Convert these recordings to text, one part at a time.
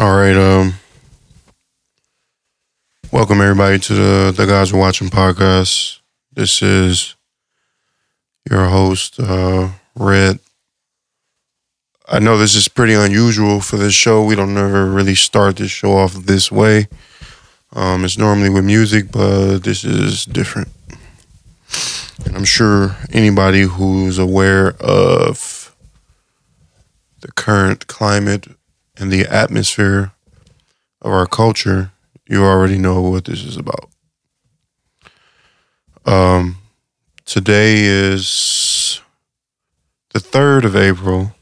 All right. Um, welcome everybody to the the guys are watching podcast. This is your host, uh, Red. I know this is pretty unusual for this show. We don't ever really start this show off this way. Um, it's normally with music, but this is different. And I'm sure anybody who's aware of the current climate and the atmosphere of our culture, you already know what this is about. Um, today is the 3rd of April.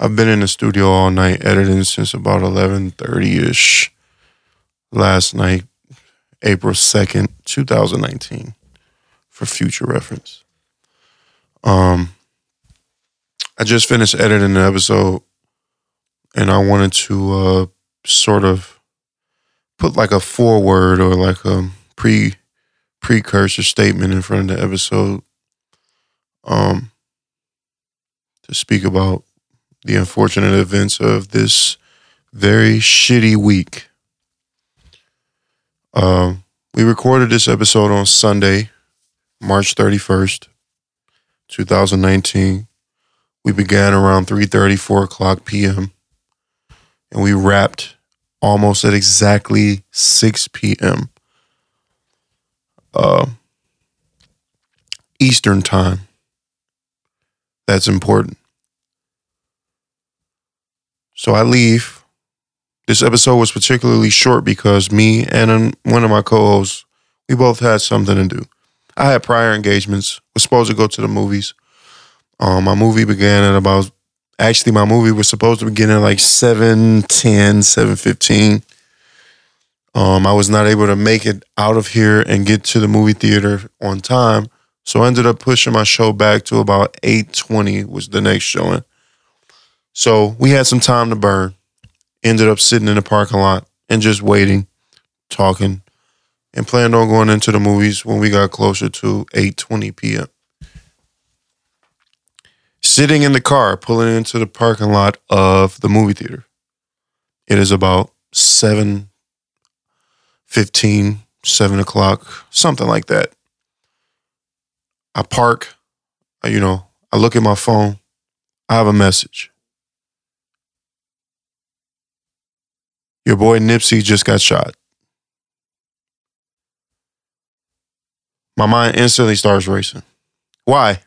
I've been in the studio all night editing since about 11:30ish last night, April 2nd, 2019 for future reference. Um I just finished editing the episode and I wanted to uh sort of put like a foreword or like a pre precursor statement in front of the episode um to speak about the unfortunate events of this very shitty week. Um, we recorded this episode on Sunday, March 31st, 2019. We began around 3 4 o'clock p.m. and we wrapped almost at exactly 6 p.m. Uh, Eastern time. That's important. So I leave. This episode was particularly short because me and one of my co-hosts, we both had something to do. I had prior engagements. Was supposed to go to the movies. Um, my movie began at about. Actually, my movie was supposed to begin at like 7, 10, 7, 15. Um, I was not able to make it out of here and get to the movie theater on time. So I ended up pushing my show back to about 8.20 was the next showing. So we had some time to burn. Ended up sitting in the parking lot and just waiting, talking, and planned on going into the movies when we got closer to 8:20 p.m. Sitting in the car, pulling into the parking lot of the movie theater. It is about 7 15, 7 o'clock, something like that. I park, you know, I look at my phone, I have a message. Your boy Nipsey just got shot. My mind instantly starts racing. Why?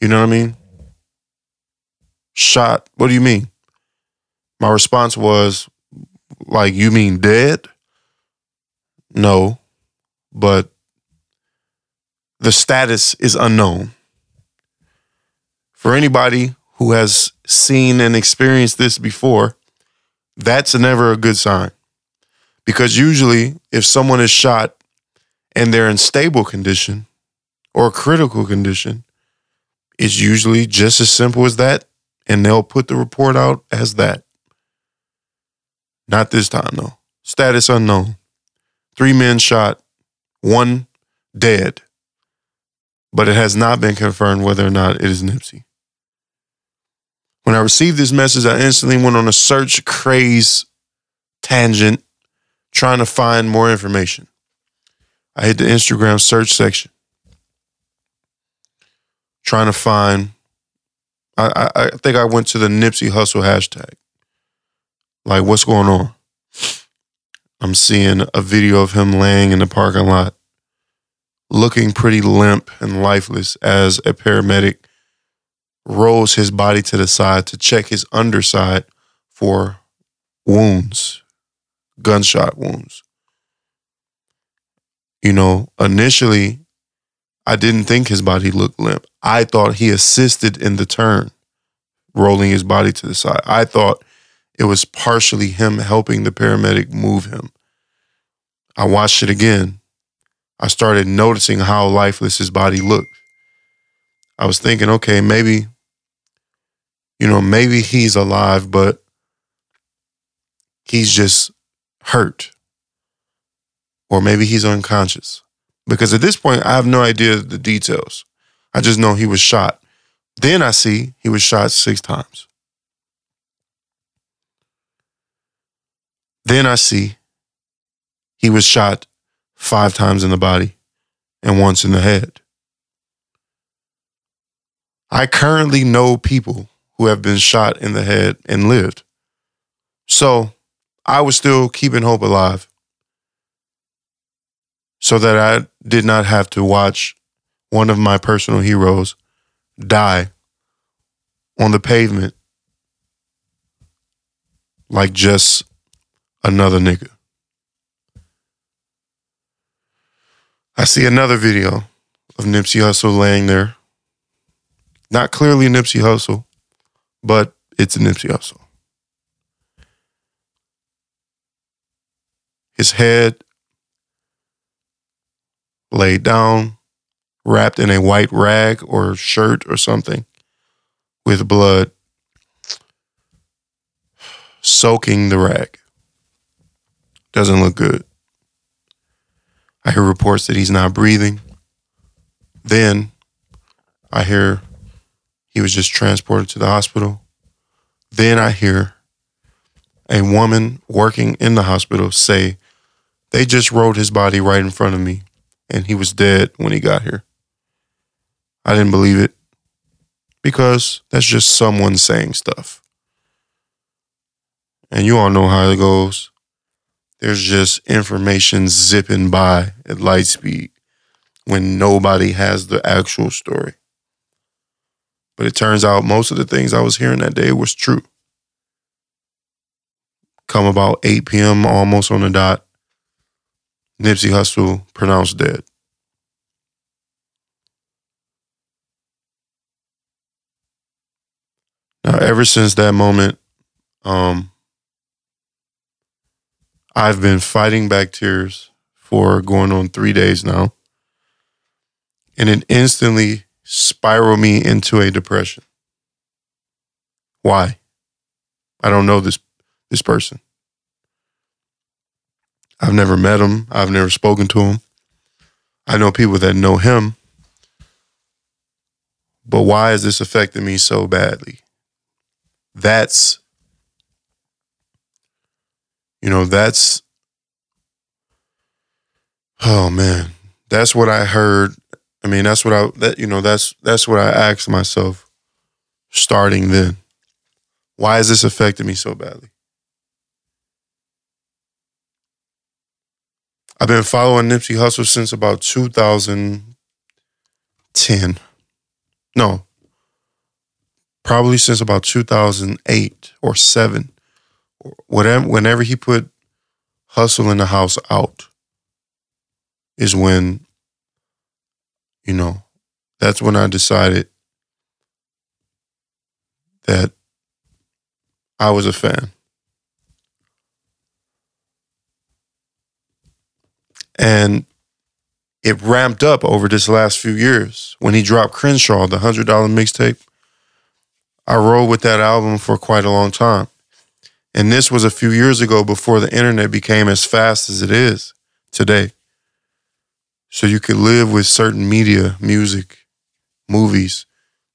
You know what I mean? Shot. What do you mean? My response was, like, you mean dead? No, but the status is unknown. For anybody who has seen and experienced this before, that's never a good sign. Because usually, if someone is shot and they're in stable condition or critical condition, it's usually just as simple as that. And they'll put the report out as that. Not this time, though. Status unknown. Three men shot, one dead. But it has not been confirmed whether or not it is Nipsey. When I received this message, I instantly went on a search craze tangent trying to find more information. I hit the Instagram search section trying to find. I, I, think I went to the Nipsey Hussle hashtag. Like, what's going on? I'm seeing a video of him laying in the parking lot, looking pretty limp and lifeless as a paramedic rolls his body to the side to check his underside for wounds, gunshot wounds. You know, initially, I didn't think his body looked limp. I thought he assisted in the turn, rolling his body to the side. I thought it was partially him helping the paramedic move him. I watched it again. I started noticing how lifeless his body looked. I was thinking, okay, maybe, you know, maybe he's alive, but he's just hurt. Or maybe he's unconscious. Because at this point, I have no idea the details. I just know he was shot. Then I see he was shot six times. Then I see he was shot five times in the body and once in the head. I currently know people who have been shot in the head and lived. So I was still keeping hope alive so that I did not have to watch one of my personal heroes die on the pavement like just another nigga. I see another video of Nipsey Hussle laying there. Not clearly Nipsey Hussle, but it's Nipsey Hussle. His head laid down, wrapped in a white rag or shirt or something with blood soaking the rag. Doesn't look good. I hear reports that he's not breathing. Then I hear he was just transported to the hospital. Then I hear a woman working in the hospital say they just rolled his body right in front of me and he was dead when he got here. I didn't believe it because that's just someone saying stuff. And you all know how it goes. There's just information zipping by at light speed when nobody has the actual story. But it turns out most of the things I was hearing that day was true. Come about 8 p.m., almost on the dot, Nipsey Hussle pronounced dead. Now, ever since that moment, um, I've been fighting back tears for going on three days now. And it instantly spiraled me into a depression. Why? I don't know this this person. I've never met him. I've never spoken to him. I know people that know him. But why is this affecting me so badly? That's, you know, that's, oh man, that's what I heard. I mean, that's what I, that, you know, that's, that's what I asked myself starting then. Why is this affecting me so badly? I've been following Nipsey Hussle since about 2010. No, probably since about 2008 or 7. Whatever, whenever he put Hussle in the House out, is when, you know, that's when I decided that I was a fan. And it ramped up over this last few years when he dropped Crenshaw, the $100 mixtape. I rode with that album for quite a long time. And this was a few years ago before the internet became as fast as it is today. So you could live with certain media, music, movies.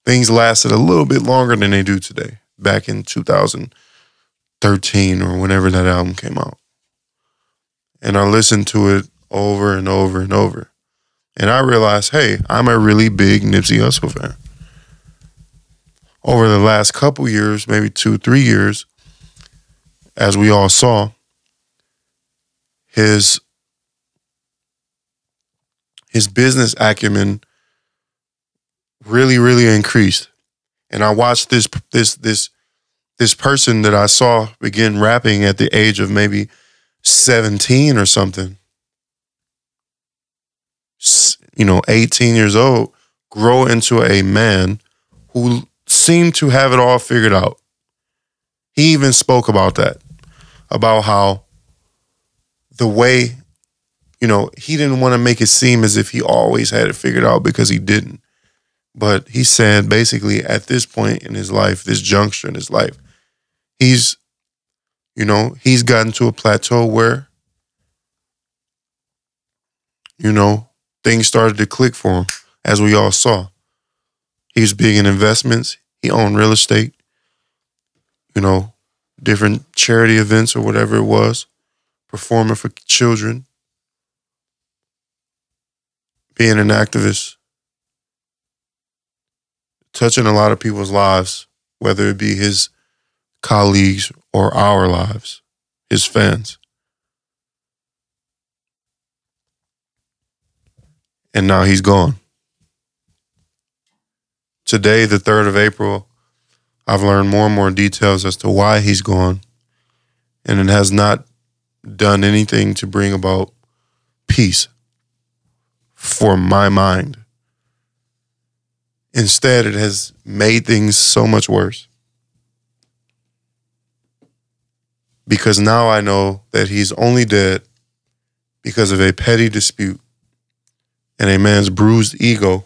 Things lasted a little bit longer than they do today, back in 2013 or whenever that album came out. And I listened to it over and over and over. And I realized, hey, I'm a really big Nipsey Hussle fan. Over the last couple years, maybe two, three years, as we all saw, his his business acumen really, really increased. And I watched this this this this person that I saw begin rapping at the age of maybe 17 or something you know, 18 years old, grow into a man who seemed to have it all figured out. He even spoke about that, about how the way, you know, he didn't want to make it seem as if he always had it figured out because he didn't. But he said basically at this point in his life, this juncture in his life, he's, you know, he's gotten to a plateau where, you know, things started to click for him, as we all saw. He was big in investments. He owned real estate, you know, different charity events or whatever it was. performing for children, being an activist, touching a lot of people's lives, whether it be his colleagues or our lives, his fans. And now he's gone. Today, the 3rd of April, I've learned more and more details as to why he's gone. And it has not done anything to bring about peace for my mind. Instead, it has made things so much worse. Because now I know that he's only dead because of a petty dispute and a man's bruised ego.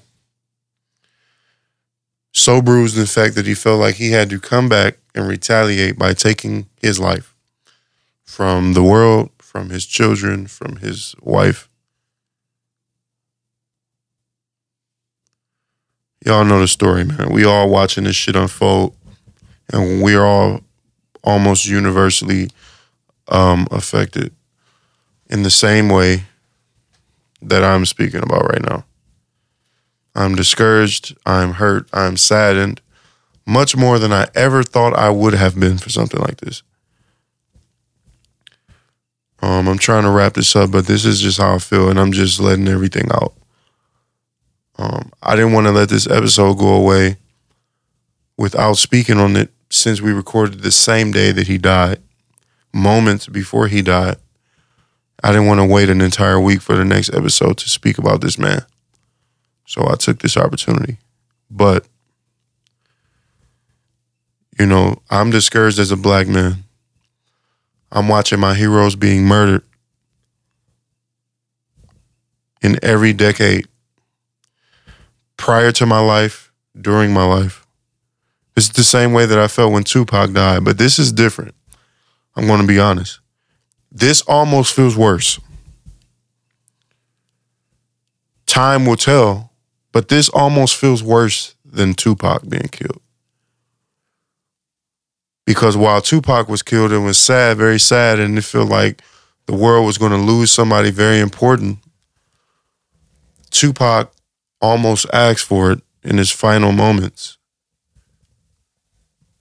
So bruised, in fact, that he felt like he had to come back and retaliate by taking his life from the world, from his children, from his wife. Y'all know the story, man. We all watching this shit unfold, and we're all almost universally um, affected in the same way that I'm speaking about right now. I'm discouraged, I'm hurt, I'm saddened, much more than I ever thought I would have been for something like this. Um, I'm trying to wrap this up, but this is just how I feel, and I'm just letting everything out. Um, I didn't want to let this episode go away without speaking on it since we recorded the same day that he died, moments before he died. I didn't want to wait an entire week for the next episode to speak about this man. So I took this opportunity. But, you know, I'm discouraged as a black man. I'm watching my heroes being murdered in every decade prior to my life, during my life. It's the same way that I felt when Tupac died, but this is different. I'm going to be honest. This almost feels worse. Time will tell, but this almost feels worse than Tupac being killed because while Tupac was killed, it was sad, very sad, and it felt like the world was going to lose somebody very important. Tupac almost asked for it in his final moments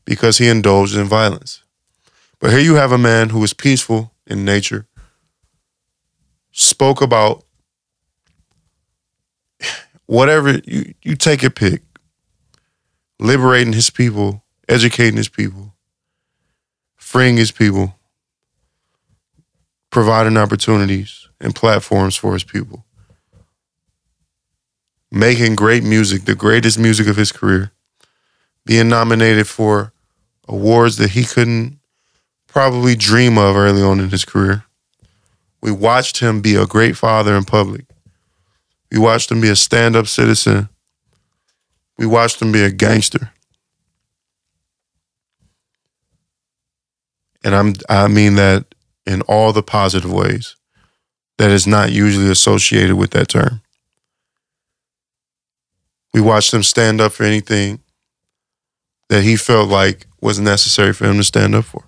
because he indulged in violence. But here you have a man who was peaceful in nature, spoke about whatever you, you take a pick, liberating his people, educating his people, freeing his people, providing opportunities and platforms for his people, making great music, the greatest music of his career, being nominated for awards that he couldn't probably dream of early on in his career. We watched him be a great father in public. We watched him be a stand up citizen. We watched him be a gangster. and I'm I mean that in all the positive ways that is not usually associated with that term. We watched him stand up for anything that he felt like was necessary for him to stand up for.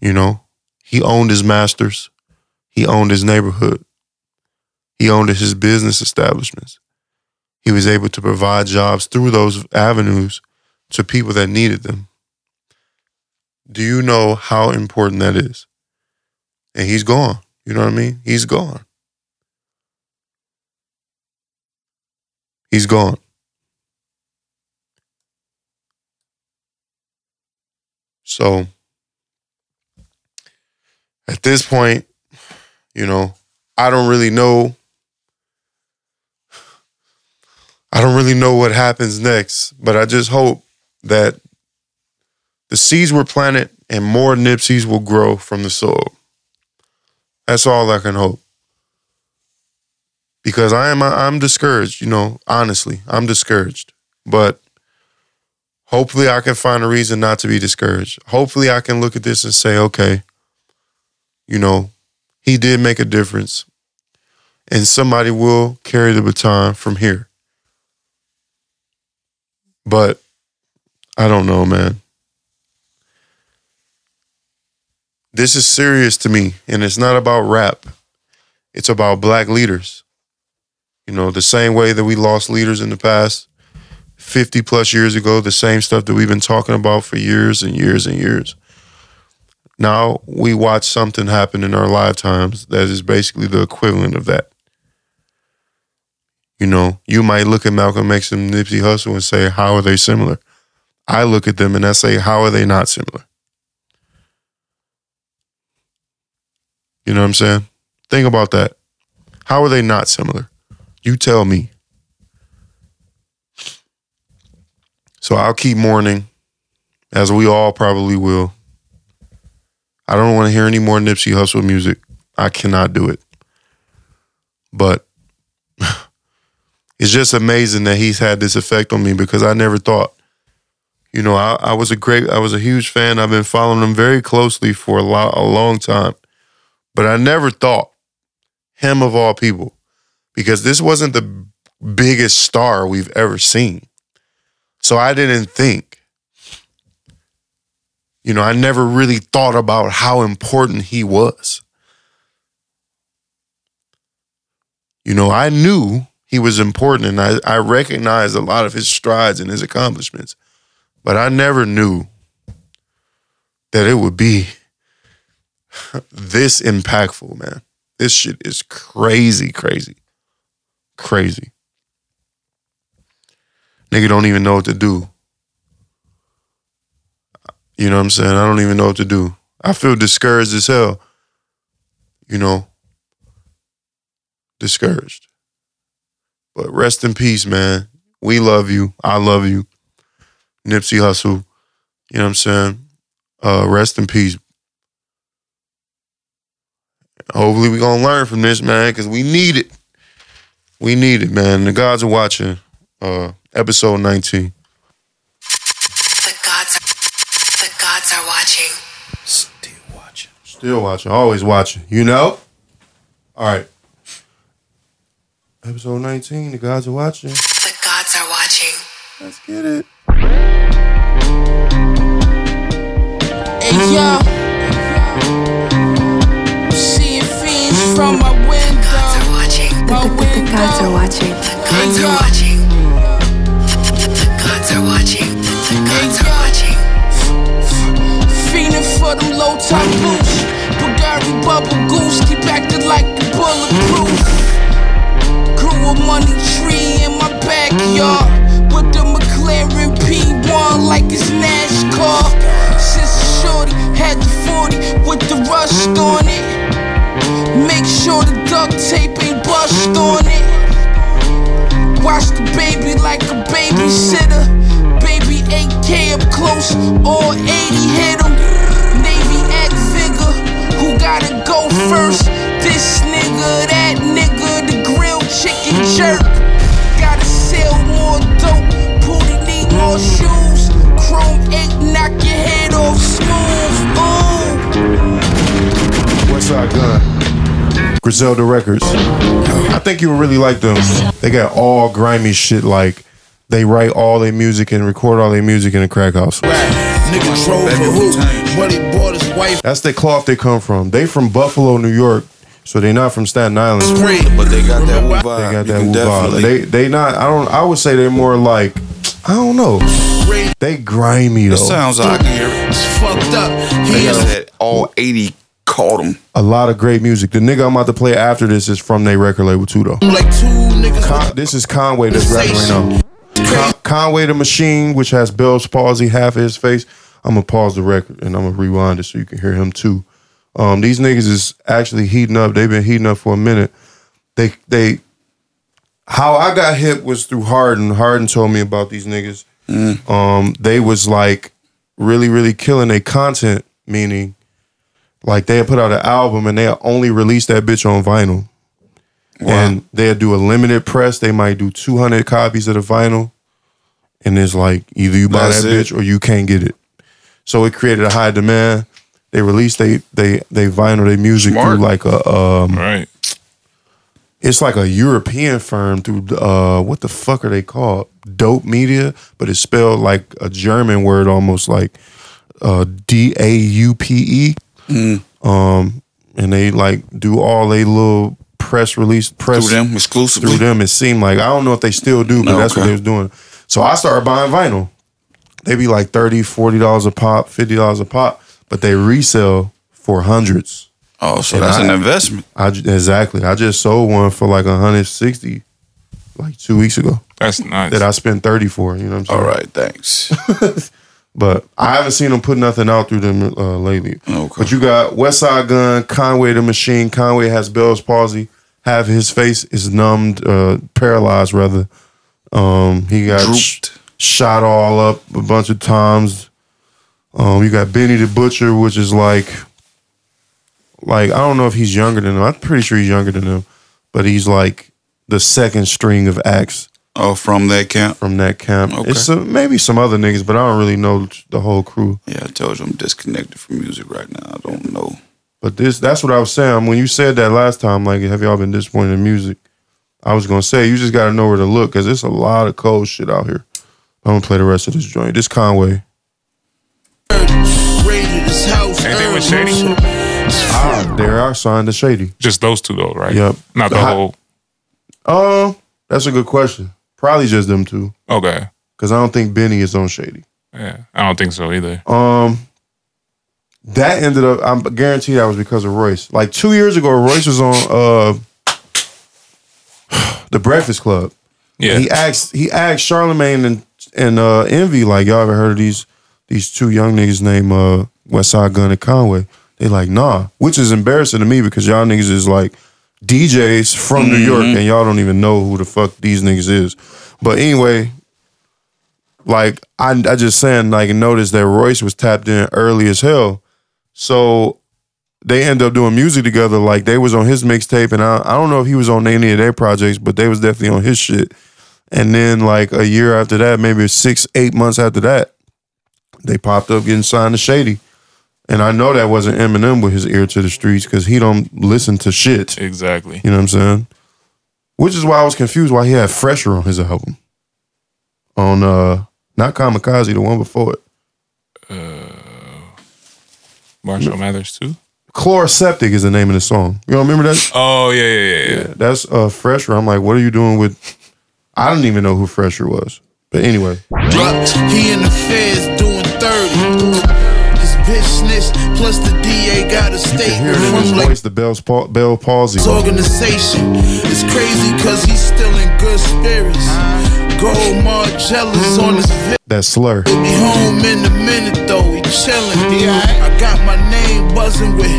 You know, he owned his masters, he owned his neighborhood, he owned his business establishments. He was able to provide jobs through those avenues to people that needed them. Do you know how important that is? And he's gone. You know what I mean? He's gone. He's gone. So at this point, you know, I don't really know. I don't really know what happens next, but I just hope that the seeds were planted and more Nipseys will grow from the soil. That's all I can hope. Because I am I'm discouraged, you know, honestly. I'm discouraged. But hopefully I can find a reason not to be discouraged. Hopefully I can look at this and say, okay, you know, he did make a difference. And somebody will carry the baton from here. But I don't know, man. this is serious to me, and it's not about rap. It's about black leaders. You know, the same way that we lost leaders in the past, 50 plus years ago, the same stuff that we've been talking about for years and years and years. Now we watch something happen in our lifetimes that is basically the equivalent of that. You know, you might look at Malcolm X and Nipsey Hussle and say, how are they similar? I look at them and I say, how are they not similar? You know what I'm saying? Think about that. How are they not similar? You tell me. So I'll keep mourning, as we all probably will. I don't want to hear any more Nipsey Hussle music. I cannot do it. But it's just amazing that he's had this effect on me because I never thought. You know, I, I was a great, I was a huge fan. I've been following him very closely for a, lot, a long time. But I never thought him of all people, because this wasn't the biggest star we've ever seen. So I didn't think, you know, I never really thought about how important he was. You know, I knew he was important and I, I recognized a lot of his strides and his accomplishments, but I never knew that it would be this impactful, man. This shit is crazy, crazy, crazy. Nigga don't even know what to do. You know what I'm saying? I don't even know what to do. I feel discouraged as hell. You know, discouraged. But rest in peace, man. We love you. I love you. Nipsey Hussle. You know what I'm saying? Uh, rest in peace. Hopefully we gonna learn from this, man, because we need it. We need it, man. The gods are watching. Uh, episode 19. The gods, are, the gods are watching. Still watching. Still watching. Always watching. You know? All right. Episode 19. The gods are watching. The gods are watching. Let's get it. Hey yo, I'm seeing fiends from my window. The Gods are watching. My The, the, the gods are watching. The gods are watching. The gods are watching. The gods are watching. Fiending for them low top boots. Bulgari bubble goose, keep acting like the bulletproof. A money tree in my backyard. With the McLaren P1 like it's NASCAR. Since shorty had the 40 with the rust on it. Make sure the duct tape ain't bust on it. Watch the baby like a babysitter. Baby 8K up close, all 80 hit him. Navy act figure, who gotta go first? This nigga, that jerk. Gotta sell more dope, Pooty need more shoes. Chrome 8, knock your head off smooth. Ooh. Westside Gunn. Griselda Records. I think you would really like them. They got all grimy shit like they write all their music and record all their music in a crack house. Nigga drove a hoop, but he bought his wife That's the cloth they come from. They from Buffalo, New York, so they not from Staten Island. free. But they got that woo vibe. They got that can woo vibe. definitely- They they not. I don't. I would say they're more like. I don't know. They grimy though. It sounds like I can hear. It's fucked up. He is said all 80 called him. a lot of great music. The nigga I'm about to play after this is from their record label too though. like two niggas. Con- this is Conway that's rapping right now. Con- Conway the Machine, which has Bell's palsy, half of his face. I'm gonna pause the record and I'm gonna rewind it so you can hear him too. Um, these niggas is actually heating up. They've been heating up for a minute. They they how I got hit was through Harden. Harden told me about these niggas. Um, they was like really, really killing their content, meaning like they had put out an album and they only released that bitch on vinyl. Wow. And they'd do a limited press. They might do 200 copies of the vinyl. And it's like either you buy That's that it. bitch or you can't get it. So it created a high demand. They release they they they vinyl their music Smart. through like a um Right. it's like a European firm through uh what the fuck are they called? Daupe Media, but it's spelled like a German word almost like uh D A U P E. Um, and they like do all they little press release press Through them exclusively. through them. It seemed like I don't know if they still do, but that's what they was doing. So I started buying vinyl. They be like 30 40 dollars a pop, fifty dollars a pop, but they resell for hundreds. Oh, so And that's I- an investment. I exactly. I just sold one for like 160 like two weeks ago That's nice. that I spent 30 for. You know what I'm saying? All right, thanks. But I haven't seen them put nothing out through them uh, lately. Okay. But you got Westside Gunn, Conway the Machine. Conway has Bell's palsy. Half his face is numbed, uh, paralyzed rather. Um, he got sh- shot all up a bunch of times. Um, you got Benny the Butcher, which is like, like I don't know if he's younger than him. I'm pretty sure he's younger than him, but he's like the second string of acts Oh, from that camp. from that camp. Okay. It's uh, maybe some other niggas, but I don't really know the whole crew. Yeah, I told you I'm disconnected from music right now. I don't know. But this that's what I was saying. When you said that last time, like, have y'all been disappointed in music? I was gonna say you just gotta know where to look because there's a lot of cold shit out here. I'm gonna play the rest of this joint. This Conway. Raided his house. Anything with. Shady? Ah, there are signed to Shady. Just those two though, right? Yep. Not the How- whole. Uh, that's a good question. Probably just them two. Okay. Because I don't think Benny is on Shady. Yeah, I don't think so either. Um that ended up I'm guaranteed that was because of Royce. Like two years ago, Royce was on uh the Breakfast Club. Yeah. He asked he asked Charlemagne and and uh Envy, like, y'all ever heard of these these two young niggas named uh Westside Gunn and Conway? They like, nah. Which is embarrassing to me because y'all niggas is like DJs from New York and y'all don't even know who the fuck these niggas is. But anyway, like I I just saying, like noticed that Royce was tapped in early as hell. So they end up doing music together. Like they was on his mixtape, and I, I don't know if he was on any of their projects, but they was definitely on his shit. And then like a year after that, maybe six, eight months after that, they popped up getting signed to Shady. And I know that wasn't Eminem with his ear to the streets because he don't listen to shit. Exactly. You know what I'm saying? Which is why I was confused why he had Phresher on his album. On uh not Kamikaze, the one before it. Uh Marshall Mathers too. Chloraseptic is the name of the song. You don't remember that? Oh yeah, yeah, yeah, yeah. That's uh Phresher. I'm like, what are you doing with I don't even know who Phresher was. But anyway, He in the feds doing 30. His bitch snitched, plus the DA got a you can hear statement it in his from like voice, the Bell's pa- Bell palsy. his organization. It's crazy cause he's still in good spirits. Gold Margielas on his vi- That slur. He'll be home in a minute though, he chillin'. I got my name buzzing with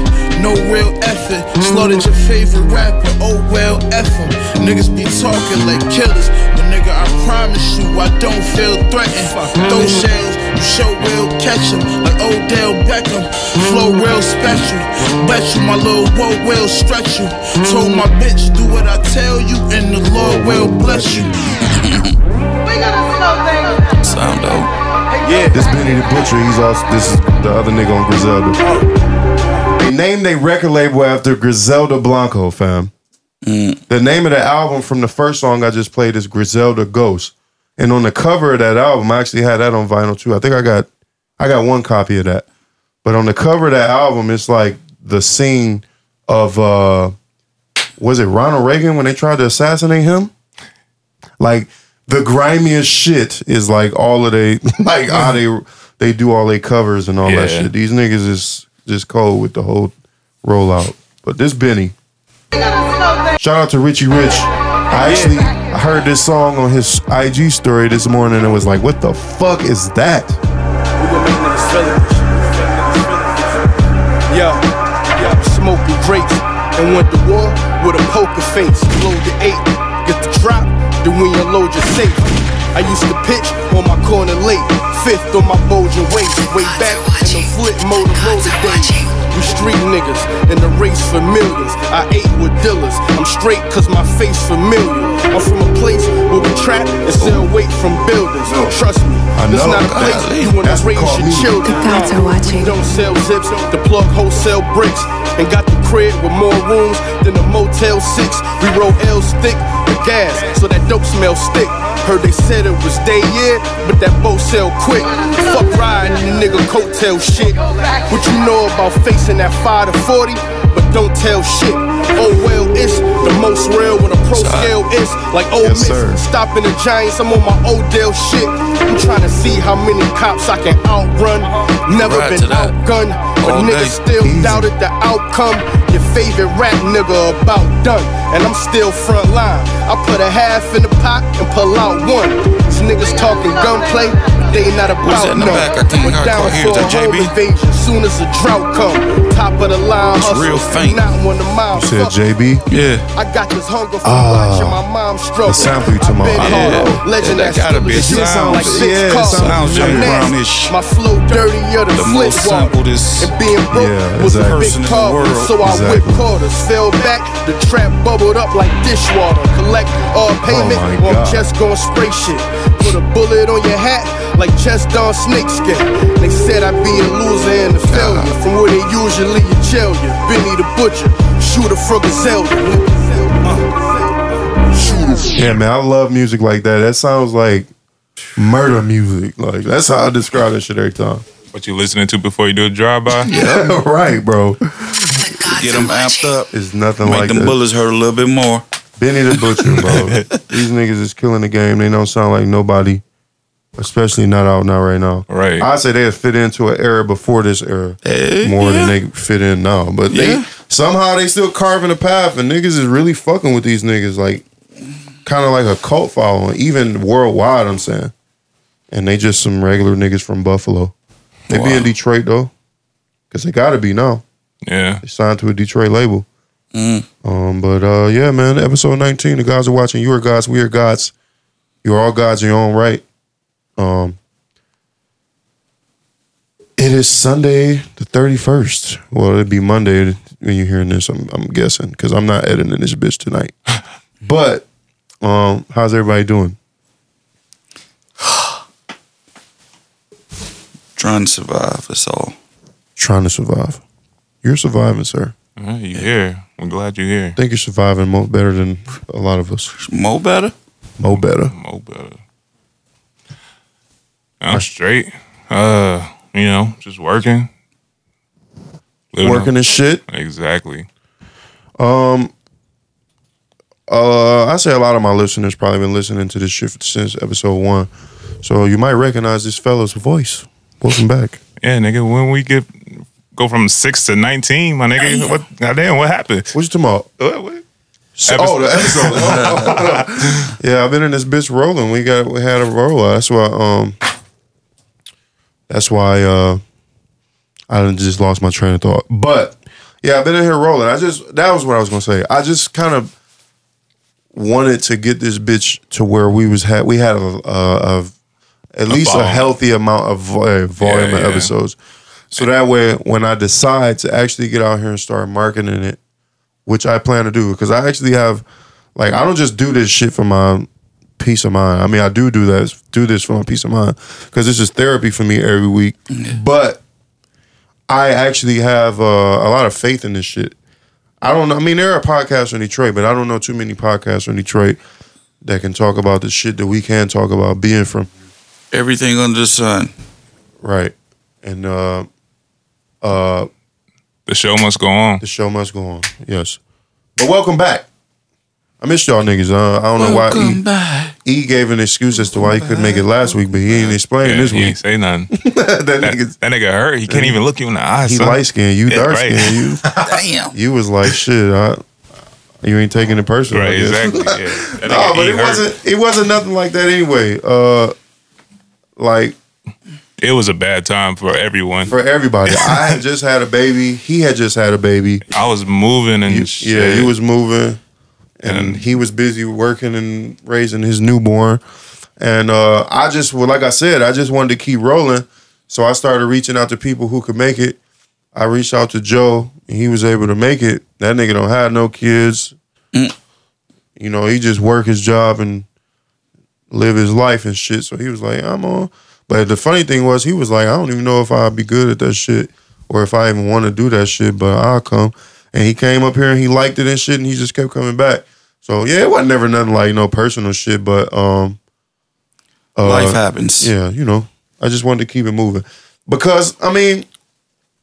no real effort. Slaughtered your favorite rapper, oh well, F him. Niggas be talking like killers, but nigga, I promise you, I don't feel threatened. Those shells, you sure will catch 'em like Odell Beckham. Flow real special, bet you my little woe will stretch you. Told my bitch, do what I tell you, and the Lord will bless you. Sound dope. Yeah, this Benny the Butcher, he's also this is the other nigga on Griselda. They named their record label after Griselda Blanco, fam. The name of the album from the first song I just played is Griselda Ghost. And on the cover of that album, I actually had that on vinyl too. I think I got I got one copy of that. But on the cover of that album, it's like the scene of uh was it Ronald Reagan when they tried to assassinate him? Like the grimiest shit is like all of they like how they they do all their covers and all that shit. These niggas is just cold with the whole rollout. But this Benny. Shout out to Richie Rich. I actually I heard this song on his IG story this morning and was like, what the fuck is that? Yo, yo, smoking grapes and went to war with a poker face. Load the eight, get the drop, then when you load your safe. I used to pitch on my corner late, fifth on my Bojan waist, way back in the flip Motorola days. We street niggas in the race for millions. I ate with dealers. I'm straight cause my face familiar. I'm from a place where we trap and sell weight from buildings. Oh. Trust me, I this not a place you wanna That's raise your me. children. The gods are watching. We don't sell zips, the plug wholesale bricks. And got the crib with more rooms than a Motel 6. We roll L's thick with gas, so that dope smell stick. Heard they said it was day year, but that boat sailed quick. Fuck riding the nigga coattail shit. What you know about facing that 5 to 40? But don't tell shit. Oh well, it's the most real when a pro scale is like oh Yes, miss. Stopping the Giants, I'm on my Odell shit. I'm trying to see how many cops I can outrun. Never Right been to that. outgunned, but niggas still Easy. doubted the outcome. Your favorite rap nigga about done, and I'm still front line. I put a half in the pot and pull out one. These niggas talking gunplay, but they not about that in the none. back? I can't Went down for a whole JB? invasion. Soon as the drought come, top of the line It's hustle. real faint. Not one of mine. You said JB? Yeah. I got this hunger from Ah, watching my mom struggle. the sample you talking I've hard. Yeah. Legend Yeah, that gotta be a sound. like Yeah, sounds nasty. Brownish. My flow dirtier than The flint sampled being broke Yeah, was exactly. a big world. so I Exactly. whipped quarters. Fell back, the trap bubbled up like dishwater. Collect all payment, Oh or I'm just gonna spray shit. Put a bullet on your hat like chest on snakeskin. They said I'd be a loser and a failure from where they usually jail you. Benny the Butcher, shooter for. Uh. Yeah, man, I love music like that. That sounds like murder music. Like that's how I describe that shit every time. What you listening to before you do a drive by? Yeah, right, bro. Get them watching. amped up. It's nothing Make like them that. bullets hurt a little bit more. Benny the Butcher, bro. These niggas is killing the game. They don't sound like nobody, especially not out now right now. Right. I say they fit into an era before this era Hey, more yeah. than they fit in now. But they somehow they still carving a path, and niggas is really fucking with these niggas like kind of like a cult following, even worldwide. I'm saying, and they just some regular niggas from Buffalo. They be in Detroit though, because they got to be now. Yeah. They signed to a Detroit label. Mm. Um, but uh, yeah, man, episode 19. The guys are watching. You are gods. We are gods. You are all gods in your own right. Um, it is Sunday the 31st. Well, it'd be Monday when you're hearing this. I'm, I'm guessing because I'm not editing this bitch tonight. but um, how's everybody doing? Trying to survive. That's all. Trying to survive. You're surviving, sir. Uh, you're here. I'm glad you're here. I think you're surviving mo better than a lot of us. Mo better. Mo better. Mo better. I'm straight. Uh, you know, just working. Living Working and shit. Exactly. Um, uh, I say a lot of my listeners probably been listening to this shit since episode one, so you might recognize this fellow's voice. Welcome back. Yeah, nigga. When we get go from six to nineteen, my nigga, what? Goddamn, what happened? What you talking about? What, what? So- oh, the episode. Oh, yeah, I've been in this bitch rolling. We got we had a roller. That's why. Um, that's why. Uh, I done just lost my train of thought. But yeah, I've been in here rolling. I just that was what I was gonna say. I just kind of wanted to get this bitch to where we was had we had a, a, a at least a healthy amount of uh, volume Yeah, of yeah. episodes. So that way, when I decide to actually get out here and start marketing it, which I plan to do, because I actually have, like, I don't just do this shit for my peace of mind. I mean, I do do that, do this for my peace of mind, because this is therapy for me every week. But I actually have uh, a lot of faith in this shit. I don't know. I mean, there are podcasts in Detroit, but I don't know too many podcasts in Detroit that can talk about the shit that we can talk about being from Everything under the sun. right. And uh, uh, The show must go on. the show must go on. Yes, but welcome back. I missed y'all niggas. Uh, I don't know why Welcome E, back. e gave an excuse as to why he couldn't make it last week, but he ain't explain Yeah, this he week. ain't say nothing. that that, nigga, that nigga hurt. He can't even look you in the eye. he son. light skinned, you Yeah, dark right. skinned, you Damn. you was like shit. I, you ain't taking it personal. I Right, guess. exactly. Yeah. That no, but he it hurt. wasn't. It wasn't nothing like that anyway. Uh, like It was a bad time for everyone. for everybody, I had just had a baby. He had just had a baby. I was moving and You- shit. yeah, he was moving, and And- he was busy working and raising his newborn. And uh, I just, well, like I said, I just wanted to keep rolling. So I started reaching out to people who could make it. I reached out to Joe, and he was able to make it. That nigga don't have no kids. You know, he just work his job and live his life and shit. So he was like, I'm on. But the funny thing was, he was like, I don't even know if I'd be good at that shit or if I even want to do that shit, but I'll come. And he came up here and he liked it and shit, and he just kept coming back. So yeah, it wasn't never nothing like no personal shit, but um, Uh, Life happens. Yeah, you know, I just wanted to keep it moving because I mean,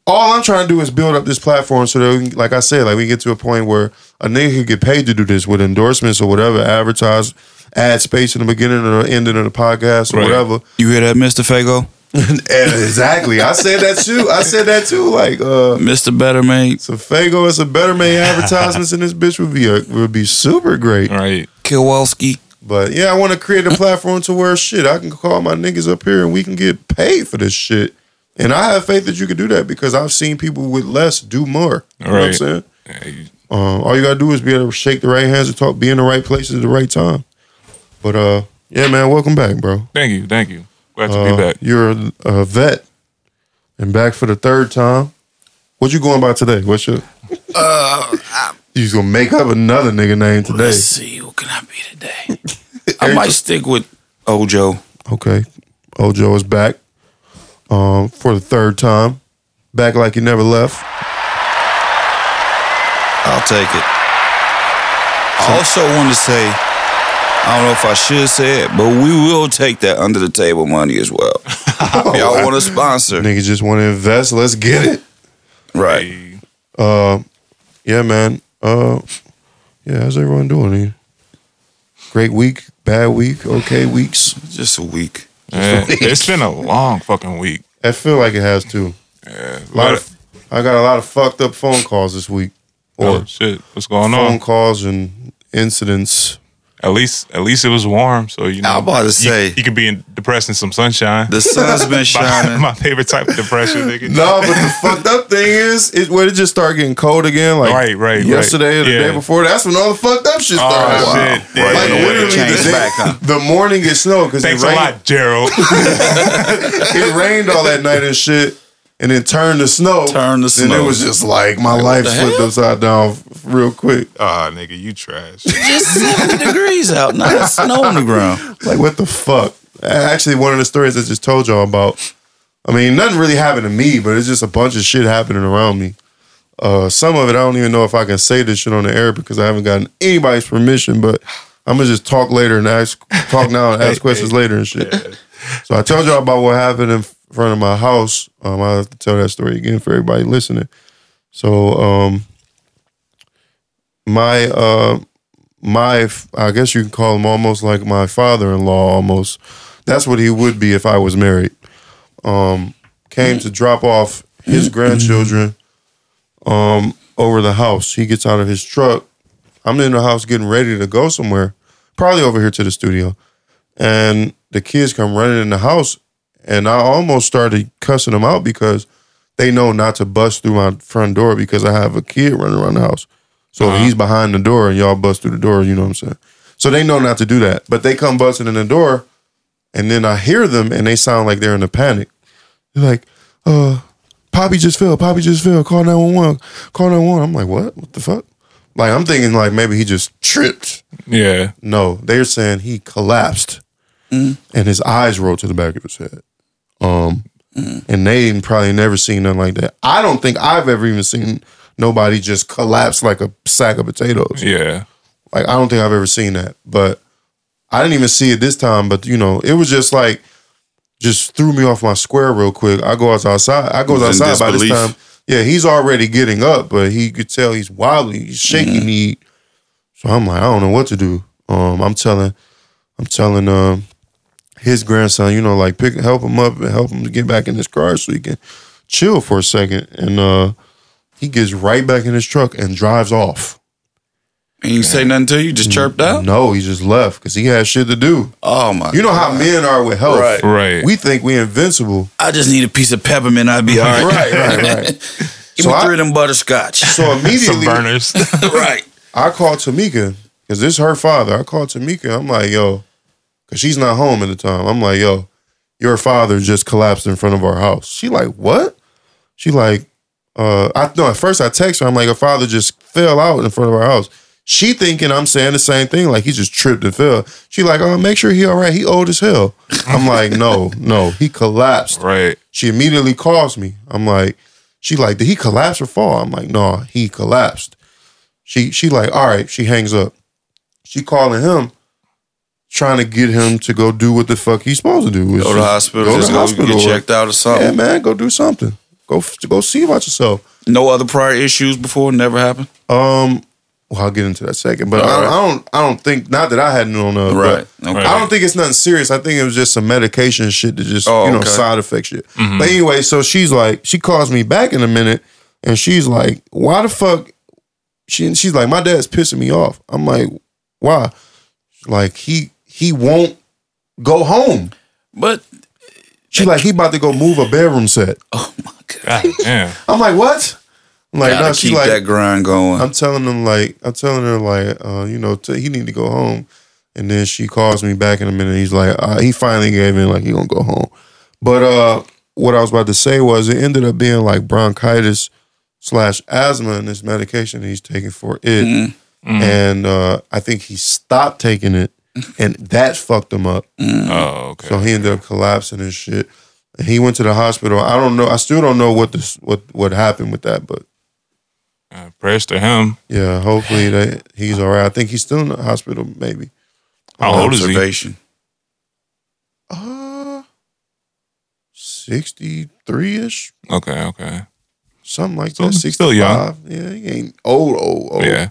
all I'm trying to do is build up this platform so that, we, can- like I said, like we get to a point where a nigga could get paid to do this with endorsements or whatever, advertise, add space in the beginning or the ending of the podcast or Right. whatever. You hear that, Mr. Faygo? Exactly, I said that too. I said that too. Like, uh, Mr. Better Mate, so Faygo as a better man advertisements in this bitch would be a, would be super great. Right. Kowalski. But yeah, I want to create a platform to where shit I can call my niggas up here and we can get paid for this shit. And I have faith that you can do that because I've seen people with less do more. You know what I'm Right. saying? Yeah, you- Uh, all you gotta do is be able to shake the right hands and talk, be in the right places at the right time. But uh, yeah, man, welcome back, bro. Thank you. Thank you. Glad to Uh, be back. You're a, a vet and back for the third time. What you going by today? What's your? Uh, You just gonna make up another nigga name today? let's see. Who can I be today? I might stick with Ojo. Okay. Ojo is back um, for the third time. Back like he never left. I'll take it. I also want to say, I don't know if I should say it, but we will take that under the table money as well. If y'all want to sponsor, Niggas just want to invest. Let's get it. right? Hey, Uh, yeah, man. Uh, yeah, how's everyone doing? here? Great week, bad week, okay weeks. Just a week. man, it's been a long fucking week. I feel like it has too. Yeah. A lot of, I got a lot of fucked up phone calls this week, oh, shit. What's going phone on? Phone calls and incidents. At least, at least it was warm, so you know. I was about to say. you, could be in, depressed in some sunshine. The sun's been shining. my favorite type of depression, nigga. No, but the fucked up thing is, it when it just started getting cold again, like Right, right, right. yesterday or the Yeah. day before. That's when all the fucked up shit oh, started. Oh, happening. shit. Yeah, Like yeah, yeah. literally, Change the, day, back, huh? the morning it snowed because it Thanks a rained. lot, Gerald. It rained all that night and shit, and then turned to snow. Turned to Then snow. it was just like my life flipped hell? upside down real quick. Ah, nigga, you trash. just 70 degrees out, not snow on the ground. Like what the fuck? Actually, one of the stories I just told y'all about. I mean, nothing really happened to me, but it's just a bunch of shit happening around me. Uh, some of it I don't even know if I can say this shit on the air because I haven't gotten anybody's permission. But I'm gonna just talk later and ask, talk now and ask questions later and shit. So I told y'all about what happened in front of my house. Um, I have to tell that story again for everybody listening. So, um, my uh, my I guess you can call him almost like my father-in-law. Almost, that's what he would be if I was married. Um, came to drop off his grandchildren um, over the house. He gets out of his truck. I'm in the house getting ready to go somewhere, probably over here to the studio, and the kids come running in the house, and I almost started cussing them out because they know not to bust through my front door because I have a kid running around the house. So if he's behind the door and y'all bust through the door, you know what I'm saying? So they know not to do that. But they come busting in the door and then I hear them and they sound like they're in a panic. They're like, uh, Poppy just fell, Poppy just fell, call 911, call 911. I'm like, what? What the fuck? Like I'm thinking like maybe he just tripped. Yeah. No, they're saying he collapsed and his eyes rolled to the back of his head. Um, and they ain't probably never seen nothing like that. I don't think I've ever even seen nobody just collapse like a sack of potatoes. Yeah. Like I don't think I've ever seen that. But I didn't even see it this time. But you know, it was just like just threw me off my square real quick. I go outside. I goes in outside by this time. Yeah, he's already getting up, but he could tell he's wobbly, he's shaky knee. So I'm like, I don't know what to do. Um, I'm telling, I'm telling um his grandson, you know, like pick help him up and help him to get back in his car so he can chill for a second. And uh he gets right back in his truck and drives off. And you say nothing to you, just chirped out? No, he just left because he had shit to do. Oh my You know how men are with health. Right. Right. We think we're invincible. I just need a piece of peppermint, I'd be all right. Right, right, right. Give So me I- three of them butterscotch. So immediately Some immediately Vernors. right. I called Tamika because this is her father. I called Tamika. I'm like, yo, because she's not home at the time. I'm like, yo, your father just collapsed in front of our house. She like, what? She like, uh, I no. At first, I text her. I'm like, her father just fell out in front of our house. She thinking I'm saying the same thing, like he just tripped and fell. She like, oh, make sure he all right. He old as hell. I'm like, no, no, he collapsed. right. She immediately calls me. I'm like, she like, did he collapse or fall? I'm like, no, he collapsed. She she like, all right. She hangs up. She calling him. Trying to get him to go do what the fuck he's supposed to do. Go to the hospital, Go to the go hospital. get checked out or something. Yeah, man, go do something. Go go see about yourself. No other prior issues before, never happened. Um, well, I'll get into that second, but I, All right. I don't. I don't think not that I had no no. Right. Okay. I don't think it's nothing serious. I think it was just some medication shit that just Oh, you know okay. side effect shit. But anyway, so she's like, she calls me back in a minute, and she's like, "Why the fuck?" She she's like, "My dad's pissing me off." I'm like, "Why?" Like he he won't go home. But She like he about to go move a bedroom set. oh my god, God damn. I'm like, what? I'm like, gotta no, she keep like, that grind going. I'm telling them like I'm telling her like uh, you know t- he need to go home, and then she calls me back in a minute. He's like uh, he finally gave in like he gonna go home, but uh what I was about to say was it ended up being like bronchitis slash asthma and this medication he's taking for it, and uh, I think he stopped taking it, and that fucked him up. Oh, okay. So he ended up collapsing and shit. And he went to the hospital. I don't know. I still don't know what this what what happened with that, but Uh, prayers to him. yeah, hopefully that he's all right. I think he's still in the hospital, maybe. How old is he? Observation. Uh, sixty three ish, Okay, okay. something like Still- that. still Sixty young. Yeah, he ain't old, old, old. Yeah.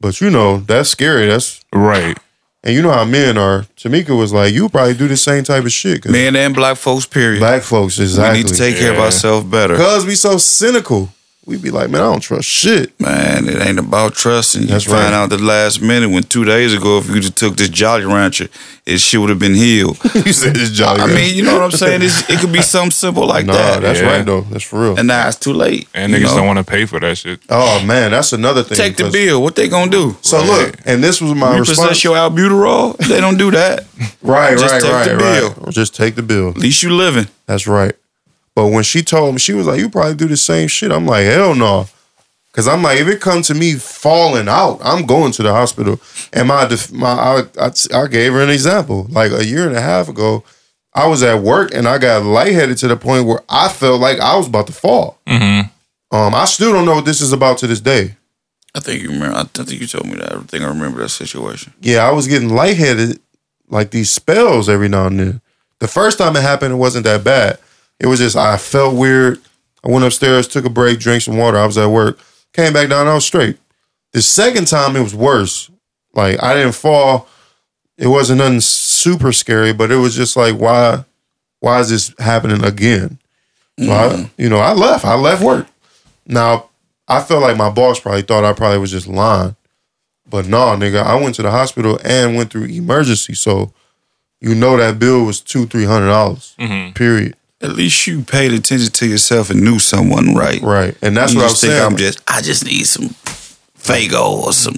But you know that's scary. That's Right. And you know how men are. Tamika was like, you probably do the same type of shit. 'cause Men and black folks, period. black folks we exactly. need to take care of Yeah. ourselves better. Cause we so cynical. We be like, man, I don't trust shit. Man, it ain't about trusting. You That's find right. out the last minute when two days ago, if you just took this Jolly Rancher, it shit would have been healed. you said it's jolly. I Rancher. mean, you know what I'm saying? It's, it could be something simple like no, that. that's Yeah. right though. That's for real. and now it's too late. And niggas know? don't want to pay for that shit. oh man, that's another thing. take the bill. What they gonna do? So look, and this was my response. Repossess your albuterol? They don't do that. right, just right, take right, the bill. Or just take the bill. At least you living. That's right. But when she told me, she was like, "You probably do the same shit." I'm like, "Hell no," because I'm like, if it comes to me falling out, I'm going to the hospital. And my my I, I, I gave her an example. Like a year and a half ago, I was at work and I got lightheaded to the point where I felt like I was about to fall. Mm-hmm. Um, I still don't know what this is about to this day. I think you remember. I think you told me that. I think I remember that situation. yeah, I was getting lightheaded, like these spells every now and then. The first time it happened, it wasn't that bad. It was just I felt weird. I went upstairs, took a break, drank some water. I was at work, came back down, I was straight. The second time, it was worse. Like I didn't fall. It wasn't nothing super scary, but it was just like why, why is this happening again? So I, you know, I left. I left work. Now I felt like my boss probably thought I probably was just lying. But no, nigga, I went to the hospital and went through emergency. So you know that bill was two, three hundred dollars. Mm-hmm. Period. At least you paid attention to yourself and knew someone right. Right. And that's you what I just was think saying. I'm just. I just need some Faygo or some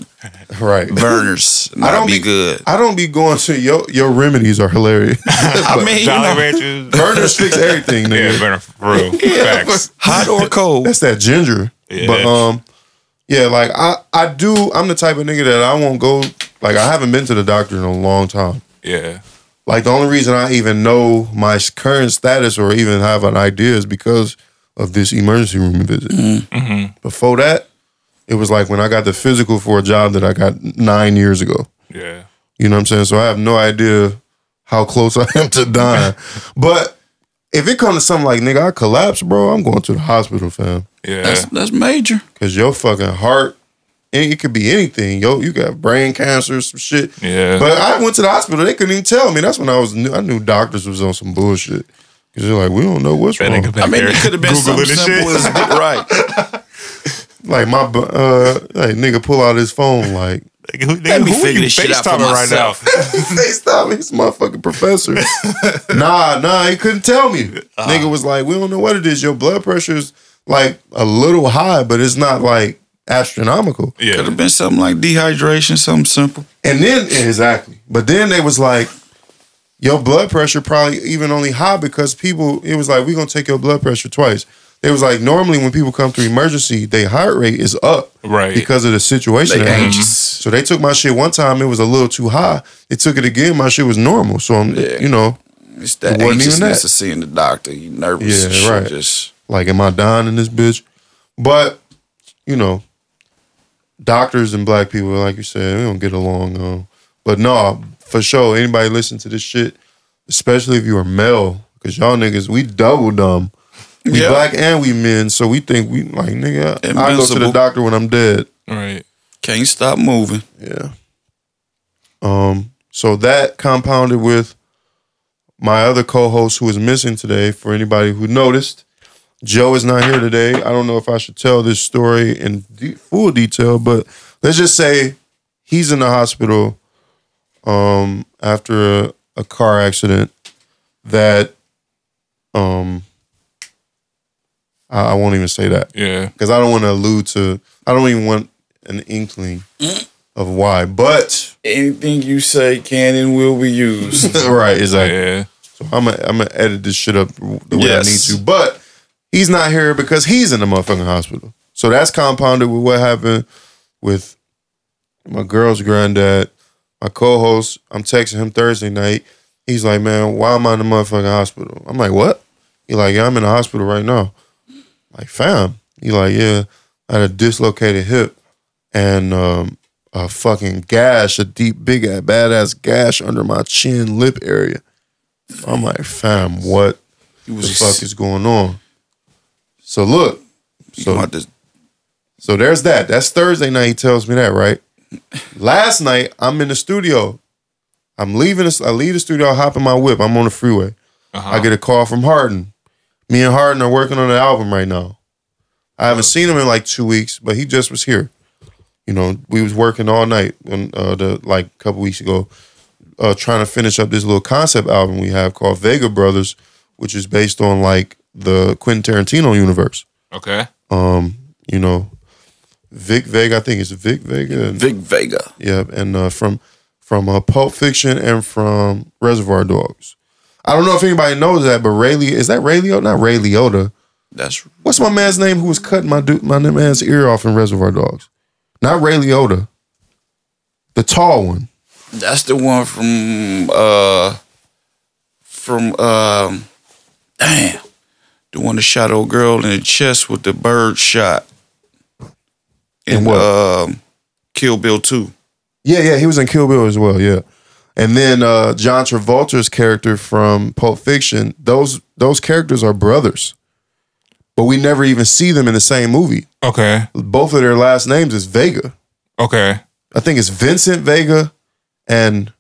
right. Vernors. I don't be be- good. I don't be going to your your remedies are hilarious. I mean, you Jolly know, Ranchers. Vernors fix everything, nigga. Yeah, burner for real. Facts. hot or cold. That's that ginger. Yeah. But um, yeah, like I I do. I'm the type of nigga that I won't go. Like I haven't been to the doctor in a long time. Yeah. Like the only reason I even know my current status or even have an idea is because of this emergency room visit. Mm-hmm. Before that, it was like when I got the physical for a job that I got nine years ago. Yeah. You know what I'm saying? So I have no idea how close I am to dying. but if it comes to something like nigga, I collapse, bro, I'm going to the hospital, fam. Yeah. That's that's major. Cause your fucking heart, it it could be anything. Yo, you got brain cancer, some shit. Yeah. But I went to the hospital. They couldn't even tell me. That's when I was. New, I knew doctors was on some bullshit. Cause they're like, we don't know what's That wrong. I mean, it could have been Googling something this simple shit. as right. Like my, uh, like nigga pull out his phone. Like Nigga, who, Let nigga, me who figure you this shit out for FaceTiming right now? myself. FaceTime me, this motherfucking professor. nah, nah, he couldn't tell me. Nigga was like, we don't know what it is. Your blood pressure's like a little high, but it's not like astronomical. Yeah. Could have been something like dehydration, something simple. And then exactly. But then they was like, your blood pressure probably even only high because people. It was like we're gonna take your blood pressure twice. It was like normally when people come through emergency, their heart rate is up Right. because of the situation. They they're anxious. So they took my shit one time. It was a little too high. They took it again. My shit was normal. So I'm, Yeah. you know, It's that It wasn't even anxiousness that. of seeing the doctor. You nervous. Yeah, right. Just like, am I dying in this bitch? But you know, doctors and black people, like you said, we don't get along. Um, but no, for sure, anybody listen to this shit, especially if you are male, because y'all niggas, we double dumb. We Yeah. black and we men, so we think we like nigga. I go to the doctor when I'm dead. Right. Can't stop moving. Yeah. Um. So that compounded with my other co-host who is missing today. For anybody who noticed, Joe is not here today. I don't know if I should tell this story in de- full detail, but let's just say he's in the hospital um, after a, a car accident that um, I, I won't even say that Yeah. because I don't want to allude to. I don't even want an inkling of why. But Anything you say can and will be used. right, exactly. Yeah. So I'm gonna I'm gonna edit this shit up the way Yes. I need to. But he's not here because he's in the motherfucking hospital. So that's compounded with what happened with my girl's granddad, my co-host. I'm texting him Thursday night. He's like, "Man, why am I in the motherfucking hospital?" I'm like, "What?" He like, "Yeah, I'm in the hospital right now." Like, fam. He like, "Yeah, I had a dislocated hip and um, a fucking gash, a deep, big, badass gash under my chin lip area." I'm like, fam, what He the fuck is going on? So look, so so there's that. That's Thursday night. He tells me that, right? Last night, I'm in the studio. I'm leaving. This, I leave the studio. I hop in my whip. I'm on the freeway. Uh-huh. I get a call from Harden. Me and Harden are working on an album right now. I haven't seen him in like two weeks, but he just was here. You know, we was working all night when uh, the like a couple weeks ago, uh, trying to finish up this little concept album we have called Vega Brothers, which is based on like the Quentin Tarantino universe. Okay. Um, you know, Vic Vega, I think it's Vic Vega. and- Vic Vega. yeah, and uh, from from uh, Pulp Fiction and from Reservoir Dogs. I don't know if anybody knows that, but Ray Liotta, is that Ray Liotta? Not Ray Liotta. That's What's my man's name who was cutting my dude, my man's ear off in Reservoir Dogs? Not Ray Liotta. The tall one. that's the one from uh from um damn the one that shot old girl in the chest with the bird shot. In In what? um Kill Bill 2. Yeah, yeah, he was in Kill Bill as well. Yeah, and then uh, John Travolta's character from Pulp Fiction. Those those characters are brothers, but we never even see them in the same movie. Okay. Both of their last names is Vega. Okay. I think it's Vincent Vega, and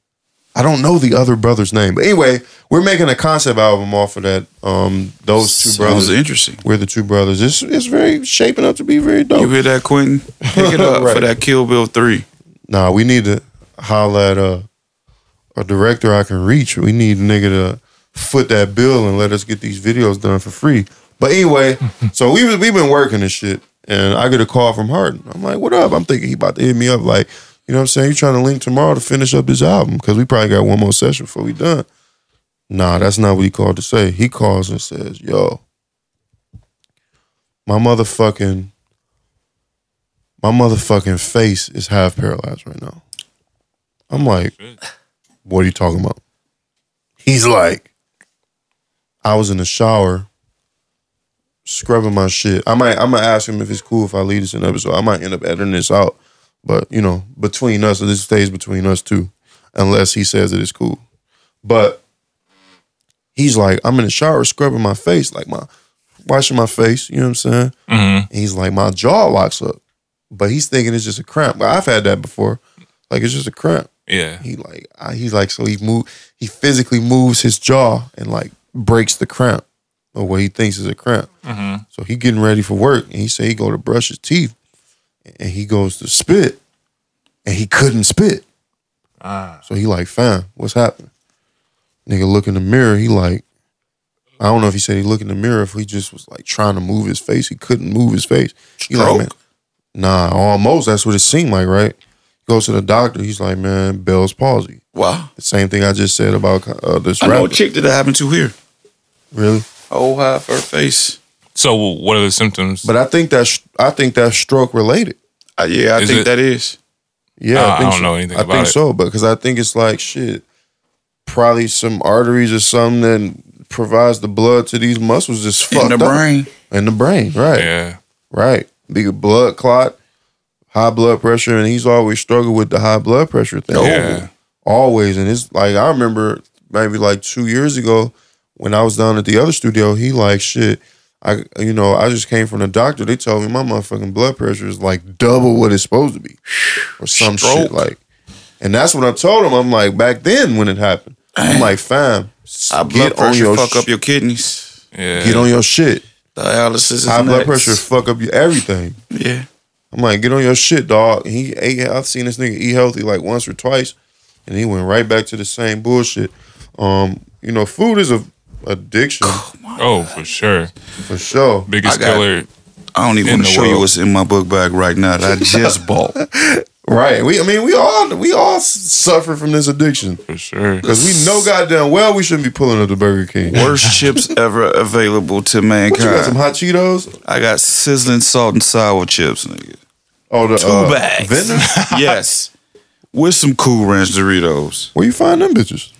I don't know the other brother's name. But anyway, we're making a concept album off of that. Um, those two Sounds brothers. interesting. We're the two brothers. It's it's very shaping up to be very dope. You hear that, Quentin? Pick it up Right. for that Kill Bill 3. Nah, we need to holler at a a director I can reach. We need a nigga to foot that bill and let us get these videos done for free. But anyway, so we was- we been working this shit, and I get a call from Harden. I'm like, "What up?" I'm thinking he about to hit me up, like, you know what I'm saying? You trying to link tomorrow to finish up this album because we probably got one more session before we done. Nah, that's not what he called to say. He calls and says, "Yo, my motherfucking." My motherfucking face is half paralyzed right now. I'm like, what are you talking about? He's like, I was in the shower scrubbing my shit. I might I'm gonna ask him if it's cool if I leave this in episode. I might end up editing this out. But you know, between us, this stays between us two, unless he says it is cool. But he's like, I'm in the shower scrubbing my face, like my washing my face, you know what I'm saying? Mm-hmm. And he's like, my jaw locks up. But he's thinking it's just a cramp. But I've had that before. Like it's just a cramp. Yeah. He like I, he's like so he move he physically moves his jaw and like breaks the cramp or what he thinks is a cramp. Mm-hmm. So he getting ready for work and he say he go to brush his teeth and he goes to spit and he couldn't spit. Ah. So he like, fam, what's happening? Nigga look in the mirror, he like, I don't know if he said he look in the mirror, if he just was like trying to move his face. He couldn't move his face. He like, man, nah, almost. That's what it seemed like, right? Goes to the doctor. He's like, man, Bell's palsy. Wow. The same thing I just said about uh, this I know a rapper. chick that happened to here. Really? Whole half her face. So what are the symptoms? But I think that's I think that's stroke related. Uh, yeah, I Is think it- that is. Yeah, Uh, I think don't so. know anything I about think it. so, because I think it's like shit. Probably some arteries or something that provides the blood to these muscles just fucked In the up. brain. In the brain, right? yeah. Right. Big blood clot, high blood pressure, and he's always struggled with the high blood pressure thing. Yeah. always. And it's like I remember maybe like two years ago when I was down at the other studio. He like shit. I you know I just came from the doctor. They told me my motherfucking blood pressure is like double what it's supposed to be, or some shit like. And that's what I told him. I'm like back then when it happened. I'm like fam, High blood get on pressure your fuck sh- up your kidneys. Yeah. get on your shit. Dialysis is High blood next. pressure fuck up your everything. Yeah. I'm like, get on your shit, dog. He ate. I've seen this nigga eat healthy like once or twice, and he went right back to the same bullshit. Um, you know, food is a addiction Oh, for sure. for sure. Biggest I got- killer. I don't even In want to show you what's in my book bag right now that I just bought. Right. We. I mean, we all we all suffer from this addiction For sure. because we know goddamn well we shouldn't be pulling up the Burger King. Worst chips ever available to What you got? Some hot Cheetos? I got sizzling salt and sour chips, nigga. Oh, the Two uh, bags. Yes. With some Cool Ranch Doritos. Where you find them bitches?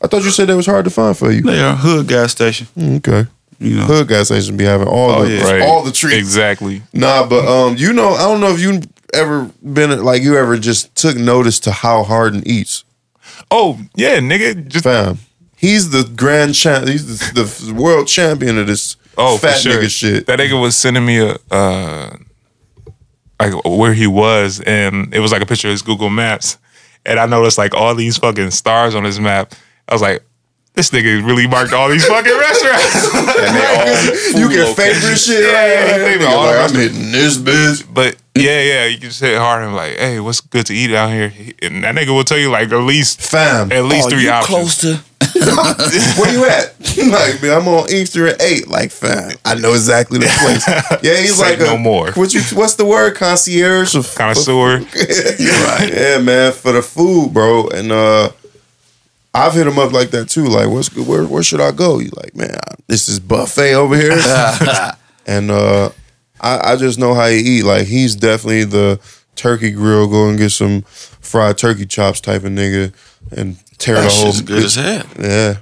I thought you said they was hard to find for you. They are hood gas station. Mm, Okay. You know. Hood gas station be having all Oh, the yeah. Right. all the treats. Exactly. Nah, but um, you know, I don't know if you ever been like you ever just took notice to how Harden eats, Oh, yeah, nigga. Just fam. He's the grand champ. He's the, the world champion of this oh, fat for sure. nigga shit. That nigga was sending me a uh like where he was, and it was like a picture of his Google Maps, and I noticed like all these fucking stars on his map. I was like, this nigga really marked all these fucking restaurants. you can favorite shit. Yeah, yeah, Yeah, he all like, I'm hitting this bitch. But yeah, yeah, you can hit hard and like, hey, what's good to eat out here? And that nigga will tell you like at least Fam, at least Oh, three you options. close to where you at? like, man, I'm on Inkster at eight. Like, fam, I know exactly the place. Yeah, he's Say like no a, more. What you? What's the word? Concierge. Connoisseur. You're right. Yeah, man, for the food, bro. And uh I've hit him up like that too. Like, what's good? Where where should I go? You like, man, this is buffet over here. and uh I, I just know how he eat. Like, he's definitely the turkey grill. Go and get some fried turkey chops type of nigga and tear that the whole shit's good bitch- as hell. yeah.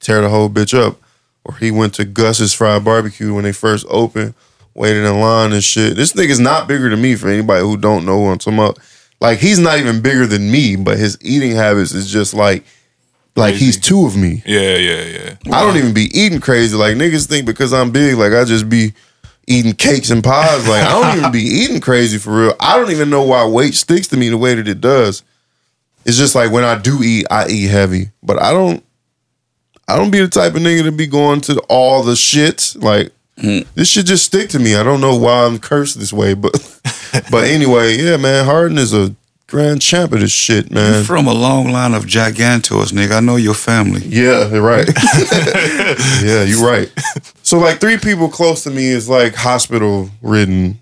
Tear the whole bitch up. Or he went to Gus's Fried Barbecue when they first opened, waited in line and shit. This nigga's not bigger than me for anybody who don't know who I'm talking about. Like he's not even bigger than me, but his eating habits is just like like he's two of me. Yeah, yeah, yeah. I don't even be eating crazy. Like niggas think because I'm big, like I just be eating cakes and pies. Like I don't even be eating crazy for real. I don't even know why weight sticks to me the way that it does. It's just like when I do eat, I eat heavy. But I don't I don't be the type of nigga to be going to all the hmm. shit. Like this should just stick to me. I don't know why I'm cursed this way, but but anyway, yeah, man, Harden is a grand champ of this shit, You man. from a long line of gigantos, nigga. I know your family. Yeah, you're right. yeah, you're right. So like three people close to me is like hospital ridden.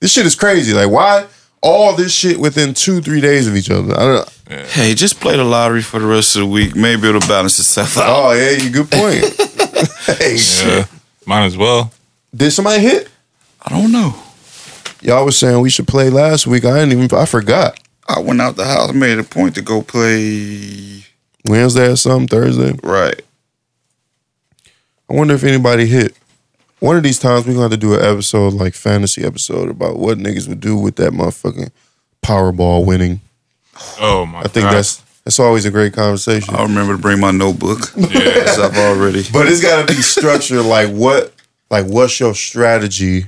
This shit is crazy. Like why all this shit within two, three days of each other? I don't Hey, just play the lottery for the rest of the week. Maybe it'll balance itself out. Oh yeah, you good point. hey, Yeah. Might as well. did somebody hit? I don't know. Y'all was saying we should play last week. I didn't even I forgot. I went out the house, made a point to go play. Wednesday or something, Thursday. Right. I wonder if anybody hit. One of these times we're gonna have to do an episode like fantasy episode about what niggas would do with that motherfucking Powerball winning. Oh my I think God. that's that's always a great conversation. I'll remember to bring my notebook. yeah. Because I've already. But it's got to be structured like what, like what's your strategy?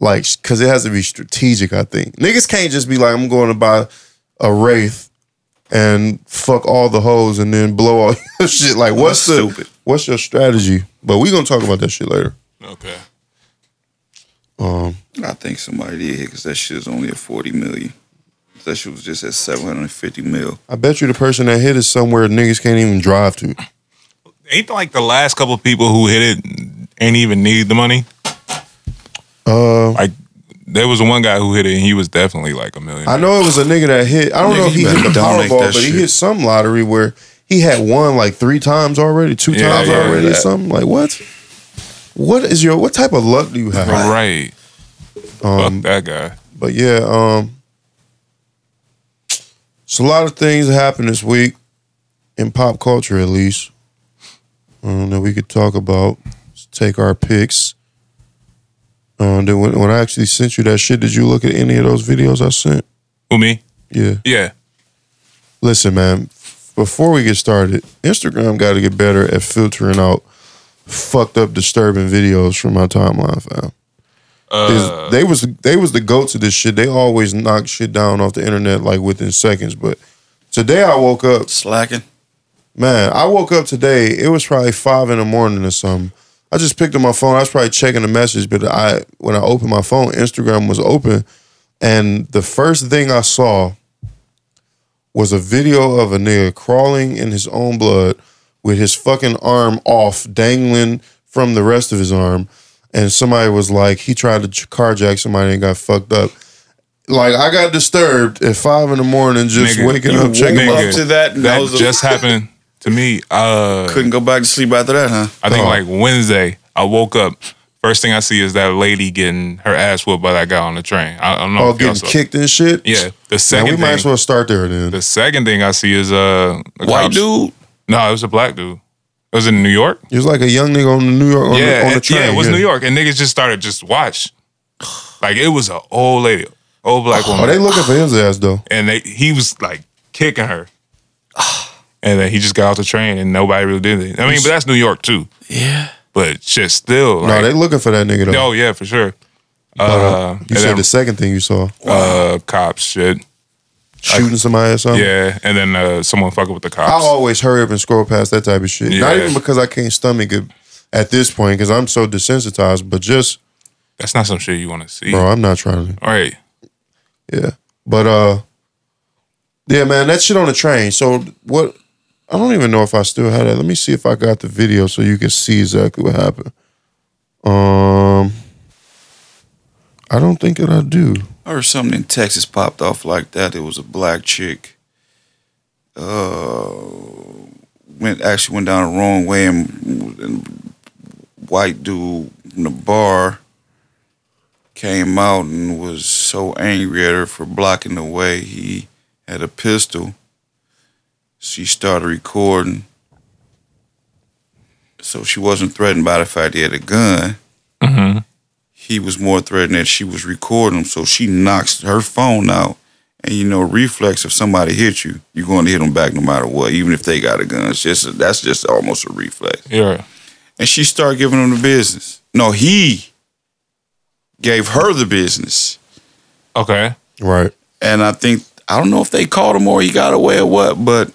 Like, cause it has to be strategic. I think niggas can't just be like, I'm going to buy a wraith and fuck all the hoes and then blow all your shit. Like, what's That's the stupid. what's your strategy? But we gonna talk about that shit later. Okay. Um, I think somebody did hit because that shit is only at 40 million. That shit was just at 750 mil. I bet you the person that hit is somewhere niggas can't even drive to. Ain't like the last couple people who hit it ain't even need the money. Uh, Like there was one guy who hit it and he was definitely like a million. I know it was a nigga that hit. I don't Nigga, know if he hit the donate Powerball, that but he hit some lottery where he had won like three times already, two Yeah, times yeah, already, or something. Like what? What is your what type of luck do you have? Right. Um, Fuck that guy. but yeah, um, it's a lot of things that happened this week in pop culture, at least, um, that we could talk about. Let's take our picks. Uh, then when, when I actually sent you that shit, did you look at any of those videos I sent? Who me? Yeah. Yeah. Listen, man. Before we get started, Instagram got to get better at filtering out fucked up, disturbing videos from my timeline, fam. 'Cause Uh, they was they was the goats of this shit. They always knock shit down off the internet like within seconds. But today I woke up, Slacking. man. I woke up today. It was probably five in the morning or something. I just picked up my phone. I was probably checking the message, but I when I opened my phone, Instagram was open, and the first thing I saw was a video of a nigga crawling in his own blood with his fucking arm off, dangling from the rest of his arm. And somebody was like, he tried to carjack somebody and got fucked up. Like I got disturbed at five in the morning, just Nigga, waking up, checking woke up to that, that that was a- just happened to me. Uh, Couldn't go back to sleep after that, huh? I think Oh. like Wednesday. I woke up. First thing I see is that lady getting her ass whooped by that guy on the train. I, I don't know. Oh, if y'all getting saw- kicked and shit. Yeah. The Man, second we might thing. as well start there then. The second thing I see is uh, the White cops- dude. No, it was a black dude. It was in New York. It was like a young nigga on the New York on, yeah, the, on the train. yeah, it was New York, and niggas just started just watch. Like it was an old lady, old black woman. Oh, they looking for his ass though. and they he was like kicking her. And then he just got off the train and nobody really did it. I mean, but that's New York too. Yeah. But shit still. No, Like, they looking for that nigga though. oh yeah, for sure. Uh, uh, you said then, the second thing you saw, uh, cops shit. shooting somebody or something. Yeah, and then uh, someone fucking with the cops. I always hurry up and scroll past that type of shit. Not even because I can't stomach it at this point because I'm so desensitized, but just That's not some shit you want to see. bro, I'm not trying to. All right. Yeah, but uh, yeah, man, that shit on the train. So what? I don't even know if I still had it. Let me see if I got the video so you can see exactly what happened. Um, I don't think that I do. I heard something in Texas popped off like that. It was a black chick. Uh, went actually went down the wrong way and, and white dude in the bar came out and was so angry at her for blocking the way. He had a pistol. She started recording. So she wasn't threatened by the fact he had a gun Mm-hmm. he was more threatened that she was recording him, so she knocks her phone out. And you know, reflex if somebody hits you, you're going to hit them back no matter what, even if they got a gun. It's just that's just almost a reflex. Yeah. And she started giving him the business. No, he gave her the business. Okay. Right. And I think I don't know if they caught him or he got away or what, but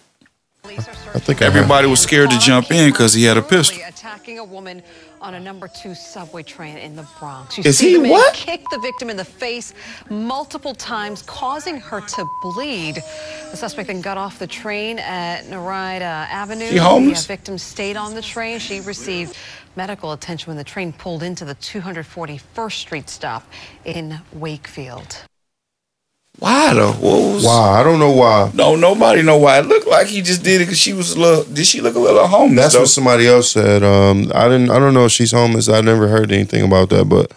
I think I everybody was scared to jump in because he had a pistol. Attacking a woman on a number two subway train in the Bronx. You Is see he the man what? kick the victim in the face multiple times, causing her to bleed. The suspect then got off the train at Nereid Avenue. She homeless? The uh, victim stayed on the train. She received medical attention when the train pulled into the 241st Street stop in Wakefield. Why though? What was? Wow, I don't know why. No, nobody know why. It looked like he just did it because she was a little. Did she look a little homeless? That's though? what somebody else said. Um, I didn't. I don't know if she's homeless. I never heard anything about that, but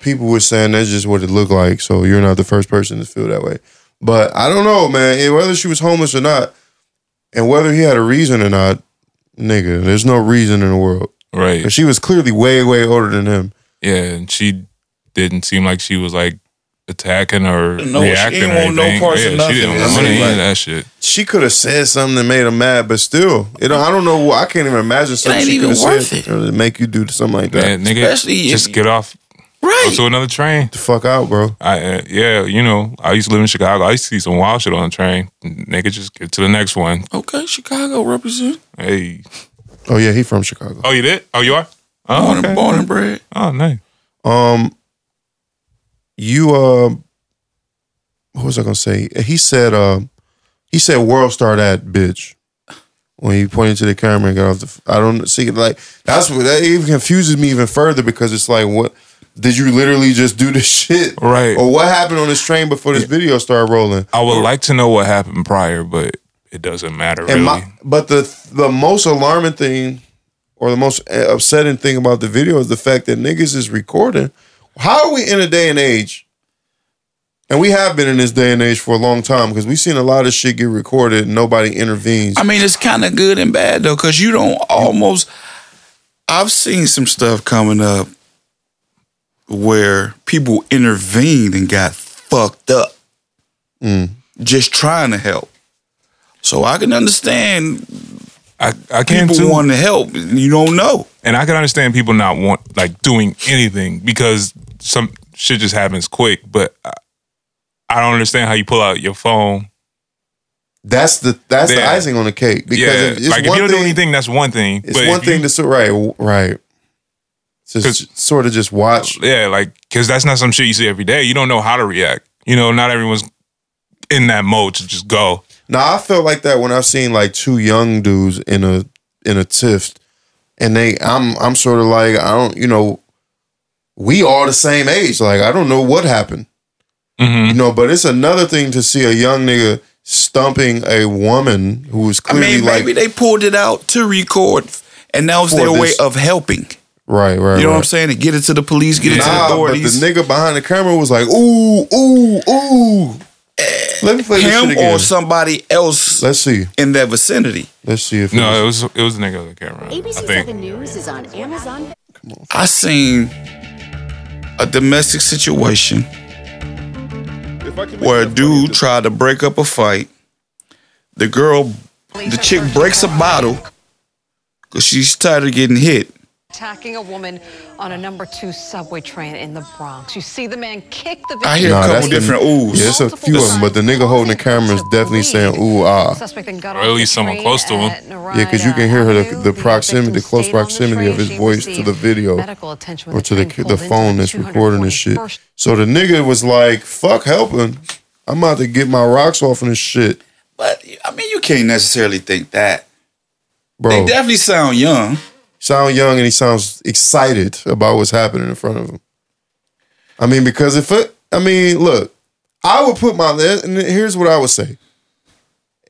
people were saying that's just what it looked like. So you're not the first person to feel that way. But I don't know, man. And Whether she was homeless or not, and whether he had a reason or not, nigga, there's no reason in the world. Right. She was clearly way, way older than him. Yeah, and she didn't seem like she was like attacking or No, she reacting ain't or want no anything. parts yeah, of nothing. She didn't It want any like- of that shit. She could have said something that made him mad, but still, it don't, I don't know. I can't even imagine something ain't she even could have worth said it. to make you do something like that. Man, nigga, Especially if- just get off right. onto another train. the fuck out, bro. I uh, yeah, you know, I used to live in Chicago. I used to see some wild shit on the train. Nigga, just get to the next one. Okay, Chicago represent. Hey, Oh yeah, he from Chicago. oh, you did? Oh, you are? Oh, Born, okay. and, born and bred. Oh, nice. Um, you uh, what was I gonna say? He said, uh, he said, "World star that bitch." When he pointed to the camera and got off the, I don't see it like that's what that even confuses me even further because it's like, what did you literally just do this shit, Right. Or what happened on this train before this video started rolling? I would like to know what happened prior, but it doesn't matter really. My, but the the most alarming thing, or the most upsetting thing about the video is the fact that niggas is recording. How are we in a day and age? And we have been in this day and age for a long time because we've seen a lot of shit get recorded and nobody intervenes. I mean, it's kind of good and bad though, because you don't almost. I've seen some stuff coming up where people intervened and got fucked up, Mm. just trying to help. So I can understand I, I can people too. want to help. You don't know. and I can understand people not want like doing anything because some shit just happens quick. But I, I don't understand how you pull out your phone. That's the that's the icing on the cake. Because yeah, if it's like if you don't thing, do anything, that's one thing. it's but one thing you- to so right, right. To 'Cause- s- sort of just watch. yeah, like because that's not some shit you see every day. You don't know how to react. You know, not everyone's in that mode to just go. Now I felt like that when I've seen like two young dudes in a in a tiff, and they I'm I'm sort of like I don't you know, we all the same age. Like I don't know what happened, hmm you know. But it's another thing to see a young nigga stumping a woman who was I mean, like maybe they pulled it out to record, and that was their way of helping. right, right. You know right. what I'm saying? To get it to the police, get it to the Nah, but the nigga behind the camera was like, ooh, ooh, ooh. Let me play Him or somebody else Let's see. in that vicinity. Let's see if No, it it was, was it was the nigga on the camera. ABC 7 News is on Amazon. I seen a domestic situation where a dude tried to break up a fight. The girl, the chick breaks a bottle because she's tired of getting hit. Attacking a woman on a number two subway train in the Bronx. You see the man kick the victim. I hear Nah, a that's couple the- different oohs. Yeah, it's a few of them, but the nigga holding the camera is definitely saying, ooh, ah. Suspect then got Or off at the least someone train close to him. at Yeah, because you can hear her the, Avenue. the The proximity, the victim close stayed on the proximity of his She voice to received the video medical attention when or to the train the pulled phone that's recording this shit. 241st So the nigga was like, "Fuck helping, I'm about to get my rocks off in this shit, But I mean, you can't necessarily think that. bro." They definitely sound young. Sound young and he sounds excited about what's happening in front of him. I mean, because if it, I mean, look, I would put my, list and here's what I would say.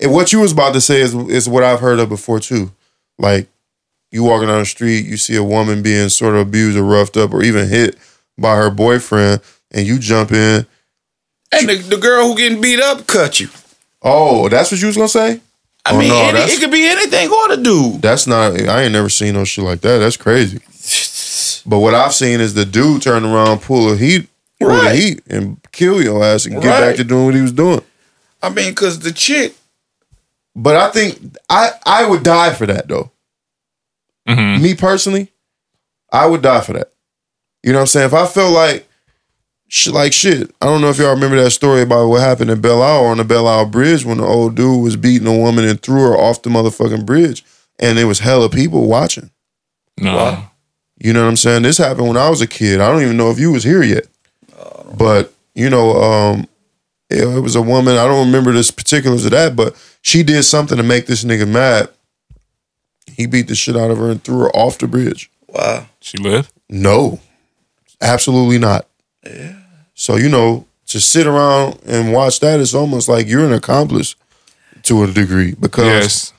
And what you was about to say is is what I've heard of before too. Like you walking down the street, you see a woman being sort of abused or roughed up or even hit by her boyfriend, and you jump in. And the, the girl who getting beat up cut you. Oh, that's what you was gonna say? I Oh, mean, no, any- it could be anything or the dude. That's not. I ain't never seen no shit like that. That's crazy. But what I've seen is the dude turn around, pull a heat, pull the Right. heat, and kill your ass and get back to doing what he was doing. I mean, because the chick, But I think I I would die for that though. Mhm. Me personally, I would die for that. You know what I'm saying? If I felt like shit, like shit, I don't know if y'all remember that story about what happened in Belle Isle on the Belle Isle Bridge when the old dude was beating a woman and threw her off the motherfucking bridge, and there was hella people watching. No. You know what I'm saying? This happened when I was a kid. I don't even know if you was here yet. But, you know, um, it, it was a woman, I don't remember the particulars of that, but she did something to make this nigga mad. He beat the shit out of her and threw her off the bridge. wow. She lived? No. Absolutely not. Yeah. So, you know, to sit around and watch that is almost like you're an accomplice to a degree because Yes.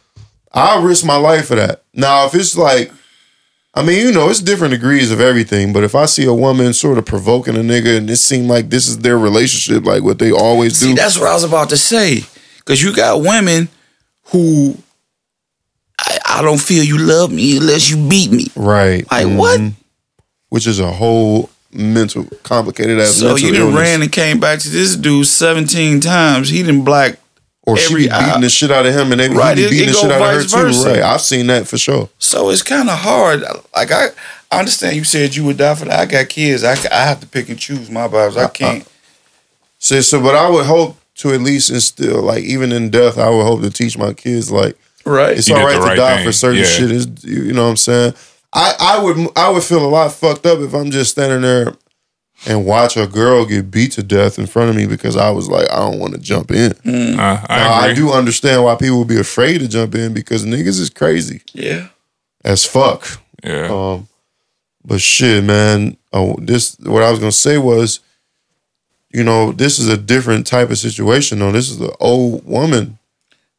I'll risk my life for that. Now, if it's like, I mean, you know, it's different degrees of everything, but if I see a woman sort of provoking a nigga and it seemed like this is their relationship, like what they always do. See, that's what I was about to say. Because you got women who, I, I don't feel you love me unless you beat me. right. Like, what? Mhm. Which is a whole mental, complicated ass So mental you done illness. ran and came back to this dude 17 times. He didn't black. or she be beating eye- the shit out of him and they Right, he be beating it the shit out of her vice too. Right. I've seen that for sure. So it's kind of hard. Like, I, I understand you said you would die for that. I got kids. I, I have to pick and choose my battles. I can't. So, so, but I would hope to at least instill, like, even in death, I would hope to teach my kids, like, Right. it's You all did right to die thing. for certain Yeah. shit. Is you you know what I'm saying? I I would I would feel a lot fucked up if I'm just standing there and watch a girl get beat to death in front of me because I was like I don't want to jump in. Mm. Uh, I Now, I do understand why people would be afraid to jump in because niggas is crazy Yeah. as fuck. Yeah. Um, but shit, man. Oh, this what I was gonna say was, you know, this is a different type of situation. though. this is an old woman.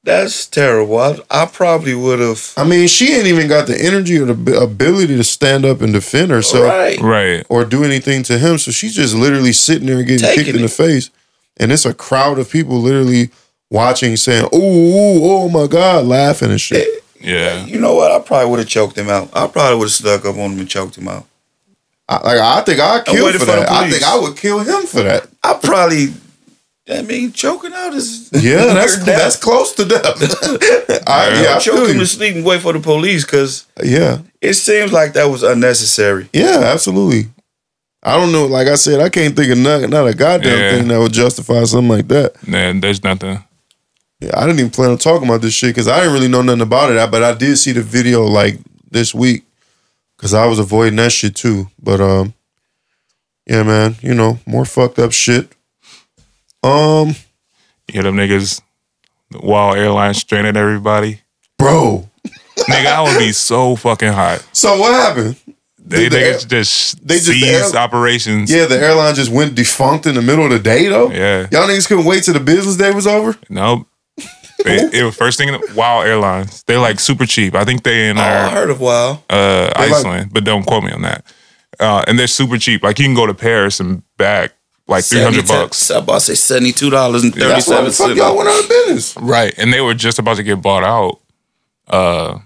That's terrible. I, I probably would have. I mean, she ain't even got the energy or the ability to stand up and defend herself Right. right. or do anything to him. So she's just literally sitting there and getting Taking kicked in it. the face, and it's a crowd of people literally watching, saying, "Ooh, ooh, oh my god," laughing and shit. Eh, yeah. You know what? I probably would have choked him out. I probably would have stuck up on him and choked him out. I, like I think I'd kill waiting for for that. I think I would kill him for that. I probably I mean, choking out is Yeah, that's Death. that's close to death. I, yeah, I choke feel him to sleep and wait for the police because Yeah, it seems like that was unnecessary. yeah, absolutely. I don't know. Like I said, I can't think of nothing, not a goddamn Yeah. thing that would justify something like that. Man, there's nothing. Yeah, I didn't even plan on talking about this shit because I didn't really know nothing about it. But I did see the video like this week because I was avoiding that shit too. But um, yeah, man, you know, more fucked up shit. Um, You hear them niggas, Wild Airlines stranded everybody. bro. Nigga, I would be so fucking hot. So what happened? They the niggas air- just they just- the air- operations. Yeah, the airline just went defunct in the middle of the day though. Yeah. Y'all niggas couldn't wait till the business day was over. Nope. They, it was first thing. in the- Wild Airlines. They're like super cheap. I think they in Oh, I uh, heard of WoW. uh, like- Iceland, but don't quote me on that. Uh, and they're super cheap. Like you can go to Paris and back like three hundred bucks. I'm about to say seventy-two dollars and thirty-seven fuck y'all went out of business. Right. And they were just about to get bought out uh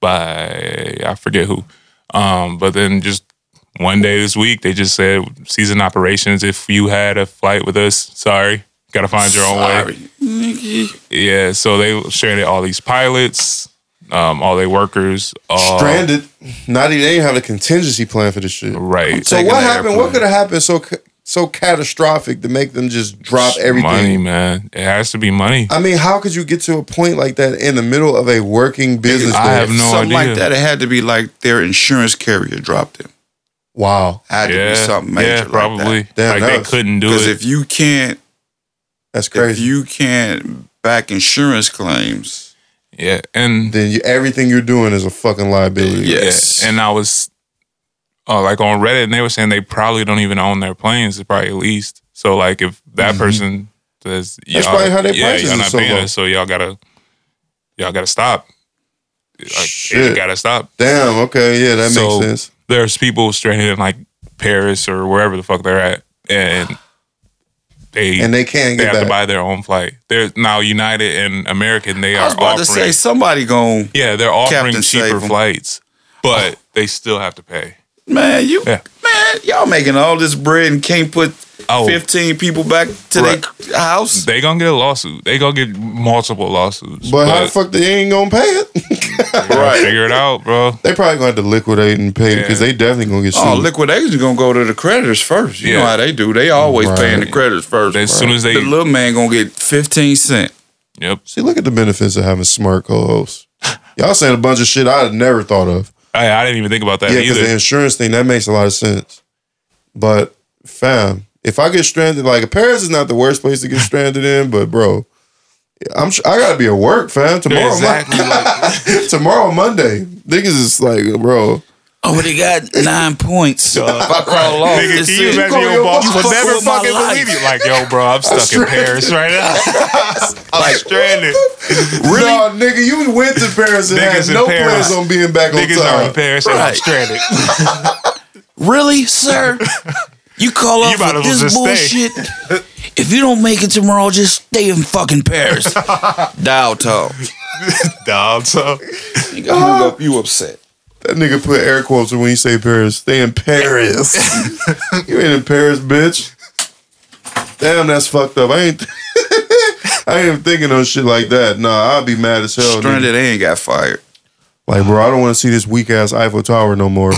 by I forget who. Um, but then just one day this week they just said season operations, if you had a flight with us, sorry. Gotta find your own way. Sorry. Nigga. Yeah, so they stranded all these pilots, um, all their workers, all Stranded. Not even they didn't have a contingency plan for this shit. Right. So what the happened? What could have happened so ca- so catastrophic to make them just drop everything? Money, man. It has to be money. I mean, how could you get to a point like that in the middle of a working business? I have no Something idea. like that. It had to be like their insurance carrier dropped them. Wow, Had to be something major. yeah, like probably. that. Damn, like that they couldn't do Because it. if you can't, that's crazy. if you can't back insurance claims, yeah, and then you, everything you're doing is a fucking liability. Yeah. Yeah, and I was uh, like on Reddit, and they were saying they probably don't even own their planes. It's probably leased. So like if that person says, Mm-hmm. That's y'all- probably how they yeah, prices y'all not so paying low. us, so y'all gotta y'all gotta stop. Like, Shit. gotta stop. Damn. Okay. Yeah, that So- makes sense. There's people stranded in like Paris or wherever the fuck they're at, and they And they can't they get have to buy their own flight. They're now United and American. They I are was about offering. to say somebody going, yeah, they're offering Captain cheaper flights, but they still have to pay. Man, you Yeah. man, y'all making all this bread and can't put Oh. fifteen people back to Right. their house. They gonna get a lawsuit. They gonna get multiple lawsuits. But how the fuck they ain't gonna pay it? right. Figure it out, bro. they probably gonna have to liquidate and pay because Yeah. they definitely gonna get oh, sued. Oh, liquidation gonna go to the creditors first. You know how they do. They always Right. paying the creditors first. As soon as they, the little man gonna get fifteen cent. yep. See, look at the benefits of having smart co-hosts. Y'all saying a bunch of shit I'd never thought of. I, I didn't even think about that yeah, because the insurance thing that makes a lot of sense. But fam, if I get stranded, like Paris is not the worst place to get stranded in, but bro, I'm I gotta be at work, fam. Tomorrow, exactly. like, tomorrow Monday, niggas is like, bro, Oh, they got nine points. if I call off nigga, can you shit, imagine your your boss boss would fucking never fucking believe you? Like, yo, bro, I'm stuck in Paris right now. I'm stranded. really, no, nigga, you went to Paris and Niggas had no Paris. plans on being back on Niggas are in. Paris and I'm stranded. Really, sir? You call off might with this well just stay. bullshit? if you don't make it tomorrow, just stay in fucking Paris. Dial tone. Dog, so Nigga, hung up, you upset. That nigga put air quotes when you say Paris. Stay in Paris. you ain't in Paris, bitch. Damn, that's fucked up. I ain't. I ain't even thinking of shit like that. Nah, I'd be mad as hell. nigga. Stranded ain't got fired. Like, bro, I don't want to see this weak ass Eiffel Tower no more.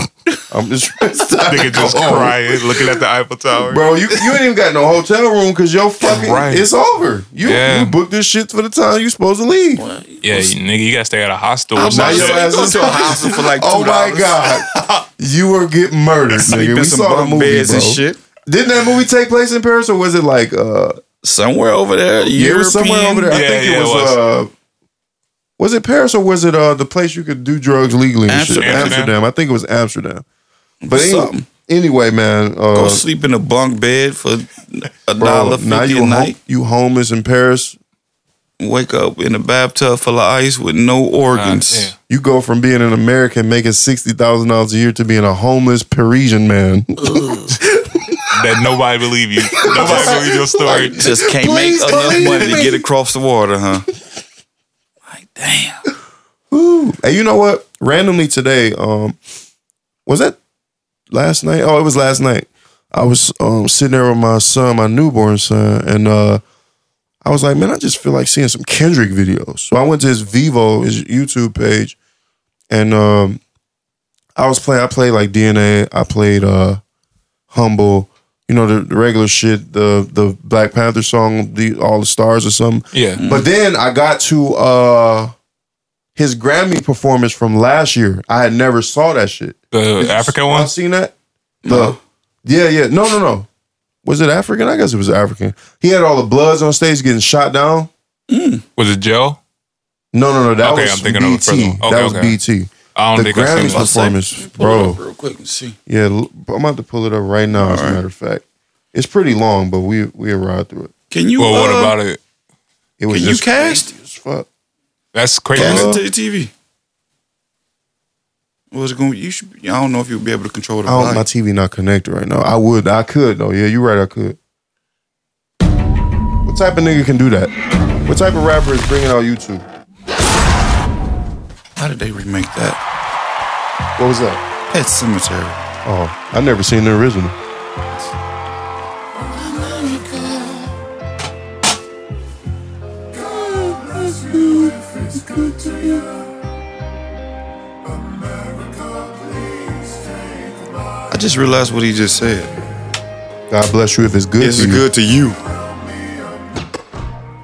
I'm just nigga just crying, looking at the Eiffel Tower. Bro, you, you ain't even got no hotel room because your fucking Right. it's over. You Yeah. you booked this shit for the time you supposed to leave. Yeah, you, nigga, you gotta stay at a hostel or Now something. your ass Go is to a hospital for like Oh my god, you were getting murdered, nigga. in We some saw the bunk movie, bro. and shit. Didn't that movie take place in Paris or was it like uh? Somewhere over there, Yeah, it was somewhere over there. I Yeah, think it yeah, it was, was. uh was it Paris or was it uh the place you could do drugs legally and shit? Amsterdam. Amsterdam. I think it was Amsterdam. But any- anyway, man, Go uh sleep in a bunk bed for a bro, dollar now fifty you a home, night. you homeless in Paris. Wake up in a bathtub full of ice with no organs. God damn. You go from being an American making sixty thousand dollars a year to being a homeless Parisian man. that nobody believe you. Nobody believe your story. Just can't Please make enough believe money to me. get across the water, huh? Damn. Hey, you know what? Randomly today, um, was that last night? Oh, it was last night. I was um, sitting there with my son, my newborn son, and uh, I was like, man, I just feel like seeing some Kendrick videos. So I went to his Vevo, his YouTube page, and um, I was playing. I played like DNA. I played uh, Humble. You know the, the regular shit, the the Black Panther song, the All the Stars or something. Yeah. But then I got to uh, his Grammy performance from last year. I had never saw that shit. The African I one? seen that. The yeah yeah no no no. Was it African? I guess it was African. He had all the bloods on stage getting shot down. Was it Joe? No no no. That Okay, was I'm thinking of the BET. first one. Okay, that was okay. BET. I don't the think I've seen Grammy that. performance, Pull it bro. up real quick and see. Yeah, l- I'm about to pull it up right now. as a All right. matter of fact, it's pretty long, but we we ride through it. Can you? Well, what uh, about it? It was Can you just cast? crazy as fuck. That's crazy. Cast it to the TV. Was it going? You should. I don't know if you'll be able to control the I don't, my volume. TV not connected right now. I would, I could though. Yeah, you're right. I could. What type of nigga can do that? What type of rapper is bringing out YouTube? How did they remake that? What was that? Pet Sematary. Oh, I never seen the original. I just realized what he just said. God bless you if it's good. It's to you. good to you.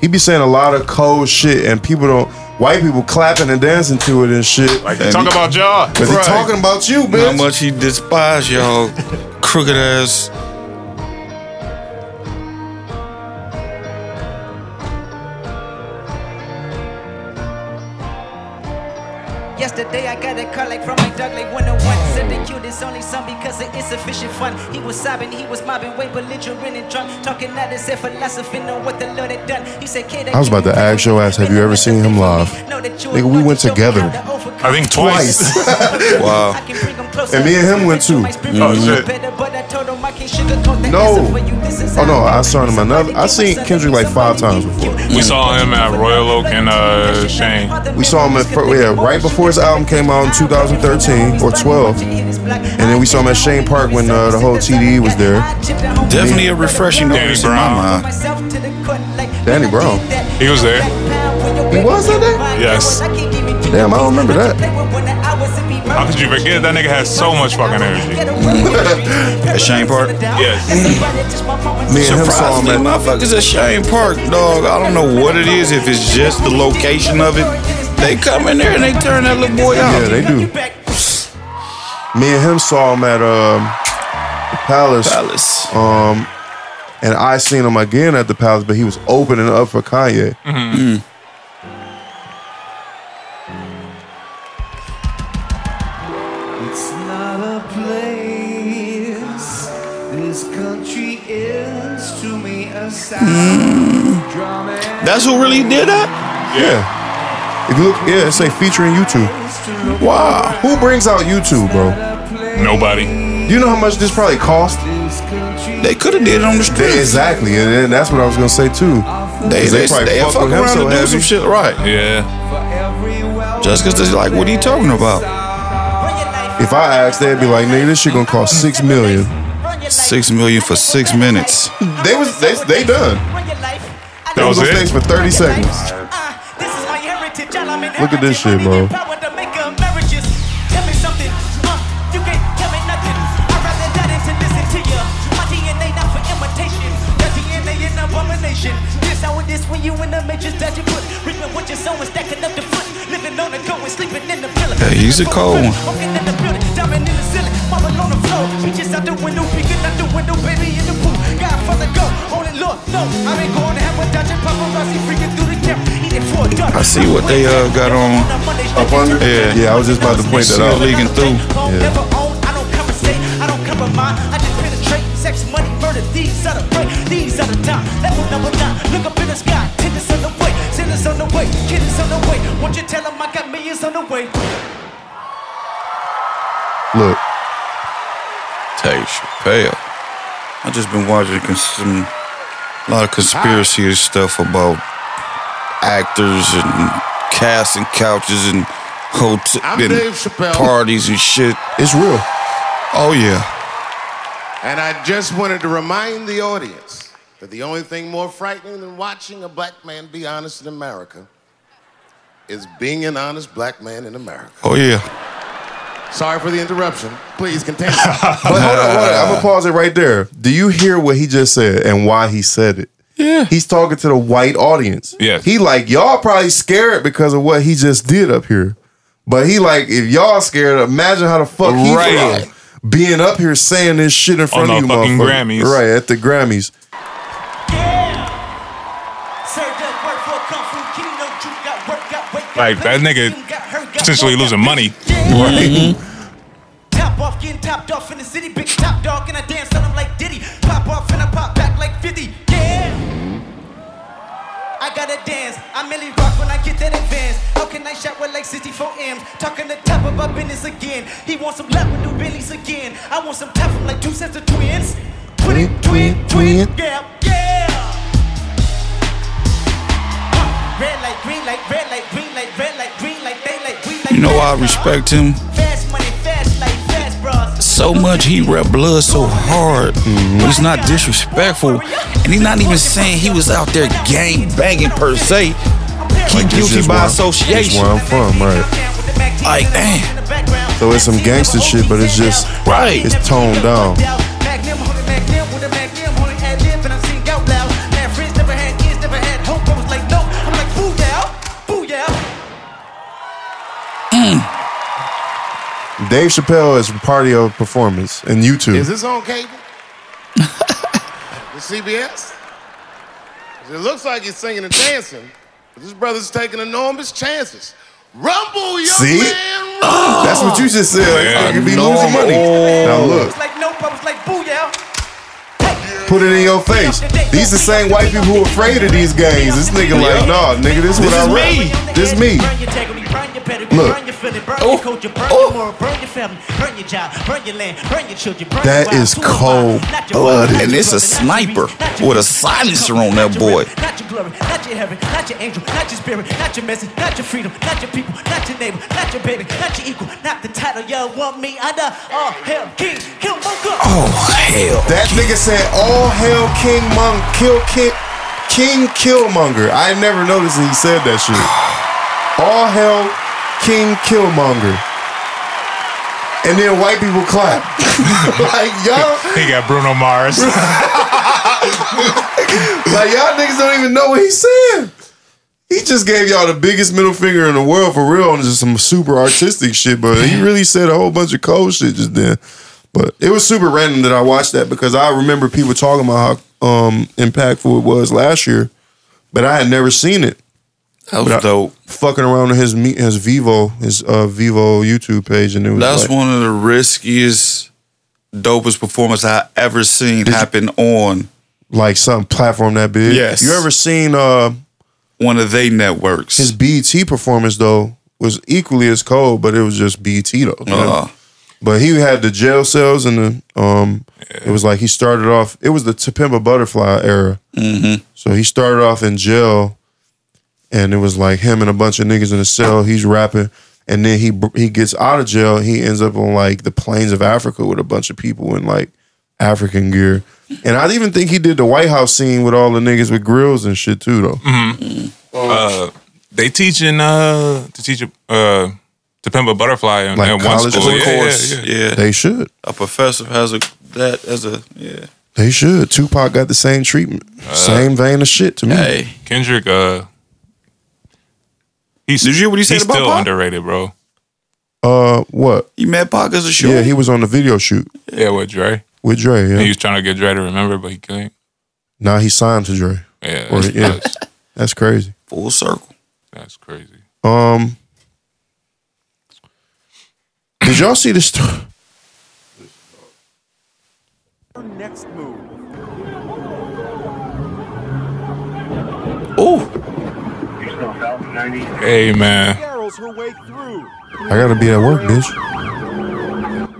He be saying a lot of cold shit, and people don't. White people clapping and dancing to it and shit. Like, talk about y'all. But he Right. talking about you, bitch. How much he despise y'all crooked ass. Because of insufficient fun He was sobbing, he was mobbing, way belligerent and drunk Talking out his head philosophy, know what the Lord had done He said, kid, I was about to ask your ass, have you ever seen him live? Nigga, we went together. I think twice. Wow. And me and him went too. Oh, shit. No. Oh no, I saw him another. I seen Kendrick like five times before. We saw him at Royal Oak and uh, Shane. We saw him at fir- yeah, right before his album came out in 2013 or 12, and then we saw at Chene Park when uh, the whole TDE was there. Definitely a refreshing Danny notice in my Brown. mind. Danny Brown. He was there. He was that day? Yes. Damn, I don't remember that. How could you forget? That nigga has so much fucking energy. At Chene Park. Yes. Me and him saw him at. motherfuckers at Chene Park, dog. I don't know what it is. If it's just the location of it, they come in there and they turn that little boy out. Yeah, they do. Me and him saw him at um, the Palace. Palace. Um, and I seen him again at the Palace, but he was opening up for Kanye. It's not a place. This country is to me a sound. Drama That's who really did that. Yeah. If you look, yeah, it say featuring YouTube. Wow. Who brings out YouTube, bro? Nobody. Do you know how much this probably cost? They could have did it on the street. Exactly, and that's what I was gonna say too. They, they, They probably they, fuck fuck around so to do some shit right. Yeah. Just because they're like, what are you talking about? If I asked, they'd be like, "Nigga, this shit gonna cost six million. Six million for six minutes. They was they they done. That was was on it? stage for thirty seconds. Look at this shit, bro. This how it is when you in the matrix that put. Reaping what you're sowing, stacking up the foot. Living on the go and sleeping in the villa Yeah, he's a cold. One. Walking in the building, diamond in the ceiling Marble on the floor, bitches out the window Peeking out the window, baby in the pool. Godfather go, only Lord, no. I ain't going to have a dodging paparazzi Freaking through the camera, eating for a dog I see what they uh, got on. Up under? Yeah. Yeah, I was just about to point that out. leaking through. Yeah. Never own, I don't compensate, I don't compromise, I just penetrate. Sex, money, murder, these are the break, these are the time. Level number nine, look up in the sky, tennis on the way, sinners on the way, kids on the way. Won't you tell them I got millions on the way? Look, Dave Chappelle. I just been watching some a lot of conspiracy stuff about actors and casting couches and hotels and parties and shit. it's real. Oh yeah. And I just wanted to remind the audience that the only thing more frightening than watching a black man be honest in America is being an honest black man in America. Oh yeah. Sorry for the interruption. Please continue. But hold on, hold on. I'm gonna pause it right there. Do you hear what he just said and why he said it? Yeah. He's talking to the white audience. Yeah. He like y'all probably scared because of what he just did up here. But he like if y'all scared, imagine how the fuck he Right. feel being up here saying this shit in front On of you, fucking motherfucker. Grammys. Right at the Grammys. Like that nigga potentially losing money. Right. Mm-hmm. Top off, getting topped off in the city, big top dog, and I dance on him like Diddy. Pop off and I gotta dance. I merely rock when I get that advance. How can I shot with like 64 M's? Talking the top of our business again. He wants some love with new Bentleys again. I want some top from like two sets of twins. Twin, twin, twin. Yeah, yeah. Huh. Red light, green light, red light, green light, red light, green light, they light, we light. You know I respect him Fast money, fast bras. So much. He rep blood so hard, but he's not disrespectful, and he's not even saying he was out there gang banging per se. He Like, guilty by where- association. Where I'm from, right? Like, damn. So it's some gangster shit, but it's just Right. It's toned down. Magnum, Dave Chappelle is part of your performance and YouTube. Is this on cable? the CBS? It looks like he's singing and dancing, but this brother's taking enormous chances. Rumble, young See? man, rumble. That's what you just said. Yeah. You could be losing money. Now look, was like, nope, I was like, boo yeah. Put it in your face. These the same white people who are afraid of these gangs. This nigga like, nah, nigga, this, This what I is rap. This me. Burn your integrity, burn your pedigree, Look. burn your feeling, burn Oh. your Oh. your moral, burn your family, burn your job, burn your land, burn your children, burn That your wives, is who am I? cold Not your blooded. And not it's a brother, not your sniper reach, not your with a silencer on that boy. Not your glory, not your heaven, not your angel, not your spirit, not your message, not your freedom, not your people, not your neighbor, not your baby, not your equal, not the title y'all want me under. Oh, hell, king, kill Mocha. Oh hell. That nigga said, all hail King Mong, kill King, King Killmonger. I never noticed that he said that shit. All hail King Killmonger. And then white people clap. like, y'all, He got Bruno Mars. like, y'all niggas don't even know what he's saying. He just gave y'all the biggest middle finger in the world for real on just some super artistic shit, but he really said a whole bunch of cold shit just then. But it was super random that I watched that because I remember people talking about how um, impactful it was last year, but I had never seen it. That was But I- dope. Fucking around on his me- his Vevo his uh, Vevo YouTube page, and it was That's like, one of the riskiest, dopest performances I ever seen happen on like some platform that big. Yes. You ever seen uh, one of they networks. his BET performance though? Was equally as cold, but it was just BET though. you know? But he had the jail cells and the um. It was like he started off. It was the To Butterfly era. mhm. So he started off in jail, and it was like him and a bunch of niggas in a cell. He's rapping, and then he he gets out of jail. He ends up on like the plains of Africa with a bunch of people in like African gear. And I even think he did the White House scene with all the niggas with grills and shit too, though. hmm Uh, they teaching uh to teach uh to pimp a butterfly in, Like in one college school. Of Yeah, course, yeah, yeah, yeah. They should. A professor has a that as a yeah. They should. Tupac got the same treatment, same vein of shit to me. Hey, Kendrick, uh, he's Did you hear what he said he's about still Pac? underrated, bro. Uh, what? you met Pac as a show. Yeah, he was on the video shoot Yeah, with Dre. with Dre. Yeah. He Yeah. was trying to get Dre to remember, but he couldn't. Now he signed to Dre. Yeah, Or, that's, yeah. that's, That's crazy. full circle. that's crazy. Um, did y'all see this? St- Next move. Oh, Hey man, Barrels her way through. I gotta be at work, bitch.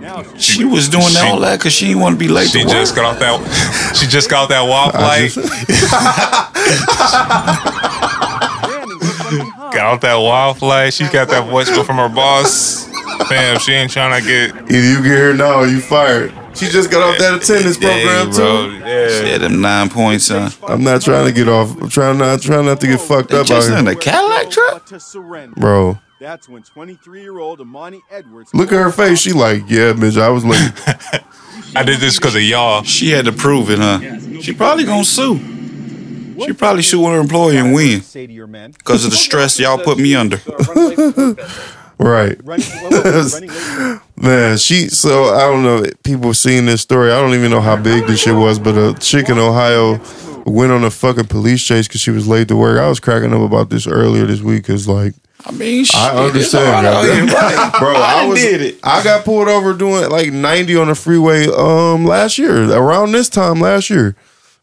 Now she was doing She- all that because she didn't want to be late she to work. just got off that. She just got off that waffle I flight. just- got off that wild flight. She got that voicemail from her boss. Fam, she ain't trying to get. Either you get here now or you fired. She just got off that attendance program bro. too. Yeah. Yeah, them nine points, son. I'm not trying to get off. I'm trying not trying not to get fucked They up out just in a Cadillac truck. Bro. That's when 23-year-old Amani Edwards. Look at her face. She like, yeah, bitch. I was late. I did this because of y'all. She had to prove it, huh? She probably gonna sue. She probably sue her employer and win Say to your men. because of the stress y'all put me under. right. Running, running. Man, she so I don't know. People seeing this story. I don't even know how big this shit was, but a chick in Ohio went on a fucking police chase because she was late to work. I was cracking up about this earlier this week because like I mean, shit, I understand, hard out goddamn. here, right? bro. I, was did it. I got pulled over doing like ninety on the freeway um last year around this time last year.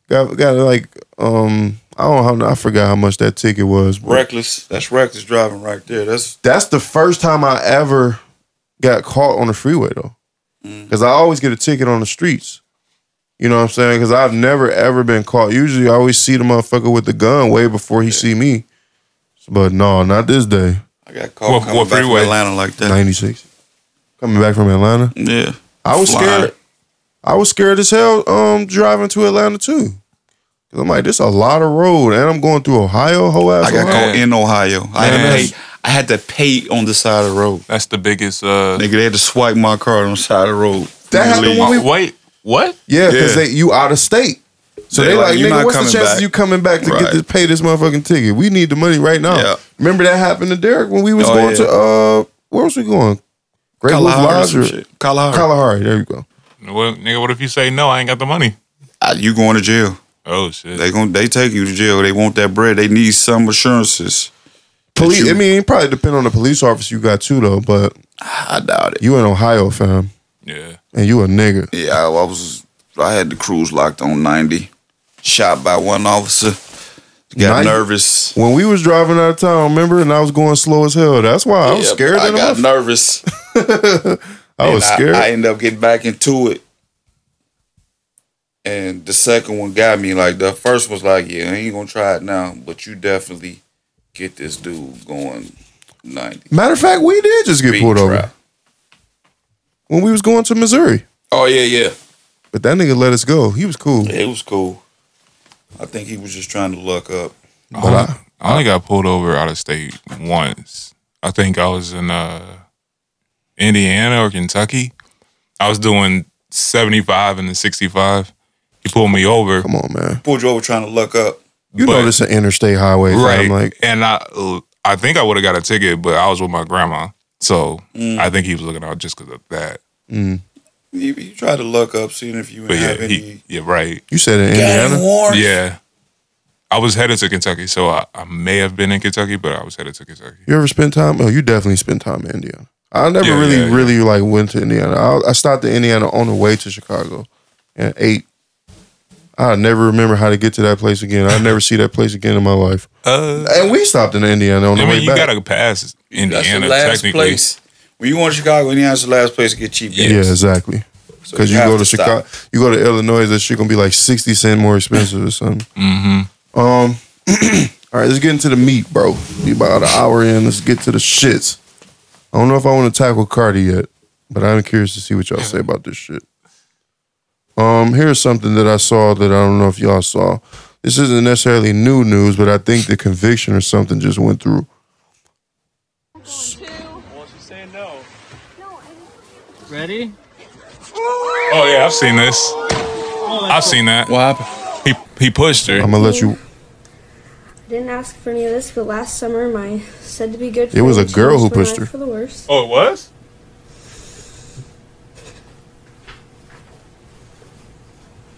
Got got like um I don't know how I forgot how much that ticket was. but- Reckless. That's reckless driving right there. That's that's the first time I ever got caught on the freeway though. Because I always get a ticket on the streets. You know what I'm saying? Because I've never ever been caught. Usually I always see the motherfucker with the gun way before he see me. But no, not this day. I got caught What- coming what back from freeway? Atlanta like that. 96. Coming back from Atlanta. Yeah, I was Flying. scared. I was scared as hell um driving to Atlanta too. Cause I'm like, this is a lot of road, and I'm going through Ohio, whole ass. I got caught in Ohio. I had, to pay, I had to pay on the side of the road. That's the biggest. uh Nigga, they had to swipe my card on the side of the road. That happened when we Wait, what? Yeah, because Yeah. you out of state. So They they, like, like, nigga, what's the coming chances back. you coming back to Right. get this pay this motherfucking ticket? We need the money right now. Yeah. Remember that happened to Derek when we was Oh, going yeah. to uh where was we going? Great Wolf Kalahari or Lodge or shit. Kalahari. Kalahari. There you go. What, nigga, what if you say no? I ain't got the money. Ah, you going to jail. Oh shit. They gon' they take you to jail. They want that bread. They need some assurances. Police. you- I mean, it probably depend on the police officer you got too, though. But I doubt it. you in Ohio, fam, yeah. and you a nigga. Yeah, I, I was. I had the cruise locked on ninety. Shot by one officer. Got 90? nervous. When we was driving out of town, remember, and I was going slow as hell. That's why I was Yeah, scared. I than got motherfucker. nervous. I was And scared. I, ended up getting back into it. And the second one got me. Like the first was like, yeah, I ain't gonna try it now, but you definitely get this dude going ninety. Matter of fact, we did just get Speed pulled over when we was going to Missouri. Oh yeah, yeah. But that nigga let us go. He was cool. It was cool. I think he was just trying to luck up. I only, I only got pulled over out of state once. I think I was in uh, Indiana or Kentucky. I was doing 75 and the 65. He pulled me over. Come on, man. Pulled you over trying to look up. You But- know this an interstate highway, fam. Right. Like and I I think I would have got a ticket, but I was with my grandma. So Mm. I think he was looking out just because of that. mm. You, you try to look up, seeing if you But yeah, have any. he, yeah, right. you said in Indiana. warrants. Yeah. I was headed to Kentucky, so I, I may have been in Kentucky, but I was headed to Kentucky. You ever spend time? Oh, you definitely spent time in Indiana. I never Yeah, really, yeah, yeah. really like went to Indiana. I, I stopped in Indiana on the way to Chicago and ate. I never remember how to get to that place again. I never see that place again in my life. Uh, And we stopped in Indiana on the I way mean, you back. gotta pass That's Indiana the last technically. place. When you want Chicago, Indiana's the last place to get cheap gas. yeah, gas. exactly. So Because you, go to, stop. Chicago, you go to Illinois, that shit gonna be like sixty cent more expensive or something. Mm-hmm. Um, all right, let's get into the meat, bro. We about an hour in. Let's get to the shits. I don't know if I want to tackle Cardi yet, but I'm curious to see what y'all say about this shit. Um, here's something that I saw that I don't know if y'all saw. This isn't necessarily new news, but I think the conviction or something just went through. Ready? Oh yeah, I've seen this. I've seen that. What happened? He he pushed her. I'm gonna let you. Didn't ask for any of this, but last summer my said to be good. It was a girl who pushed her. For the worse. Oh, it was.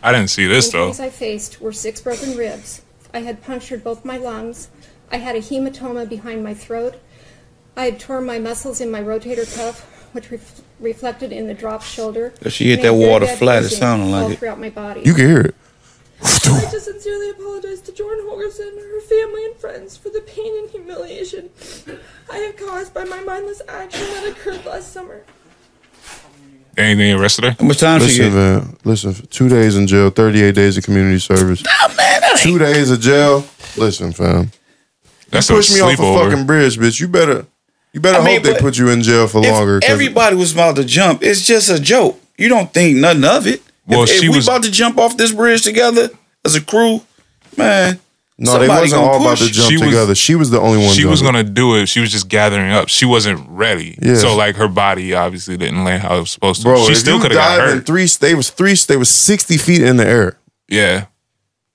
I didn't see this though. Injuries I faced were six broken ribs. I had punctured both my lungs. I had a hematoma behind my throat. I had torn my muscles in my rotator cuff, which ref- reflected in the dropped shoulder. If she hit and a that very water bad flat, it bruising sounded like all it. throughout my body. You can hear it. I just sincerely apologize to Jordan Holgersen, her family, and friends for the pain and humiliation I have caused by my mindless action that occurred last summer. Anything arrested her? How much time she Listen, get? man. Listen, two days in jail, 38 days of community service. Two days of jail. Listen, fam. That's you a push me off a sleepover. fucking bridge, bitch. You better, you better I mean, hope they but put you in jail for If longer. 'cause- everybody was about to jump, it's just a joke. you don't think nothing of it. Well, if, if she we was- about to jump off this bridge together as a crew, man. No, they wasn't gonna all about to jump She was- together. she was the only one. she was gonna do it. She was just gathering up. She wasn't ready. Yeah. So like her body obviously didn't land how it was supposed to. Bro, she if still you could have got hurt. three. They was three. They was sixty feet in the air. Yeah.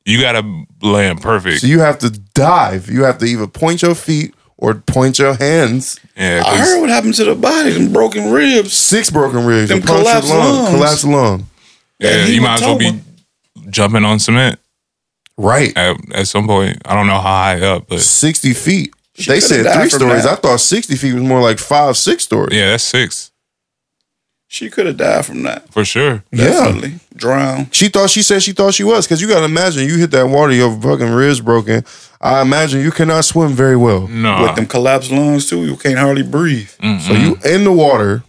You gotta land perfect. So you have to dive. You have to either point your feet or point your hands. Yeah, I heard what happened to the body, them broken ribs. Six broken ribs. Them a punctured collapsed lung, lungs. Collapsed lung. Yeah, you might as well be jumping on cement. Right. At, at some point. I don't know how high up, but Sixty feet. She they said three stories. that. I thought sixty feet was more like five, six stories. yeah, that's six. She could have died from that. For sure. Definitely. Drown. She thought she said she thought she was because you got to imagine you hit that water, your fucking ribs broken. I imagine you cannot swim very well. No. With them collapsed lungs too, you can't hardly breathe. So you in the water,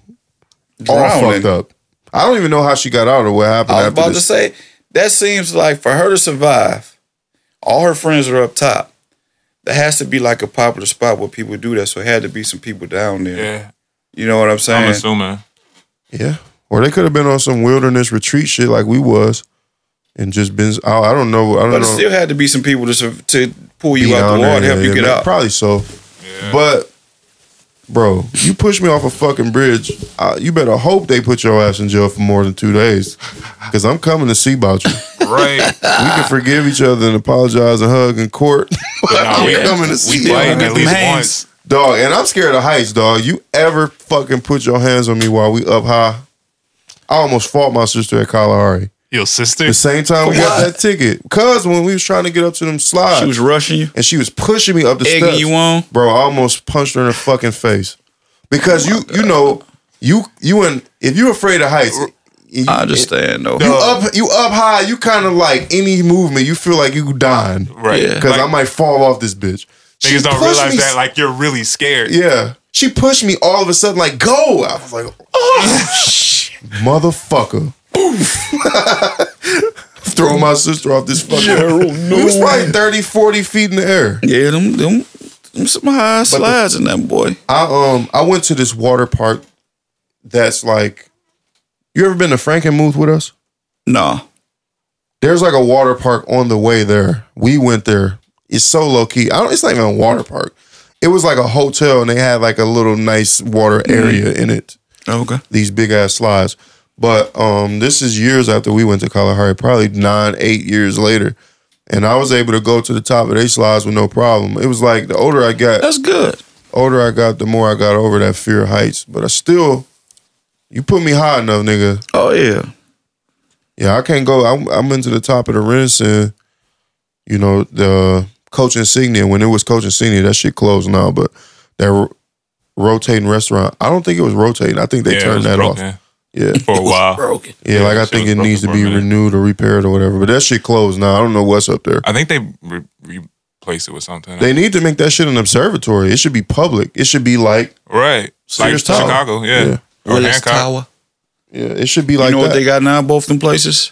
all fucked up. I don't even know how she got out or what happened. I was after about to say that seems like for her to survive, all her friends are up top. There has to be like a popular spot where people do that. So it had to be some people down there. Yeah. You know what I'm saying? I'm assuming. Yeah. Or they could have been on some wilderness retreat shit like we was, and just been. I, I don't know. I don't But it know. still had to be some people to to pull you out the there, water, help yeah, you get man, out. Probably so. But, bro, you push me off a fucking bridge. Uh, you better hope they put your ass in jail for more than two days, because I'm coming to see about you. Right. we can forgive each other and apologize and hug in court. But no, I'm we- coming to we see fighting you. at least once. Dog, and I'm scared of heights, dog. You ever fucking put your hands on me while we up high? I almost fought my sister at Kalahari. Your sister? The same time we got what? that ticket. Cause when we was trying to get up to them slides. She was rushing you. And she was pushing me up the Egging steps. you on? Bro, I almost punched her in the fucking face. Because you you know, you you and if you're afraid of heights, you, I understand though. you up you up high, you kind of like any movement, you feel like you dying. Right. Yeah. Because I might fall off this bitch. She Niggas don't pushed realize me that like you're really scared. yeah. She pushed me all of a sudden, like, go. I was like, oh, shit. Motherfucker. Throw my sister off this fucking. Gerald, We was probably 30, 40 feet in the air. Yeah, them them, them some high But the- slides in that boy. I um I went to this water park that's like you ever been to Frankenmuth with us? No. There's like a water park on the way there. We went there. It's so low key. I don't it's not even a water park. It was like a hotel and they had like a little nice water area in it. Okay. These big ass slides. But um this is years after we went to Kalahari, probably nine, eight years later. And I was able to go to the top of these slides with no problem. It was like the older I got, That's good. older I got, the more I got over that fear of heights. But I still, you put me high enough, nigga. Oh yeah. Yeah, I can't go. I'm, I'm into the top of the Renaissance. You know the Coach Insignia. When it was Coach Insignia, that shit closed now. But that ro- rotating restaurant, I don't think it was rotating. I think they Yeah, turned that broken off. Yeah, For a while. Broken. yeah. like I think it needs to be for a minute. renewed or repaired or whatever. But that shit closed now. I don't know what's up there. I think they re- replaced it with something. They need to make that shit an observatory. It should be public. It should be like right. Like Tower. Chicago, yeah. Yeah. Or Willis Hancock. Tower. yeah. It should be like you know that. what they got now? Both them places.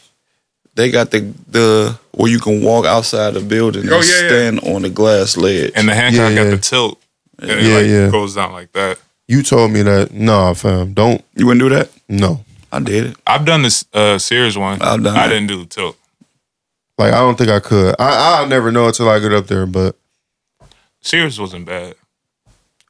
They got the the where you can walk outside the building Oh, and yeah, yeah. stand on the glass ledge. And the Hancock Yeah, got yeah. the tilt. And it Yeah, like yeah. goes down like that. You told me that. Nah, fam. Don't. you wouldn't do that? No. I did it. I've done this uh Sears one. I've done I that. didn't do the tilt. Like I don't think I could. I I'll never know until I get up there. But Sears wasn't bad.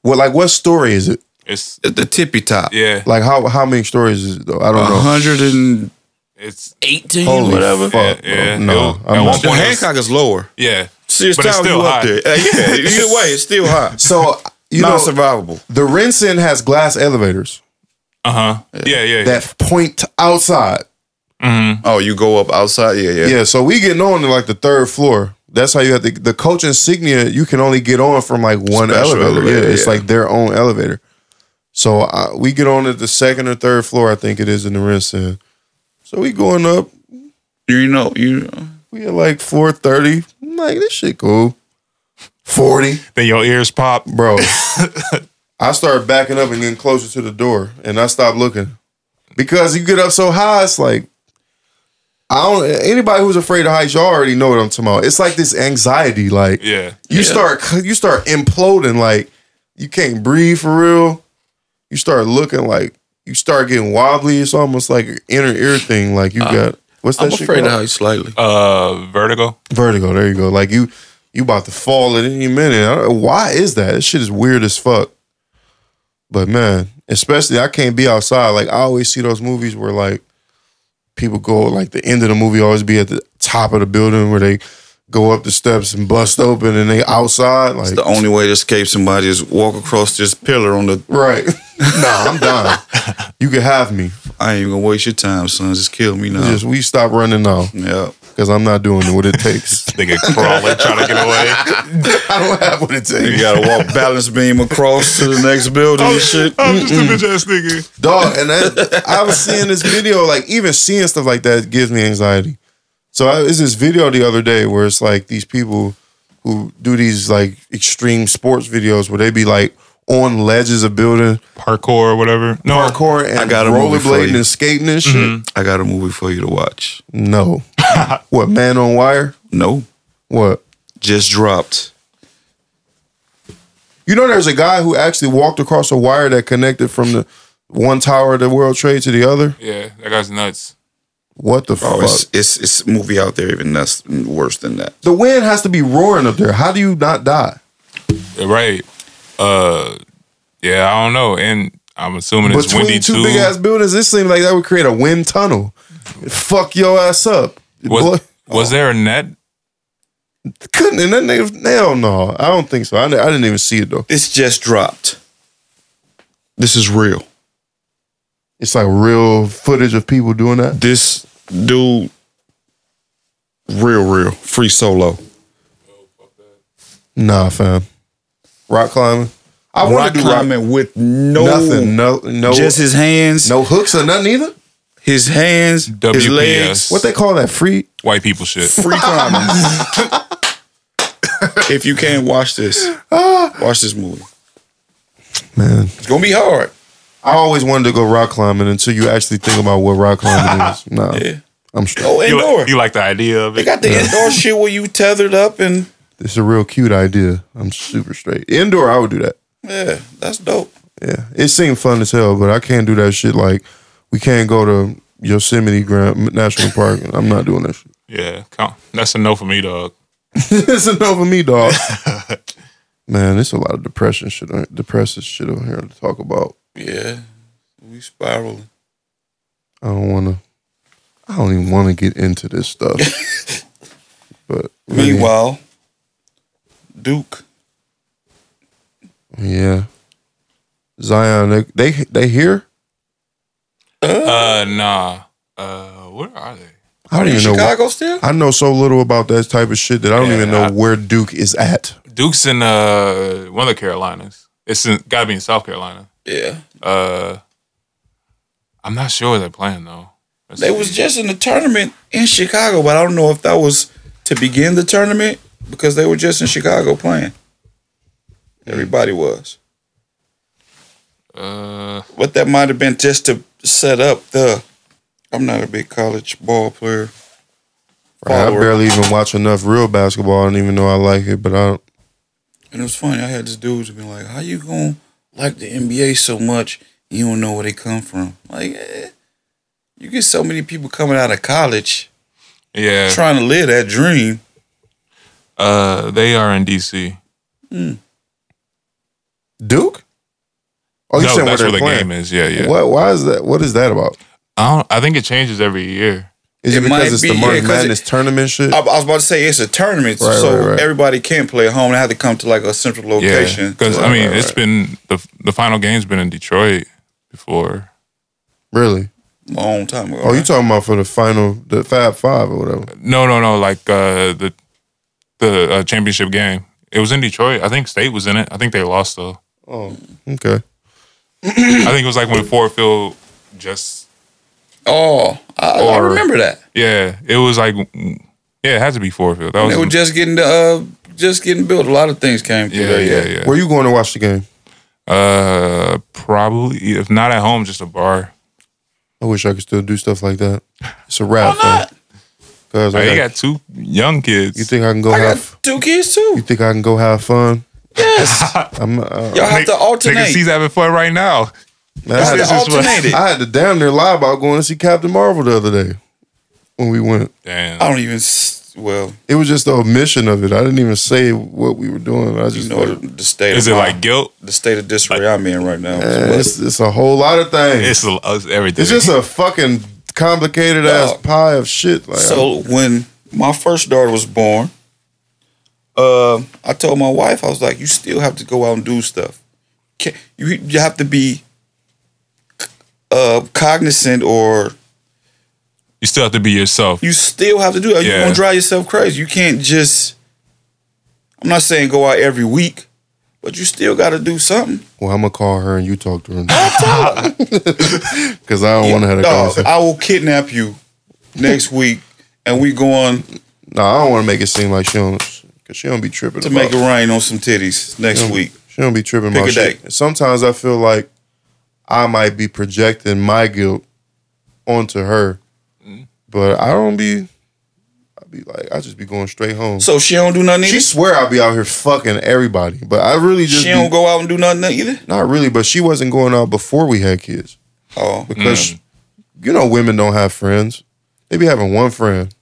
what like what story is it? It's At the tippy top. yeah. Like how how many stories is it though? I don't A know. hundred and It's eighteen, Holy whatever. fuck, Yeah, yeah. No, It'll- I'm at not- one point- Hancock is lower. yeah. Sears But it's Tower, still you up high. there. Yeah, either way, it's still high. So you Not know survivable. the Ren Cen has glass elevators Uh huh. Yeah, yeah. yeah. that point outside. Mhm. Oh, you go up outside? Yeah, yeah. Yeah. so we getting on to like the third floor. That's how you have to. The coach insignia you can only get on from like one elevator. elevator, yeah, it's yeah. like their own elevator. So uh, we get on at the second or third floor. I think it is in the rent Ren Cen. So we going up. You know, you We at like four thirty. Like this shit cool. Forty. Then your ears pop. bro. I started backing up and getting closer to the door, and I stopped looking because you get up so high. It's like I don't. Anybody who's afraid of heights, y'all already know what I'm talking about. It's like this anxiety, like Yeah. you start you start imploding, like you can't breathe for real. You start looking like you start getting wobbly. It's almost like an inner ear thing. Like you got what's that I'm shit afraid of called? heights slightly. Uh, Vertigo. Vertigo. There you go. Like you, you about to fall at any minute. I don't why is that? This shit is weird as fuck. But man, especially I can't be outside. Like I always see those movies where like people go like the end of the movie always be at the top of the building where they go up the steps and bust open and they outside. Like the only way to escape somebody is walk across this pillar on the. Right. nah, I'm done. You can have me. I ain't even gonna waste your time, son. Just kill me now. Just we stop running now. Yeah. Because I'm not doing what it takes. Nigga crawling, trying to get away. I don't have what it takes. You gotta walk balance beam across to the next building and oh, shit. I'm just a bitch ass nigga. Dog, and that, I was seeing this video, like even seeing stuff like that gives me anxiety. So I, it's this video the other day where it's like these people who do these like extreme sports videos where they be like on ledges of building, Parkour or whatever. No. parkour and I got a rollerblading and skating and shit. Mhm. I got a movie for you to watch. No, what man on wire? No, What? just dropped. You know, there's a guy who actually walked across a wire that connected from the one tower of the World Trade to the other. Yeah, that guy's nuts. What the Oh, fuck? it's it's it's a movie out there even that's worse than that. the wind has to be roaring up there. How do you not die? Right. Uh, yeah, I don't know, and I'm assuming it's Between windy two too. big ass buildings, this seems like that would create a wind tunnel. Fuck your ass up. was, Boy, was there a net? couldn't and that nigga hell no. I don't think so. I, I didn't even see it though. It's just dropped. This is real. It's like real footage of people doing that. This dude, real, real, free solo. Nah, fam. Rock climbing. I want rock to do rock climbing with no nothing. No, no. just his hands, no hooks or nothing either. his hands, his WPS. legs, What they call that? Free. White people shit. free climbing. if you can't watch this, ah. watch this movie. Man, It's gonna be hard. I always wanted to go rock climbing until you actually think about what rock climbing is. Nah, Yeah. I'm straight. Go You, indoor. like, you like the idea of They it? got the indoor shit where you tethered up and It's a real cute idea. I'm super straight. Indoor, I would do that. yeah, that's dope. Yeah, it seemed fun as hell, but I can't do that shit. Like, we can't go to Yosemite Grand National Park. I'm not doing that shit. Yeah, count. that's a no for me, dog. it's a no for me, dog. Man, there's a lot of depression shit, on- depressive shit on here to talk about. Yeah, we spiraling. I don't want to. I don't even want to get into this stuff. but really, Meanwhile, Duke. yeah, Zion, they they, they here. Uh, nah. Uh, where are they? I don't in even know. Chicago still? I know so little about that type of shit that I don't Yeah, even know I- where Duke is at. Duke's in uh one of the Carolinas. It's in, gotta be in South Carolina. Yeah, Uh, I'm not sure where they're playing though. Let's they see. was just in the tournament in Chicago, but I don't know if that was to begin the tournament because they were just in Chicago playing. Everybody was, Uh, but that might have been just to set up the. I'm not a big college ball player. Right, I barely even watch enough real basketball. I don't even know I like it, but I don't. And it was funny. I had this dude to be like, "How you gonna like the NBA so much? You don't know where they come from." Like, eh, you get so many people coming out of college yeah. trying to live that dream. Uh, they are in DC. Duke? Oh, no, saying that's they're where the playing. game is. Yeah, yeah. What? Why is that? What is that about? I don't. I think it changes every year. Is it, It might because it's be, the yeah, March 'cause Madness tournament shit? I, I was about to say it's a tournament, Right, so right, right. everybody can't play at home. They have to come to like a central location. because I mean, right, it's right. been the the final game's been in Detroit before. really? long time ago. Oh, you talking about for the final, the Fab Five or whatever? No, no, no. Like uh, the the uh, championship game. It was in Detroit. I think State was in it. I think they lost though. Oh, okay. I think it was like when Ford Field just oh, I, I Or- remember that. yeah. It was like yeah, it had to be Ford Field. That was They were just getting the, uh, just getting built. A lot of things came through yeah, there. yeah, yeah. Where you going to watch the game? Uh, probably if not at home, just a bar. I wish I could still do stuff like that. It's a wrap. Why Because Like, I you got, got two young kids. you think I can go I have? got two kids too. You think I can go have fun? Yes, I'm. Uh, y'all have to Nigga, alternate. he's having fun right now. Man, I, had This to, Alternated. I had to damn near lie about going to see Captain Marvel the other day when we went. Damn. I don't even. Well, It was just the omission of it. I didn't even say what we were doing. I you just know the, the state. Is of it my- like guilt? the state of disarray I'm in right now? Man, it's, it's a whole lot of things. It's, a- it's everything. It's just a fucking complicated ass Dog. pie of shit. Like, so when my first daughter was born, uh, I told my wife I was like, "You still have to go out and do stuff. You you have to be uh, cognizant, or you still have to be yourself. you still have to do it. You're Yeah. gonna drive yourself crazy. You can't just. I'm not saying go out every week, but you still got to do something. well, I'm gonna call her and you talk to her because I don't want to have a Dog, conversation. I will kidnap you next week, and we going No, I don't want to make it seem like she don't, cause she don't be tripping to about make it rain on some titties next She week. She don't be tripping Pick about a shit. day. Sometimes I feel like I might be projecting my guilt onto her, Mm-hmm. but I don't be. I be like, I just be going straight home. So she don't do nothing She swear I be out here fucking everybody, but I really just She be- don't go out and do nothing either. Not really, but she wasn't going out before we had kids Oh, because you know women don't have friends. They be having one friend.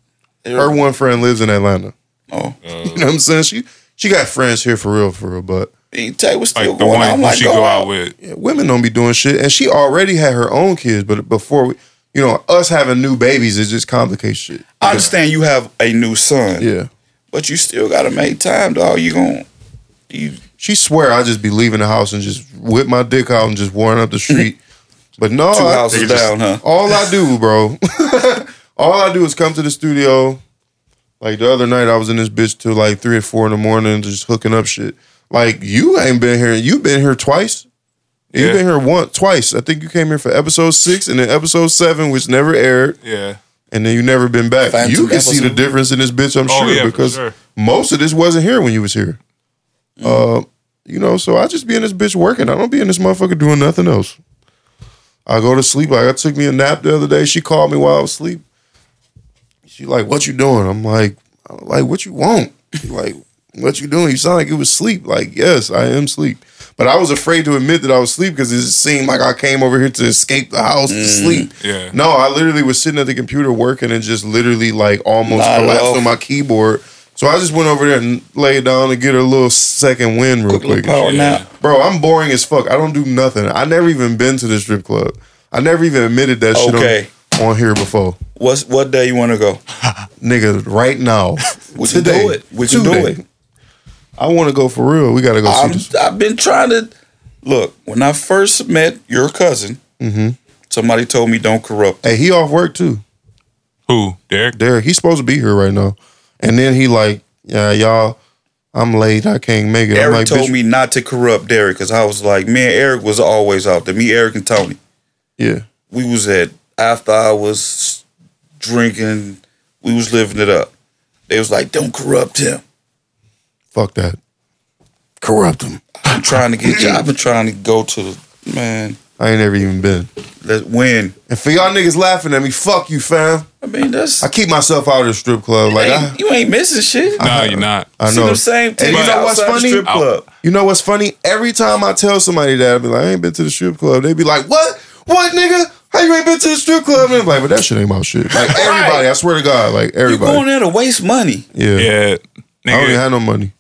Her one friend lives in Atlanta. Oh, you know what I'm saying? She she got friends here for real, for real. But Tay was still Like the going one out. I'm like, she go out. out with. yeah, women don't be doing shit, and she already had her own kids. But before we, you know, us having new babies, it just complicates shit. I understand you have a new son, Yeah, but you still got to make time, dog. You gon' you she swear I just be leaving the house and just whip my dick out and just warring up the street. But no, two I- houses down, huh? All I do, bro, all I do is come to the studio. Like the other night, I was in this bitch till like three or four in the morning, just hooking up shit. Like you ain't been here. You've been here twice. You've Yeah. been here once, twice. I think you came here for episode six and then episode seven, which never aired, Yeah. and then you never been back. Phantom you can see the difference in this bitch, I'm Oh, sure, yeah, because sure. most of this wasn't here when you was here. Uh, you know, so I just be in this bitch working. I don't be in this motherfucker doing nothing else. I go to sleep. Like I took me a nap the other day. She called me while I was asleep. She like, "What you doing?" I'm like, "Like what you want?" She like, "What you doing?" You sound like it was sleep. Like, yes, I am sleep. But I was afraid to admit that I was asleep because it seemed like I came over here to escape the house to mm, sleep. Yeah. No, I literally was sitting at the computer working and just literally like almost Nodded collapsed off. on my keyboard. So I just went over there and laid down to get a little second wind real quick quick. power nap. Bro, I'm boring as fuck. I don't do nothing. I never even been to the strip club. I never even admitted that shit Okay. on, on here before. What's what day you want to go? Nigga, right now. We can today, do it. We can do today. it. I want to go for real. We got to go see I'm, this. I've been trying to look. When I first met your cousin, hmm somebody told me don't corrupt. Hey, he off work too. Who? Derek? Derek, he's supposed to be here right now. And then he like, yeah, y'all, I'm late. I can't make it. I'm Eric like, told me not to corrupt Derek because I was like, man, Eric was always out there. Me, Eric, and Tony. yeah. We was at after I was drinking. We was living it up. They was like, don't corrupt him. Fuck that. Corrupt them. I'm trying to get you. I've been trying to go to the man. I ain't never even been. Let win. And for y'all niggas laughing at me, fuck you, fam. I mean, that's I keep myself out of the strip club. Like, I, you ain't missing shit. No, you're not. I See know. them same And you know what's funny? strip club. You know what's funny? Every time I tell somebody that, I be like, I ain't been to the strip club. They be like, what? What, nigga? How you ain't been to the strip club? And I'm like, but that shit ain't my shit. Like everybody, I swear to God, like everybody. You going there to waste money? yeah. Yeah. I don't even have no money.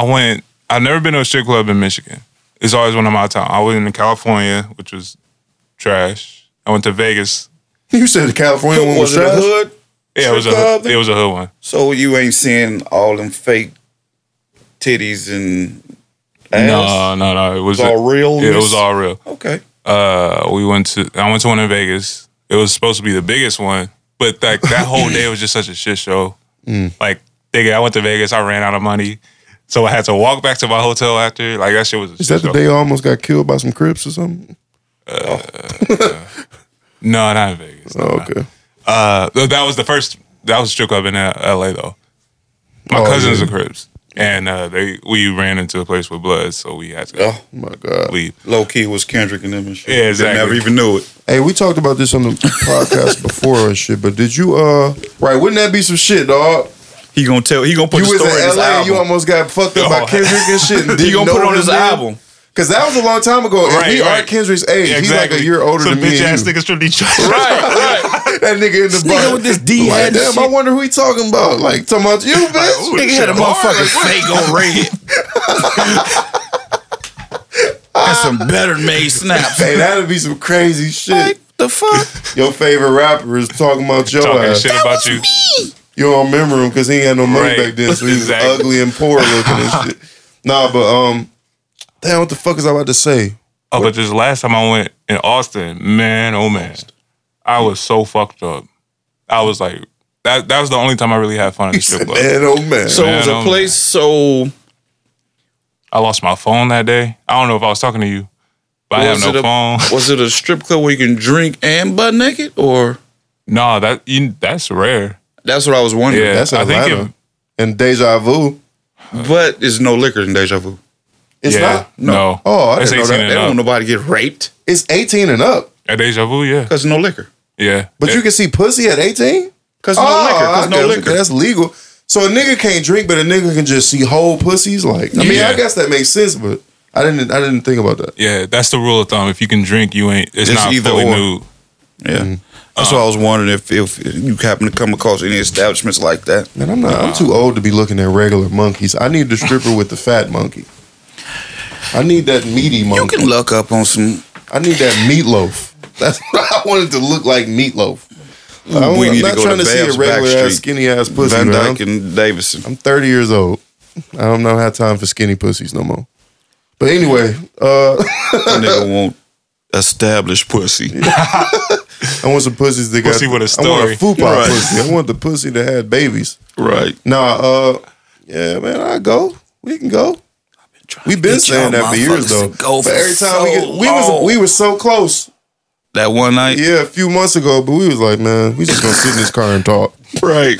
I went, I've never been to a strip club in Michigan. It's always one of my out town. I went in California, which was trash. I went to Vegas. You said the California one was Was it a trash. hood? Yeah, it was a Strip club? it was a hood one. So you ain't seeing all them fake titties and ass? No, no, no. It was It's all real? Yeah, it was all real. Okay. Uh, we went to. I went to one in Vegas. It was supposed to be the biggest one, but like that whole day was just such a shit show. Mm. Like, nigga, I went to Vegas. I ran out of money, so I had to walk back to my hotel after. Like that shit was. Is shit that the day I almost got killed by some Crips or something? No, not in Vegas. Oh, okay. Uh, that was the first. That was a strip club in uh, L.A. though. My Oh, cousins yeah. are Crips, and uh, they we ran into a place with blood, so we had to Go Oh, my God. leave. low key was Kendrick and them and shit. Yeah, exactly. They never even knew it. Hey, we talked about this on the podcast before and shit, but did you uh right, wouldn't that be some shit, dog? He gonna tell. He gonna put you the was story in in his LA and album. you almost got fucked up by Oh. Kendrick and shit. And he didn't gonna put know on his this album. Cause that was a long time ago. and Right, we right. are Kendrick's age. Yeah, He's like a year older Some than me. bitch and ass you. niggas from Detroit. Right, right. that nigga in the This bar. nigga with this D Like, hat and damn, I shit. wonder who he talking about. Like talking about you, bitch. ooh, Nigga had a motherfucking Faygo red. and some better made snaps. Hey, that'd be some crazy shit. Like, the fuck? Your favorite rapper is talking about your Talking ass. shit about you. You don't remember him because he ain't had no money Right. back then, so he was Exactly. ugly and poor looking and shit. Nah, but um, damn, what the fuck is I about to say? Oh, but this last time I went in Austin, man, oh man, I was so fucked up. I was like, that. That was the only time I really had fun at the strip club. Man, oh man. So it was Man, a oh, place. So I lost my phone that day. I don't know if I was talking to you, but I have no a, phone. Was it a strip club where you can drink and butt naked, or No, that you, that's rare. That's what I was wondering. Yeah, That's I think Atlanta. it- and Deja Vu. But there's no liquor in Deja Vu. It's yeah, not. no. Oh, I It's didn't know 18 that. They and don't up. want nobody to get raped It's 18 and up. At Deja Vu, yeah, because no liquor. yeah. But you can see pussy at 18? Because no Oh, liquor. Because no guess, liquor. That's legal. So a nigga can't drink, but a nigga can just see whole pussies. Like, I mean, Yeah. I guess that makes sense, but I didn't. I didn't think about that. yeah, that's the rule of thumb. If you can drink, you ain't. It's, It's not either fully or. nude. Yeah. Mm-hmm. That's why I was wondering if, if you happen to come across any establishments like that. Man, I'm not. I'm too old to be looking at regular monkeys. I need the stripper with the fat monkey. I need that meaty monkey. You can look up on some. I need that meatloaf. That's what I wanted to look like meatloaf. I don't- we I'm not to trying to to see a regular ass skinny ass pussy. Van. Dyke and Davidson. I'm 30 years old. I don't know have time for skinny pussies no more. But anyway, uh, That nigga want established pussy. I want some pussies that got. Pussy with a I want a fupa Right. pussy. I want the pussy that had babies. right. Nah, uh, yeah, man, I go. We can go. We've been saying that for years though. go but for every time we get, we was we was so close. That one night. Yeah, a few months ago, but we was like, man, we just gonna sit in this car and talk. Right.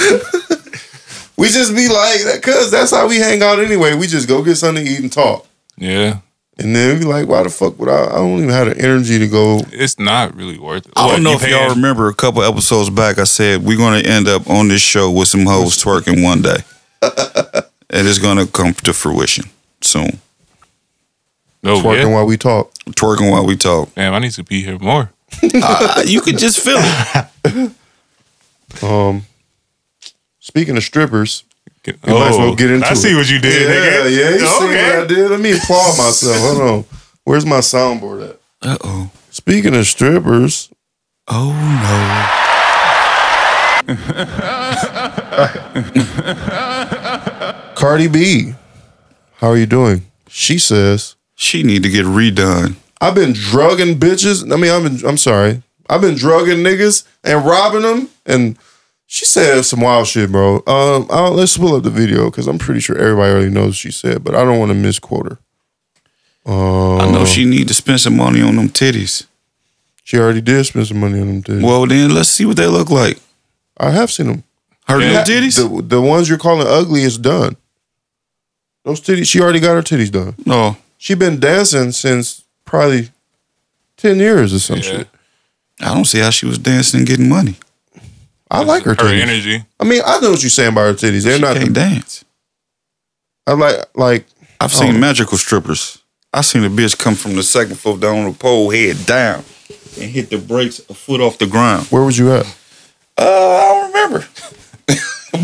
We just be like that, cause that's how we hang out anyway. We just go get something to eat and talk, Yeah, and then we be like, why the fuck would I? I don't even have the energy to go. it's not really worth it. I don't know you if y'all remember a couple episodes back. I said we're going to end up on this show with some hoes twerking one day, and it's going to come to fruition soon. No, Twerking yeah. while we talk. Twerking while we talk. Damn, I need to be here more. Uh, you could just feel it. Um, speaking of strippers, Get- we might as well get into Oh, I it. see what you did, Yeah, nigga. yeah, you see Okay. what I did. Let me applaud myself. Hold on, where's my soundboard at? Uh oh. Speaking of strippers, Oh no. Cardi B, how are you doing? She says, She need to get redone. I've been drugging bitches. I mean, I've been, I'm sorry. I've been drugging niggas and robbing them. And she said some wild shit, bro. Um, I'll, let's pull up the video because I'm pretty sure everybody already knows what she said, but I don't want to misquote her. Um, I know she need to spend some money on them titties. She already did spend some money on them titties. Well, then let's see what they look like. I have seen them. Her new titties? The, the ones you're calling ugly is done. Those titties, she already got her titties done. No. She been dancing since probably 10 years or some Yeah. shit. I don't see how she was dancing and getting money. I like her Her titties. energy. I mean, I know what you're saying about her titties. They're She not. can't dance. I like like. I've seen magical strippers. I seen a bitch come from the second floor down the pole, head down, and hit the brakes a foot off the ground. Where was you at? Uh, I don't remember,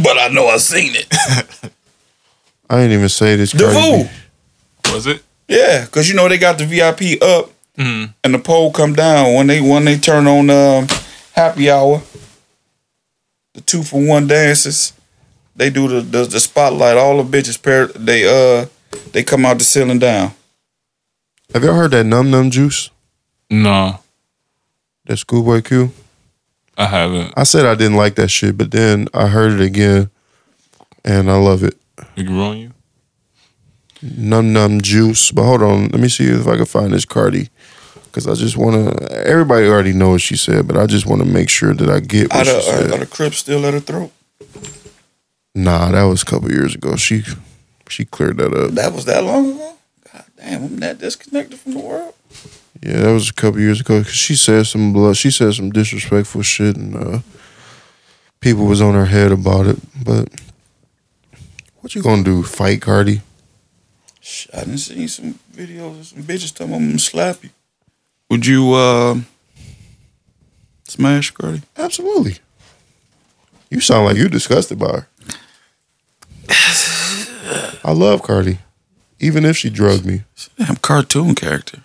but I know I seen it. I ain't even say this. The Cardi Was it? Yeah, because you know they got the VIP up Mm. and the pole come down when they when they turn on um, happy hour. The two for one dances, they do the the, the spotlight. All the bitches pair they uh they come out the ceiling down. Have y'all heard that Numb Numb Juice? No, That Schoolboy Q. I haven't. I said I didn't like that shit, but then I heard it again, and I love it. We can ruin you. Numb Numb Juice. But hold on, let me see if I can find this Cardi. Because I just want to. Everybody already know what she said, but I just want to make sure that I get what she the, said. are, the crips still at her throat? Nah, that was a couple years ago. She she cleared that up. That was that long ago. God damn, I'm that disconnected from the world. Yeah, that was a couple years ago. Cause she said some blood. She said some disrespectful shit, and uh, people was on her head about it. But what you gonna do? Fight Cardi? I done seen some videos of some bitches telling them I'm gonna slap you. Would you uh smash Cardi? Absolutely. You sound like you're disgusted by her. I love Cardi, even if she drugged me. Damn cartoon character.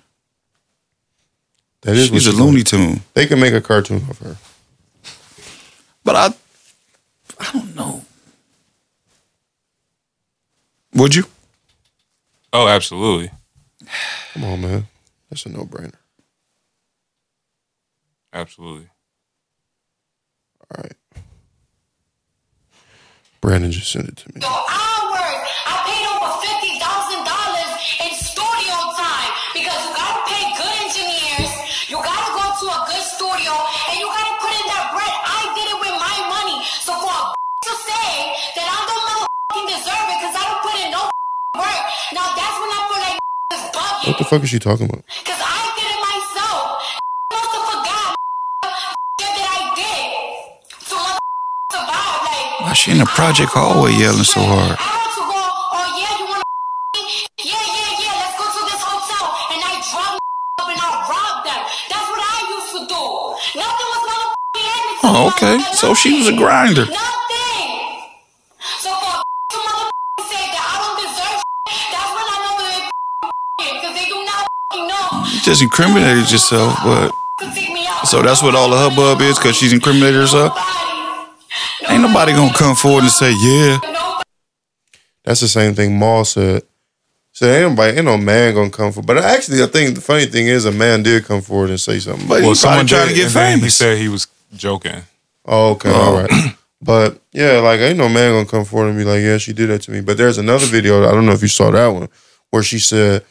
That is what She's a she's Looney like. Tune. They can make a cartoon of her. But I I don't know. Would you? Oh, absolutely. Come on, man. That's a no brainer. Absolutely. All right. Brandon just sent it to me. hours. I paid over fifty thousand dollars in studio time because you gotta pay good engineers. You gotta go to a good studio and you gotta put in that bread. I did it with my money. So for a to say that I don't motherfucking deserve it because I don't put in no work. Now that's when I feel like is bugging. What the fuck is she talking about? Cause I did it myself. Must have forgot shit that I did to survive. Like Why she in the project hallway yelling so hard? I had to go, oh yeah, you wanna yeah, yeah, yeah, let's go to this hotel. And I drop up and I rob them. That's what I used to do. Nothing was motherfucking anything. Oh, okay. So she was a grinder. Nothing. So for to motherfucking say that I don't deserve that's when I know that they because they do not know. You just incriminated yourself, but so that's what all the hubbub is because she's incriminated herself. Ain't nobody gonna come forward and say, "Yeah, That's the same thing Maul said. Said ain't nobody, ain't no man gonna come forward. But actually, I think the funny thing is, a man did come forward and say something. But well, someone to get then He said he was joking. Oh, okay, all right. But yeah, like ain't no man gonna come forward and be like, yeah, she did that to me. But there's another video. I don't know if you saw that one where she said,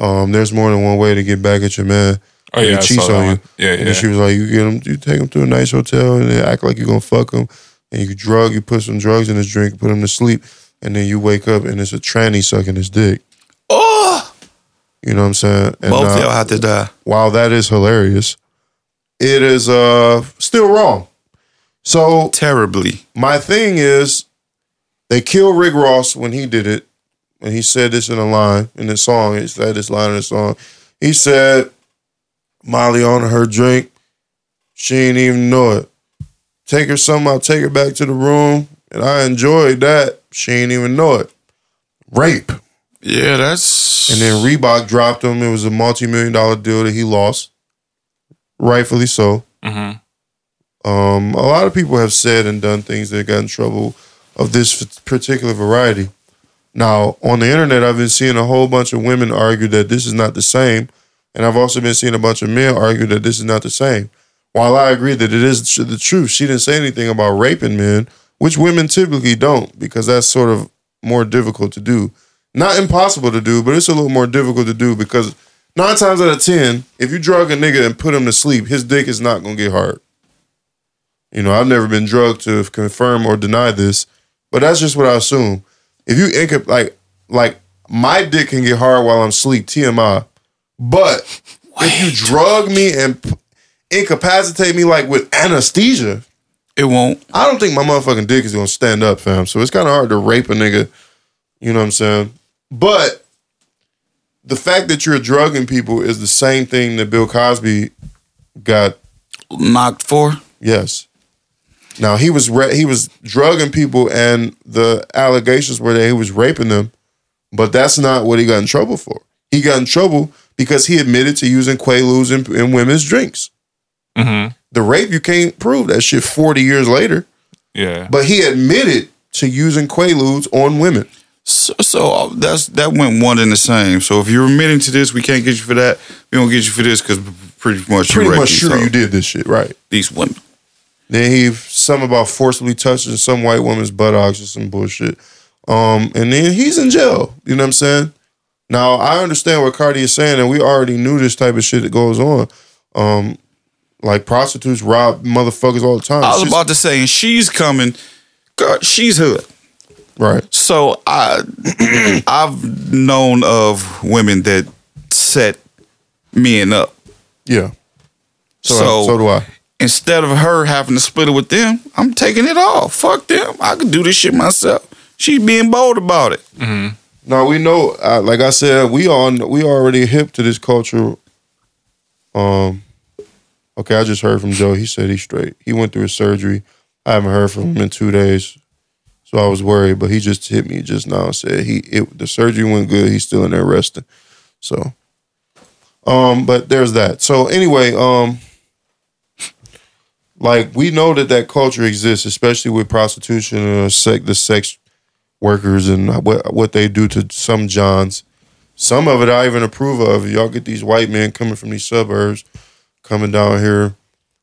um, "There's more than one way to get back at your man." Oh, yeah, he I cheats saw that on you. one. Yeah, And yeah. she was like, "You get him, you take him to a nice hotel and act like you're gonna fuck him, and you drug, you put some drugs in his drink, put him to sleep, and then you wake up and it's a tranny sucking his dick." oh, You know what I'm saying? And, both uh, y'all have to die." while that is hilarious, it is uh still wrong. So terribly. My thing is, they killed Rick Ross when he did it, and he said this in a line in the song. He said this line in the song. He said, "Molly on her drink, she ain't even know it. Take her some, I'll take her back to the room, and I enjoyed that. She ain't even know it. Rape." Yeah, that's. And then Reebok dropped him. It was a multi-million dollar deal that he lost, rightfully so. Mm-hmm. Um, a lot of people have said and done things that got in trouble of this particular variety. Now, on the internet, I've been seeing a whole bunch of women argue that this is not the same, and I've also been seeing a bunch of men argue that this is not the same. While I agree that it is the truth, she didn't say anything about raping men, which women typically don't, because that's sort of more difficult to do. Not impossible to do, but it's a little more difficult to do because nine times out of ten, if you drug a nigga and put him to sleep, his dick is not gonna get hard. You know, I've never been drugged to confirm or deny this, but that's just what I assume. If you inca- like like my dick can get hard while I'm asleep, TMI. But if you drug me and incapacitate me like with anesthesia, it won't. I don't think my motherfucking dick is gonna stand up, fam. So it's kind of hard to rape a nigga. You know what I'm saying? But the fact that you're drugging people is the same thing that Bill Cosby got knocked for. Yes. Now he was ra- he was drugging people, and the allegations were that he was raping them, but that's not what he got in trouble for. He got in trouble because he admitted to using Quaaludes in, in women's drinks. Mm-hmm. The rape you can't prove that shit forty years later, Yeah. but he admitted to using Quaaludes on women. So, so uh, that's that went one and the same. So if you're admitting to this, we can't get you for that. We don't get you for this because pretty much Pretty you raped much sure hoes. you did this shit, right? These women. Then he some about forcibly touching some white woman's buttocks or some bullshit. Um, and then he's in jail. You know what I'm saying? Now I understand what Cardi is saying, and we already knew this type of shit that goes on. Um, like prostitutes rob motherfuckers all the time. I was She's- about to say, and she's coming. Girl, she's hood. Right. So I I've known of women that set men up. Yeah. So, So- so do I. Instead of her having to split it with them, I'm taking it all. Fuck them. I could do this shit myself. She's being bold about it. Mm-hmm. No, we know. Uh, like I said, we on we already hip to this culture. Um, okay, I just heard from Joe. He said he's straight. He went through his surgery. I haven't heard from him in two days, so I was worried. But he just hit me just now and said he it, the surgery went good. He's still in there resting. So, um, but there's that. So anyway, um, like we know that that culture exists, especially with prostitution and the sex workers and what what they do to some Johns. Some of it I even approve of. Y'all get these white men coming from these suburbs, coming down here,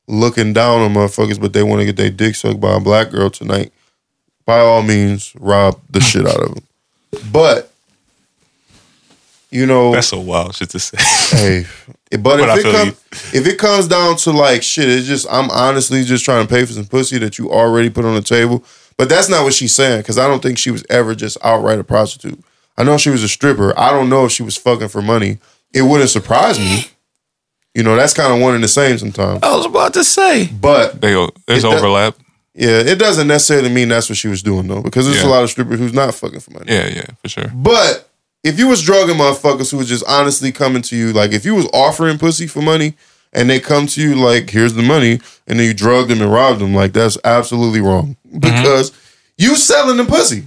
looking down on motherfuckers, but they want to get their dick sucked by a black girl tonight. By all means, rob the shit out of them. But you know, That's so wild shit to say. hey, but, But if it come, if it comes down to like shit, it's just I'm honestly just trying to pay for some pussy that you already put on the table. But that's not what she's saying because I don't think she was ever just outright a prostitute. I know she was a stripper. I don't know if she was fucking for money. It wouldn't surprise me. You know, that's kind of one and the same sometimes. I was about to say, but they there's It does- overlap. yeah, it doesn't necessarily mean that's what she was doing though, because there's a lot of strippers who's not fucking for money. Yeah, yeah, for sure. But if you was drugging motherfuckers who was just honestly coming to you, like if you was offering pussy for money and they come to you like, here's the money, and then you drug them and robbed them, like that's absolutely wrong. Mm-hmm. Because you selling the pussy.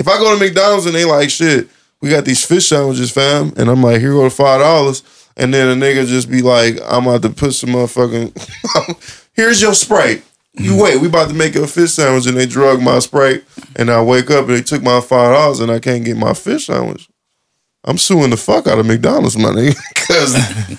If I go to McDonald's and they like, shit, we got these fish sandwiches, fam, and I'm like, here go the five dollars, and then a nigga just be like, I'm about to put some motherfucking here's your Sprite. You wait, we about to make a fish sandwich and they drug my Sprite and I wake up and they took my five dollars and I can't get my fish sandwich. I'm suing the fuck out of McDonald's money because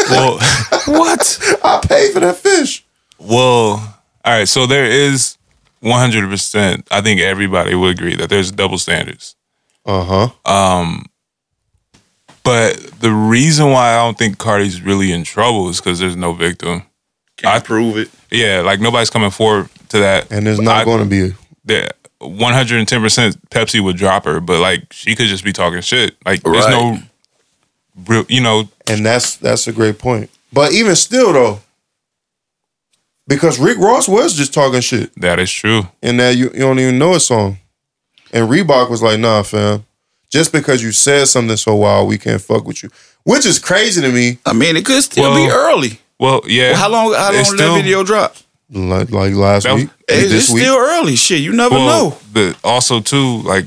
Well, what? I paid for that fish. Well, all right. So there is 100%. I think everybody would agree that there's double standards. Uh huh. Um, but the reason why I don't think Cardi's really in trouble is because there's no victim. Can't prove it. Yeah, like nobody's coming forward to that. And there's not going to be. A, Yeah, 110% Pepsi would drop her, but like she could just be talking shit. Like there's Right. no real, you know. and that's that's a great point. But even still though, because Rick Ross was just talking shit. That is true. And that you, you don't even know a song. And Reebok was like, nah, fam. Just because you said something so wild, we can't fuck with you. Which is crazy to me. I mean, it could still be early. Well, yeah. Well, how long? How long did that video drop? Like like last was- week. It's, this it's week. still early. Shit, you never Well, know. But also too, like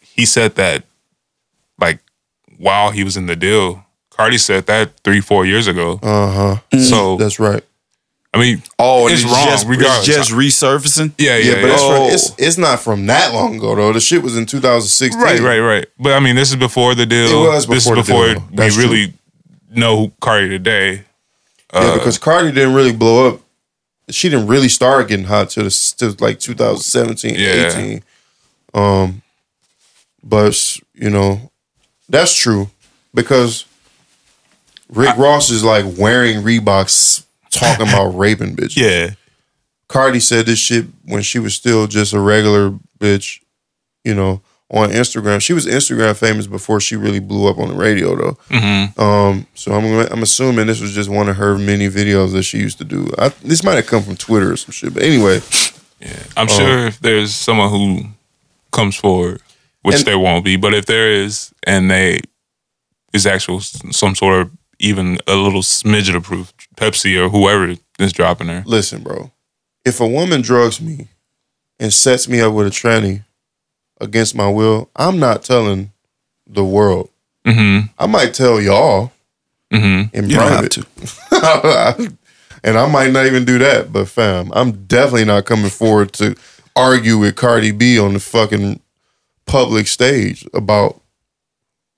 he said that, like while he was in the deal, Cardi said that three, four years ago. Uh huh. So that's right. I mean, Oh, it's it's wrong. Just, regardless, it's just resurfacing. yeah, yeah, Yeah, but yeah. it's, Oh. from, it's it's not from that long ago though. The shit was in 2016. right, right, right. But I mean, this is before the deal. It was this before the is before deal, we That's true. really know Cardi today. Yeah, Uh, because Cardi didn't really blow up. She didn't really start getting hot till, the, till like 2017, Yeah. 18. Um, but you know, that's true because Rick Ross is like wearing Reeboks, talking about raping bitches. Yeah. Cardi said this shit when she was still just a regular bitch, you know, on Instagram. She was Instagram famous before she really blew up on the radio though. Mhm. Um, so I'm I'm assuming this was just one of her many videos that she used to do. I, this might have come from Twitter or some shit, but anyway. Yeah, I'm Um, sure if there's someone who comes forward, which And- there won't be, but if there is, and they is actual some sort of even a little smidgen of proof, Pepsi or whoever is dropping her. Listen, bro. If a woman drugs me and sets me up with a tranny against my will, I'm not telling the world. Mm-hmm. I might tell y'all Mm-hmm. in You don't have private. and I might not even do that, but fam, I'm definitely not coming forward to argue with Cardi B on the fucking public stage about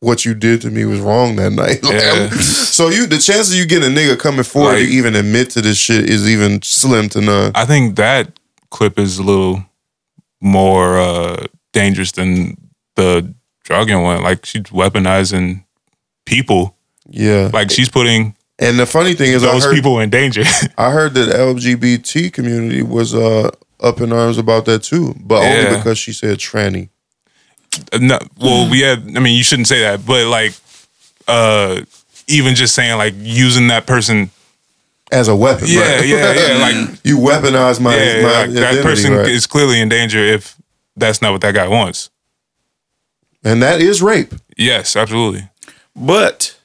what you did to me was wrong that night. Like, Yeah. so you the chances you get a nigga coming forward Like- to even admit to this shit is even slim to none. I think that clip is a little more uh, dangerous than the drugging one. Like she's weaponizing people. Yeah. Like she's putting And the funny thing is, I those heard, people in danger. I heard that the LGBT community was uh, up in arms about that too, but Yeah. only because she said tranny. No, well, we had. I mean, you shouldn't say that, but like, uh, even just saying like using that person. As a weapon, Yeah, right? yeah, yeah. Like you weaponize my, yeah, my like, that person right? is clearly in danger if that's not what that guy wants. and that is rape. Yes, absolutely. But,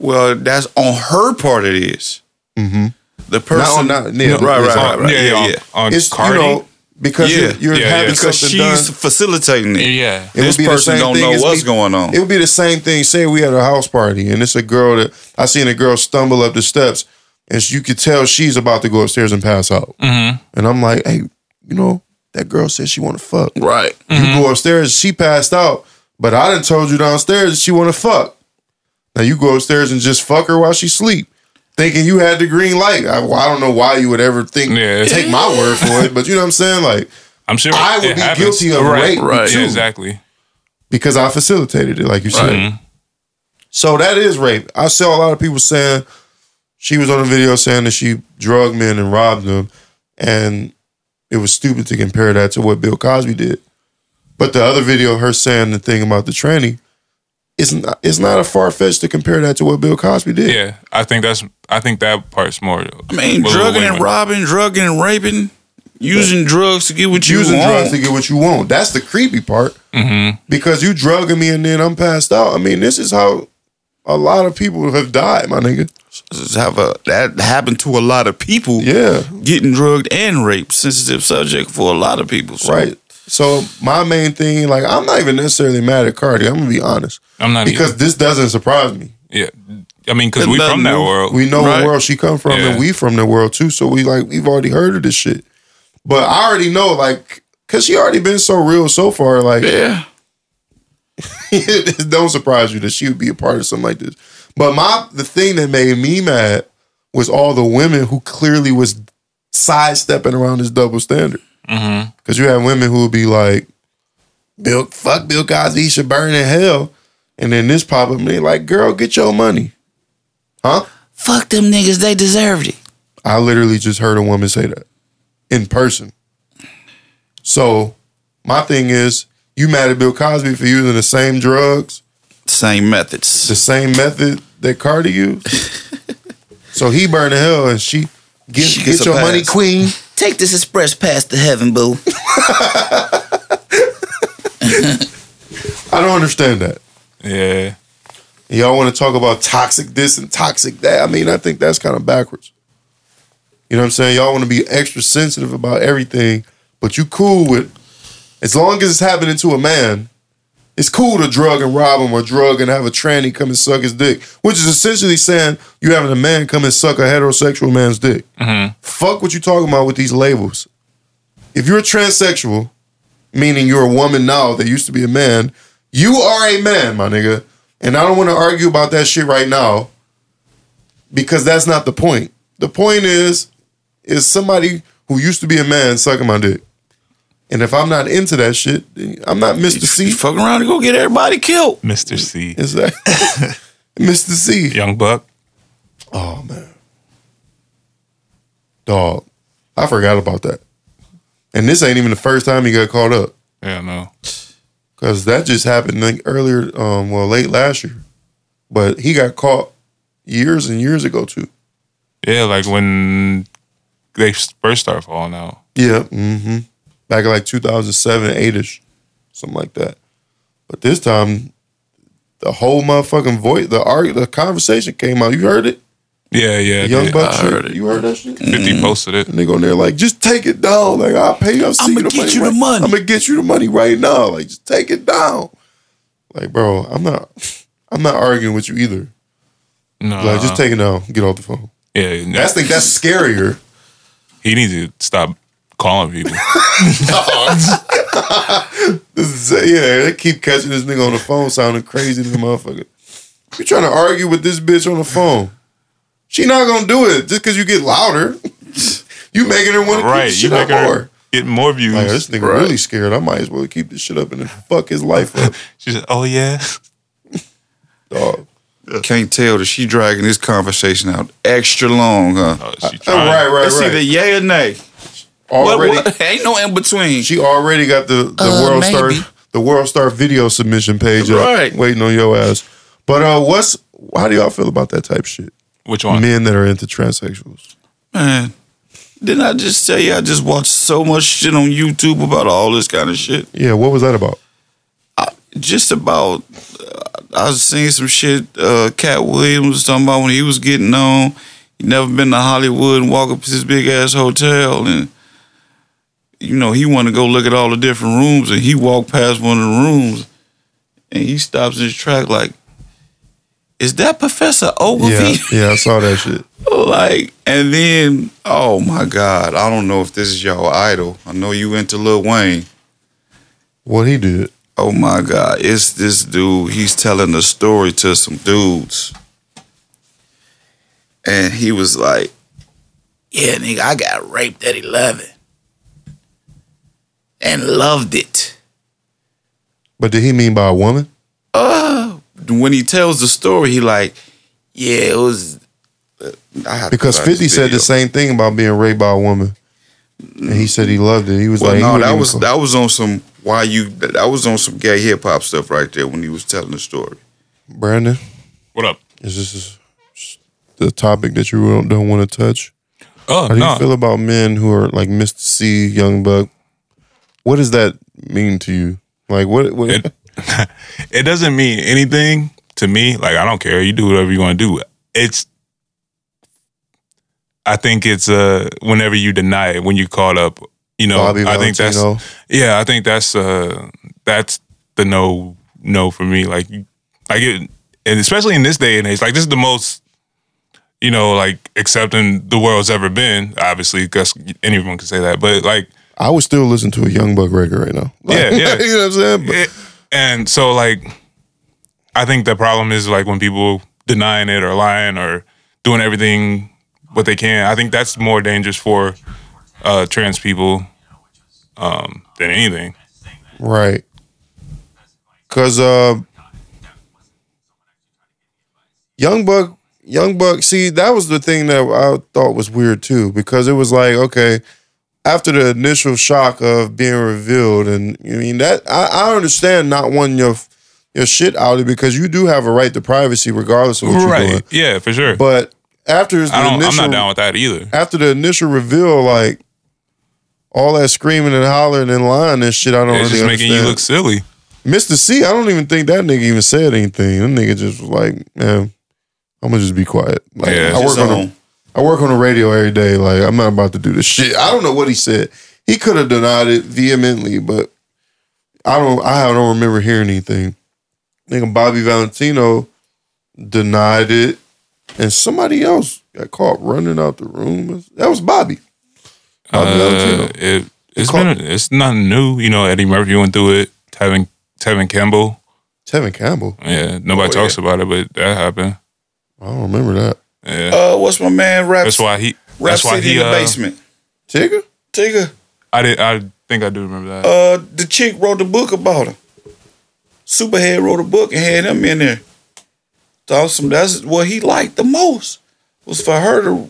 well, that's on her part. It is. Mm-hmm. The person, Not, not, yeah, right, right, it's right, on- right, yeah, yeah. it's you know because yeah, you're, you're yeah, having yeah. because something she's done. facilitating it. Yeah, It would this be the person same don't thing know what's me- going on. It would be the same thing. Say we had a house party and it's a girl that I seen a girl stumble up the steps and you could tell she's about to go upstairs and pass out. Mm-hmm. And I'm like, hey, you know, that girl said she want to fuck. Right. You go upstairs, she passed out, but I done told you downstairs she want to fuck. Now you go upstairs and just fuck her while she sleep, thinking you had the green light. I, well, I don't know why you would ever think take my word for it, but you know what I'm saying? Like I'm sure I would be happens. guilty of right, rape Right. too. Yeah, exactly. because I facilitated it, like you said. Right. So that is rape. I saw a lot of people saying she was on a video saying that she drugged men and robbed them, and it was stupid to compare that to what Bill Cosby did. But the other video of her saying the thing about the tranny, it's not it's not a far fetched to compare that to what Bill Cosby did. Yeah, I think that's. I think that part's more. I mean, drugging and robbing, drugging and raping, using drugs to get what you want. Using want. drugs to get what you want. That's the creepy part. Mm-hmm. Because you drugging me and then I'm passed out. I mean, this is how a lot of people have died, my nigga. This is how a, that happened to a lot of people. Yeah. Getting drugged and raped, sensitive subject for a lot of people. So. Right. So my main thing, like, I'm not even necessarily mad at Cardi. I'm gonna be honest. I'm not because either. this doesn't surprise me. Yeah, I mean, because we from that world. We know Right. what world she come from, Yeah. and we from the world too. So we like we've already heard of this shit. But I already know, like, cause she already been so real so far. Like, yeah, it don't surprise you that she would be a part of something like this. But my the thing that made me mad was all the women who clearly was sidestepping around this double standard. Mm-hmm. Because you have women who would be like, Bill, fuck Bill Cosby, he should burn in hell. And then this pop up and they like, girl, get your money. Huh? Fuck them niggas, they deserved it. I literally just heard a woman say that in person. So my thing is, you mad at Bill Cosby for using the same drugs, same methods, the same method that Cardi used. so he burned in hell, and she get, She get gets a your money, queen. Take this express pass to heaven, boo. I don't understand that. Yeah. Y'all want to talk about toxic this and toxic that. I mean, I think that's kind of backwards. You know what I'm saying? Y'all want to be extra sensitive about everything, but you cool with as long as it's happening to a man, it's cool to drug and rob him or drug and have a tranny come and suck his dick, which is essentially saying you having a man come and suck a heterosexual man's dick. Mm-hmm. Fuck what you talking about with these labels. If you're a transsexual, meaning you're a woman now that used to be a man, you are a man, my nigga. And I don't want to argue about that shit right now because that's not the point. The point is, is somebody who used to be a man sucking my dick. And if I'm not into that shit, then I'm not Mister Cee. Fucking around and go get everybody killed. Mister Cee. Is that Mister Cee? Young Buck. Oh man. Dog. I forgot about that. And this ain't even the first time he got caught up. Yeah, no. Cause that just happened like earlier, um, well, late last year. But he got caught years and years ago too. Yeah, like when they first start falling out. Yeah. Mm-hmm. Back in like 2007, 8ish, something like that. But this time, the whole motherfucking voice, the arg- the conversation came out. You heard it? Yeah, yeah. The Young yeah. Buck shit. heard it. You heard that shit? 50 mm-hmm. posted it. And they go there like, just take it down. Like, I'll pay you. I'll see I'ma you get money. you the money. I'm gonna get you the money right now. Like, just take it down. Like, bro, I'm not I'm not arguing with you either. No. Like, just take it down. Get off the phone. Yeah. That's think that's scarier. He needs to stop calling people. This is- yeah, they keep catching this nigga on the phone sounding crazy to the motherfucker. You trying to argue with this bitch on the phone. She not gonna do it just because you get louder. you making her want to keep right. this You shit up make her more. get more views. Like, this nigga Right. really scared. I might as well keep this shit up and then fuck his life up. She said, "Oh yeah." Dog. Can't tell that she dragging this conversation out extra long, huh? Oh, Uh, right, right, It's right. either yay or nay. Already, What- what- Ain't no in between. she already got the the Uh, world maybe. star the world star video submission page up, Right. waiting on your ass. But uh, what's how do y'all feel about that type shit? Which one? Men that are into transsexuals. Man, didn't I just tell you I just watched so much shit on YouTube about all this kind of shit? Yeah, what was that about? I, just about. Uh, I was seeing some shit. Uh, Katt Williams was talking about when he was getting on. He never been to Hollywood and walk up to this big ass hotel, and you know he want to go look at all the different rooms, and he walked past one of the rooms, and he stops in his track like, "Is that Professor Ogilvy?" Yeah, yeah, I saw that shit. like, and then, oh my God, I don't know if this is your idol. I know you into Lil Wayne. What he did? Oh my God, it's this dude. He's telling a story to some dudes, and he was like, "Yeah, nigga, I got raped at eleven, and loved it." But did he mean by a woman? Uh, when he tells the story, he like, "Yeah, it was." uh, I have to Because find this 50 said the same thing about being raped by a woman. And he said he loved it. He was Well, like, no, wouldn't that was call- that was on some why you that was on some gay hip hop stuff right there when he was telling the story. Brandon. What up? Is this the topic that you don't, don't want to touch? Oh, How do no. you feel about men who are like Mister Cee, Young Buck? What does that mean to you? Like what? what It, it doesn't mean anything to me. Like I don't care. You do whatever you want to do. It's. I think it's uh whenever you deny it when you caught up. You know, Bobby I think that's yeah. I think that's uh that's the no no for me. Like like it, and especially in this day and age, like this is the most you know like accepting the world's ever been. Obviously, because anyone can say that, but like I would still listen to a Young Buck record right now. yeah, yeah. you know what I'm saying? But- It- and so like I think the problem is like when people denying it or lying or doing everything what they can. I think that's more dangerous for uh trans people um than anything. Right. Cause uh Young Buck Young Buck, see, that was the thing that I thought was weird too, because it was like, okay, after the initial shock of being revealed, and I mean that I, I understand not wanting your your shit outed because you do have a right to privacy regardless of what you're doing. Right. Yeah, for sure. But after the I don't I'm initial not down with that either. after the initial reveal, like all that screaming and hollering and lying and shit, I don't It's really just making you look silly. Mister Cee, I don't even think that nigga even said anything. That nigga just was like, man, I'm gonna just be quiet. Like, Yeah. I work on own. I work on the radio every day. Like I'm not about to do this shit. I don't know what he said. He could have denied it vehemently, but I don't. I don't remember hearing anything. Nigga Bobby Valentino denied it, and somebody else got caught running out the room. That was Bobby. Bobby Uh, Valentino. it it's been it's nothing new. You know, Eddie Murphy went through it. Tevin Tevin Campbell. Tevin Campbell. Yeah, nobody Oh, talks about it, but that happened. I don't remember that. Yeah, Uh, what's my man? Rap. that's why he. Rap That's why he. in the uh, basement. Tigger. Tigger. I did. I think I do remember that. Uh, the chick wrote the book about him. Superhead wrote a book and had him in there. Thought some. That's what he liked the most was for her to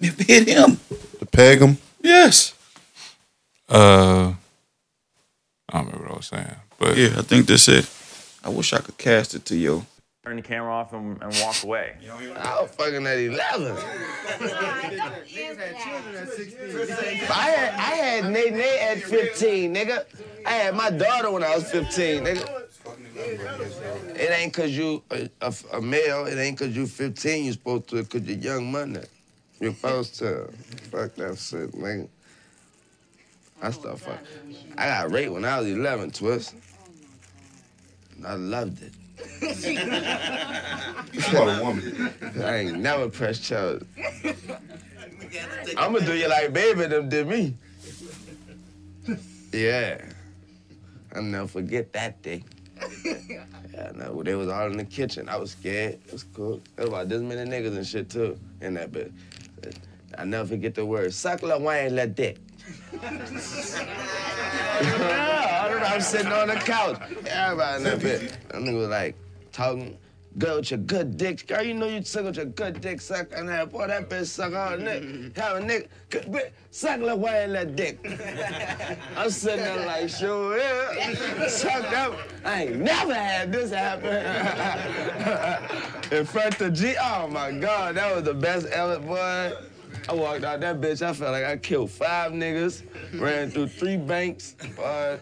hit him. To peg him. Yes. Uh, I don't remember what I was saying, but Yeah, I think that's it. I wish I could cast it to you. Turn the camera off and, and walk away. I was fucking at 11. I had, I had Nate Nate at 15, nigga. I had my daughter when I was 15, nigga. It ain't cause you a, a, a male, it ain't cause you 15, you supposed to, cause you're young money. You're supposed to. Fuck that shit, nigga. I start fuck. I got raped when I was 11, Twist. And I loved it. About a woman. I ain't never pressed charge. I'ma do you like baby them did me. Yeah. I'll never forget that day. Yeah, no, they was all in the kitchen. I was scared. It was cool. There was about this many niggas and shit too in that bit. I never forget the word. Suck la wine la dick. Yeah, I remember I was sitting on the couch. Everybody in that bit. That nigga was like talking. Girl with your good dick. Girl, you know you suck with your good dick suck and that boy that bitch suck all nick. Have a good bitch suck la wine la dick. I'm sitting there like, sure yeah. Sucked up. I ain't never had this happen. In front of G. Oh my God, that was the best ever, boy. I walked out that bitch. I felt like I killed five niggas, ran through three banks, but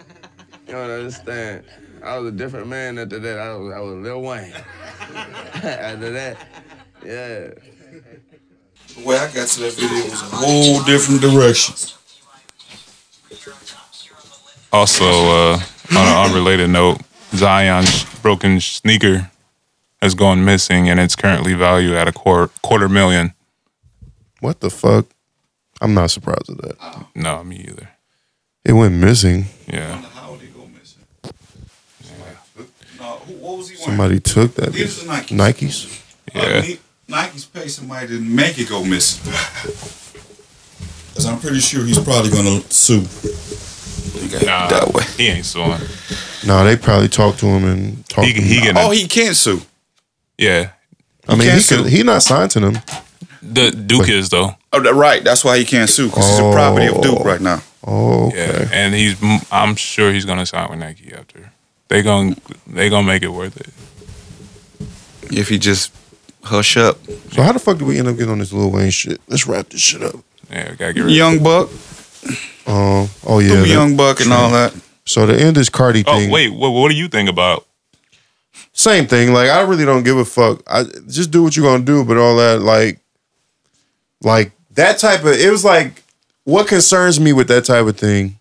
You don't understand. I was a different man after that. I was, I was Lil Wayne. after that, yeah. The way I got to that video was a whole different direction. Also, uh, on an unrelated note, Zion's broken sneaker has gone missing and it's currently valued at a quarter, quarter million. What the fuck? I'm not surprised at that. No, me either. It went missing. Yeah. What was he wearing? Somebody took that. These are. Nikes. Nikes. Yeah. Uh, Ni- Nike's pay somebody to make it go missing. Because I'm pretty sure he's probably going to sue. Nah, that way. He ain't suing. No, they probably talked to him and talked. He, to he him. can. Oh, he can't sue. yeah. I mean, he can't could, he not signed to them. The Duke is though. Oh, right. That's why he can't sue because he's a property of Duke right now. Oh, okay. Yeah, and he's. I'm sure he's gonna sign with Nike after. They gon' they gonna make it worth it. If he just hush up. So how the fuck did we end up getting on this Lil Wayne shit? Let's wrap this shit up. Yeah, we gotta get rid. Young Buck, Um. Oh yeah. That- Young Buck, and all that. So the end is Cardi Oh thing. wait, what, what do you think about? Same thing. Like I really don't give a fuck. I just do what you're gonna do, but all that like, like that type of. It was like what concerns me with that type of thing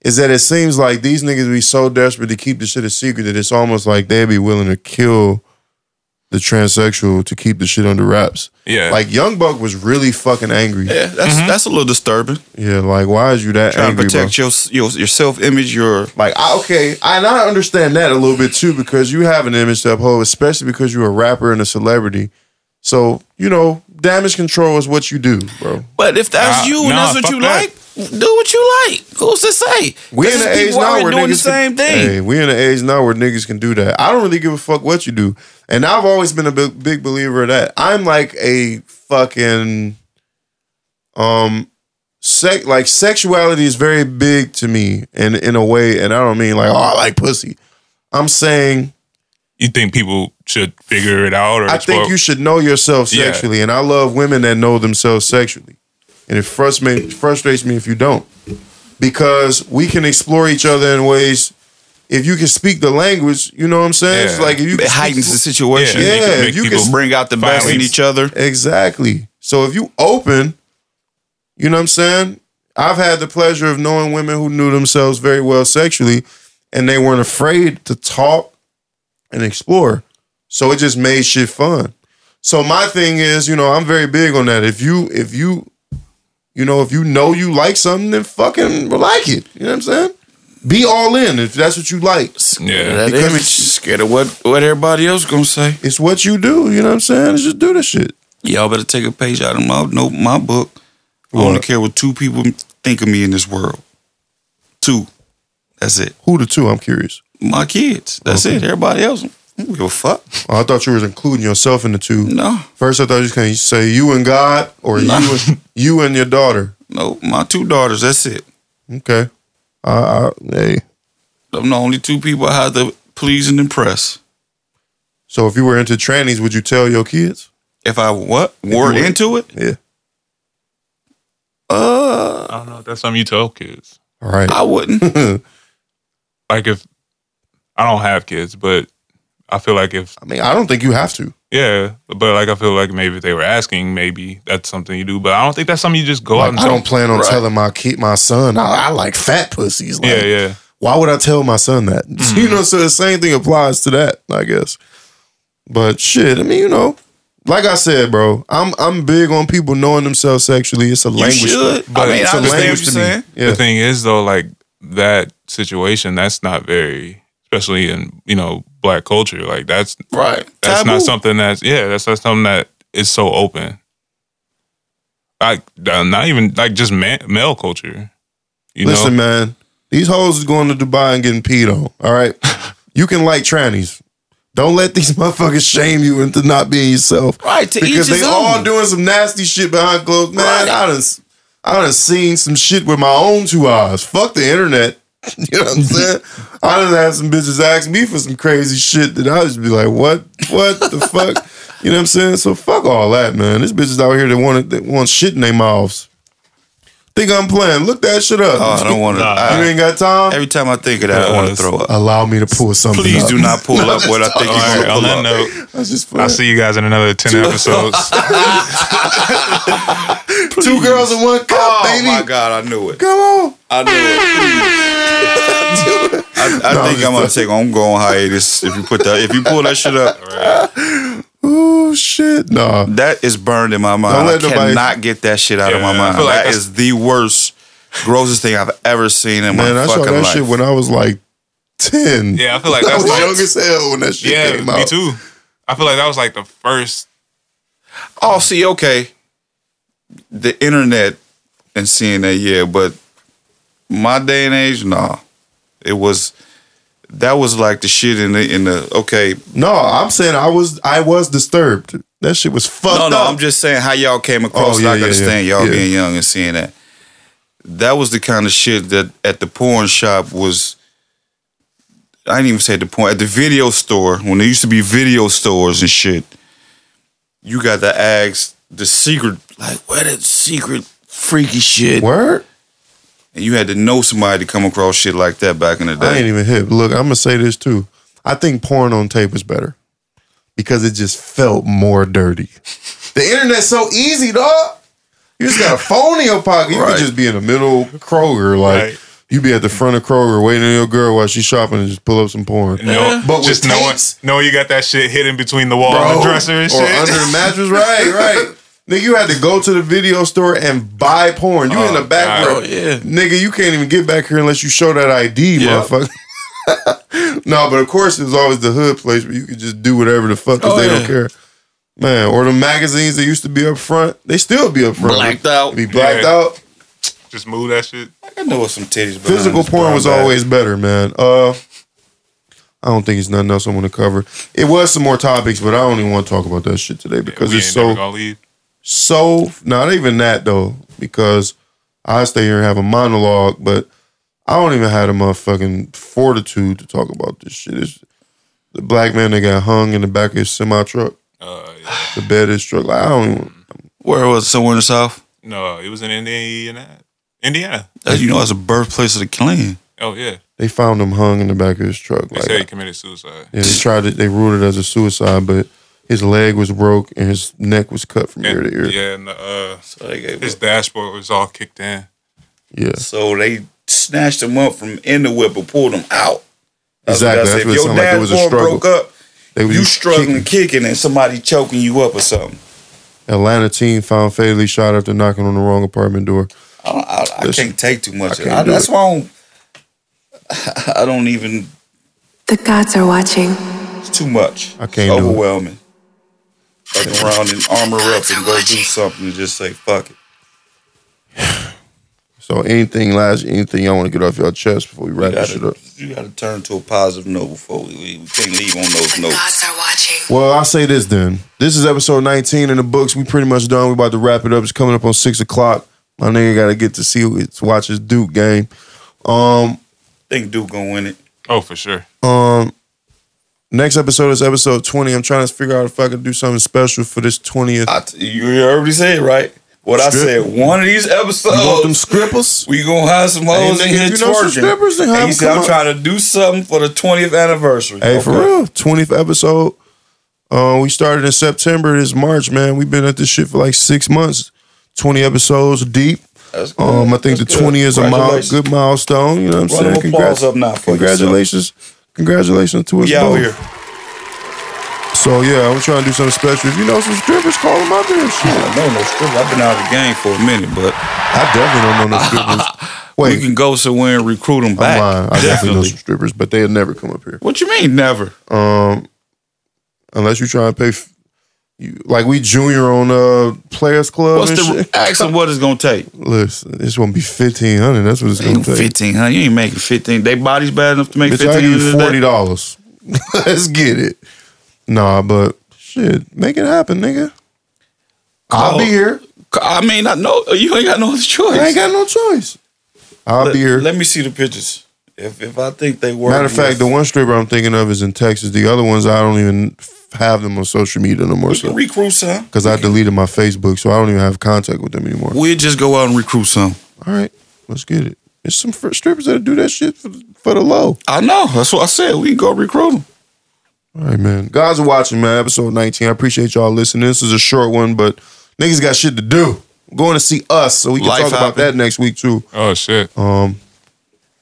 is that it seems like these niggas be so desperate to keep the shit a secret that it's almost like they'd be willing to kill the transsexual to keep the shit under wraps. Yeah. Like Young Buck was really fucking angry. Yeah, that's mm-hmm. that's a little disturbing. Yeah, like why is you that Trying angry, to bro? protect your your your self image, your Like, I, okay, I, and I understand that a little bit too because you have an image to uphold, especially because you're a rapper and a celebrity. So, you know, damage control is what you do, bro. But if that's Nah, you and nah, that's what you that. like, do what you like. Who's to say? We in 'Cause the age now where doing niggas the same can, thing. Hey, we in the age now where niggas can do that. I don't really give a fuck what you do, and I've always been a big, big believer of that. I'm like a fucking um, sec like sexuality is very big to me, in in a way, and I don't mean like oh I like pussy. I'm saying You think people should figure it out, or I think you should know yourself Yeah. sexually, and I love women that know themselves sexually, and it frustrates me, frustrates me if you don't, because we can explore each other in ways. If you can speak the language, you know what I'm saying. It's like if you It can heightens speak- the situation. Yeah, It can if you can bring out the best in each other. Exactly. So if you open, you know what I'm saying. I've had the pleasure of knowing women who knew themselves very well sexually, and they weren't afraid to talk and explore. So it just made shit fun. So my thing is, you know, I'm very big on that. If you, if you, you know, if you know you like something, then fucking like it. You know what I'm saying? Be all in if that's what you like. Yeah. That Because image, scared of what what everybody else gonna say. It's what you do. You know what I'm saying? Just do this shit. Y'all better take a page out of my note, my book. I only What? care what two people think of me in this world. Two. That's it. Who the two? I'm curious. My kids. That's Okay. it. Everybody else, I don't give a fuck. Oh, I thought you was including yourself in the two. No. First, I thought you was going to say you and God or Nah. you, and, you and your daughter. No, my two daughters. That's it. Okay. Uh, I, hey. I'm the only two people I have to please and impress. So if you were into trannies, would you tell your kids? If I what If were were- into it, Yeah. uh, I don't know. That's something you tell kids. All right. I wouldn't. Like if I don't have kids, but I feel like if I mean, I don't think you have to. yeah, but like I feel like maybe if they were asking, maybe that's something you do. But I don't think that's something you just go out and I don't plan on Right. telling my kid, my son, I, I like fat pussies. Like, Yeah, yeah. Why would I tell my son that? You mm-hmm. know, so the same thing applies to that, I guess. But shit, I mean, you know, like I said, bro, I'm I'm big on people knowing themselves sexually. It's a you language. should. But I mean, it's I a understand language to me. Yeah. The thing is though, like that situation, that's not very, especially in you know black culture. Like that's Right. that's Taboo. not something that's yeah, that's not something that is so open. Like uh, not even like just man, male culture. You Listen, know, man, these hoes is going to Dubai and getting peed on. All right, you can like trannies. Don't let these motherfuckers shame you into not being yourself. Right, to because each they his all own. doing some nasty shit behind closed. Man, Right. I done, I done seen some shit with my own two eyes. Fuck the internet. You know what I'm saying? I done had some bitches ask me for some crazy shit that I just be like, what, what the fuck? You know what I'm saying? So fuck all that, man. This bitches out here that want that want shit in their mouths. Think I'm playing? Look that shit up. Oh, I don't want to. you ain't got time. Every time I think of that, I want to throw up. Allow me to pull something. Please up. do not pull up what I think you're right, gonna on pull that up. note, I just I'll see you guys in another 10 episodes. Two girls in one cup, Oh baby. my god, I knew it. Come on. I knew it. I, I No, I'm think I'm gonna take. I'm going hiatus if you put that. If you pull that shit up, Oh shit. Nah. that is burned in my Don't mind. I nobody- cannot get that shit out of my Yeah, I mind. feel like that that's- is the worst, grossest thing I've ever seen in Man, my I saw fucking that life. shit when I was like ten. Yeah, I feel like I that's was like- young as hell when that shit yeah, came me too. I feel like that was like the first. Oh, see, okay, the internet and seeing that, yeah, but my day and age, nah, it was. That was like the shit in the in the okay. No, I'm saying I was I was disturbed. That shit was fucked No, no, up. I'm just saying how y'all came oh, across. Oh, yeah, I yeah, understand yeah, y'all being young and seeing that. That was the kind of shit that at the porn shop was. I didn't even say the porn at the video store when there used to be video stores and shit. You got to ask the secret, like where the secret freaky shit. Word. And you had to know somebody to come across shit like that back in the day. I day. ain't even hit. Look, I'm gonna say this too. I think porn on tape is better because it just felt more dirty. The internet's so easy, dog. You just got a phone in your pocket. You Right. could just be in the middle of Kroger, like Right. you be at the front of Kroger waiting on your girl while she's shopping and just pull up some porn. No, But with just knowing, tapes, knowing you got that shit hidden between the wall and the dresser and or shit. under the mattress, right, right. Nigga, you had to go to the video store and buy porn. You in the Oh, back God. row. Oh, yeah. Nigga, you can't even get back here unless you show that ID, Yeah. motherfucker. no, but of course there's always the hood place where you could just do whatever the fuck because Oh, they yeah. don't care. Man, or the magazines that used to be up front, they still be up front. Blacked out. Be blacked Yeah. out. Just move that shit. I know what some titties. behind Physical porn was bag. always better, man. Uh I don't think it's nothing else I want to cover. It was some more topics, but I don't even want to talk about that shit today because we it's ain't so never gonna leave. So not even that though, because I stay here and have a monologue, but I don't even have the motherfucking fortitude to talk about this shit. It's the black man that got hung in the back of his semi truck. Uh, yeah. The bed is struck. Like, I don't even, Where was it? somewhere in the south? No, it was in Indiana. Indiana. That, you know, it's a birthplace of the Klan. Oh yeah. they found him hung in the back of his truck. They Like, said he committed suicide. yeah, they tried it. They ruled it as a suicide, but his leg was broke and his neck was cut from ear to ear. yeah, and the, uh, So they gave his dashboard was all kicked in. Yeah. So they snatched him up from in the whip and pulled him out. That's Exactly. What That's said. what if it your sounded like. There was a dashboard struggle. broke up, They was you struggling kicking. kicking and somebody choking you up or something. Atlanta teen found fatally shot after knocking on the wrong apartment door. I, I, I can't take too much. I of can't it. that's it. why I don't, I don't even. The gods are watching. It's too much. I can't It's do it. overwhelming. Fuck around and armor up and go do something and just say fuck it. So anything last anything y'all want to get off your chest before we wrap You this shit up? you gotta turn to a positive note before we leave. We can't leave on those notes. Gods are watching. Well, I'll say this then. This is episode 19 in the books. We pretty much done. We about to wrap it up. It's coming up on six o'clock. My nigga got to get to see to watch his Duke game. Um, think Duke gonna win it. Oh, for sure. um, next episode is episode 20. I'm trying to figure out if I can do something special for this 20th. I t- you already said it, right. What I said, one of these episodes, You want them scrippers? we gonna have some hoes in here if you know some twerking. then have and he said, I'm up." trying to do something for the 20th anniversary. Hey, for real, 20th episode. Uh, we started in September. This March, man. We've been at this shit for like six months. 20 episodes deep. That's good. Um, I think That's the 20 is a mile, good milestone. You know what I'm of saying? applause up now for congratulations. Congratulations to us out both. here. So, yeah, I'm trying to do something special. If you know some strippers, call them out there. Shit. I know no strippers. I've been out of the game for a minute, but I definitely don't know no strippers. Wait, we can go somewhere and recruit them back. I definitely know some strippers, but they'll never come up here. What you mean, never? Um, unless you try and pay, you, like we junior on uh Players Club. What's and the shit. ask them what it's gonna take? Listen, it's gonna be fifteen hundred. That's what it's gonna take. fifteen hundred. You ain't making fifteen. They bodies bad enough to make Bitch, fifteen hundred. forty dollars. Let's get it. Nah, but shit, make it happen, nigga. I'll be here. I mean, I know you ain't got no other choice. I ain't got no choice. I'll let, be here. Let me see the pictures. If if I think they work. Matter of fact, the one stripper I'm thinking of is in Texas. The other ones I don't even have them on social media no more. we So can recruit some. because I deleted my Facebook, so I don't even have contact with them anymore. We'll just go out and recruit some. All right, let's get it. There's some strippers that do that shit for, for the low. I know. That's what I said. We can go recruit them. All right, man. Guys are watching, man. Episode 19. I appreciate y'all listening. This is a short one, but niggas got shit to do. Going to see us, so we can Life talk about that next week too. Oh shit. Um,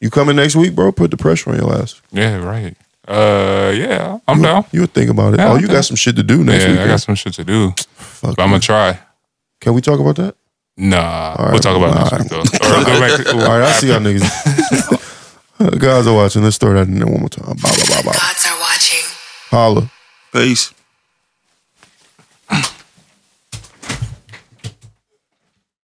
you coming next week, bro? Put the pressure on your ass. Yeah, right. Uh, yeah, I'm down. You would think about it. Yeah, oh, you got some shit to do next yeah, week. I got some shit to do. Fuck but I'm gonna try. Can we talk about that? Nah, All right, we'll talk about all it right. next week though. Or go back to, All right, I'll see y'all niggas. Guys are watching. Let's throw that in there one more time. Blah, blah, blah, blah. Gods are watching. Holla. Peace.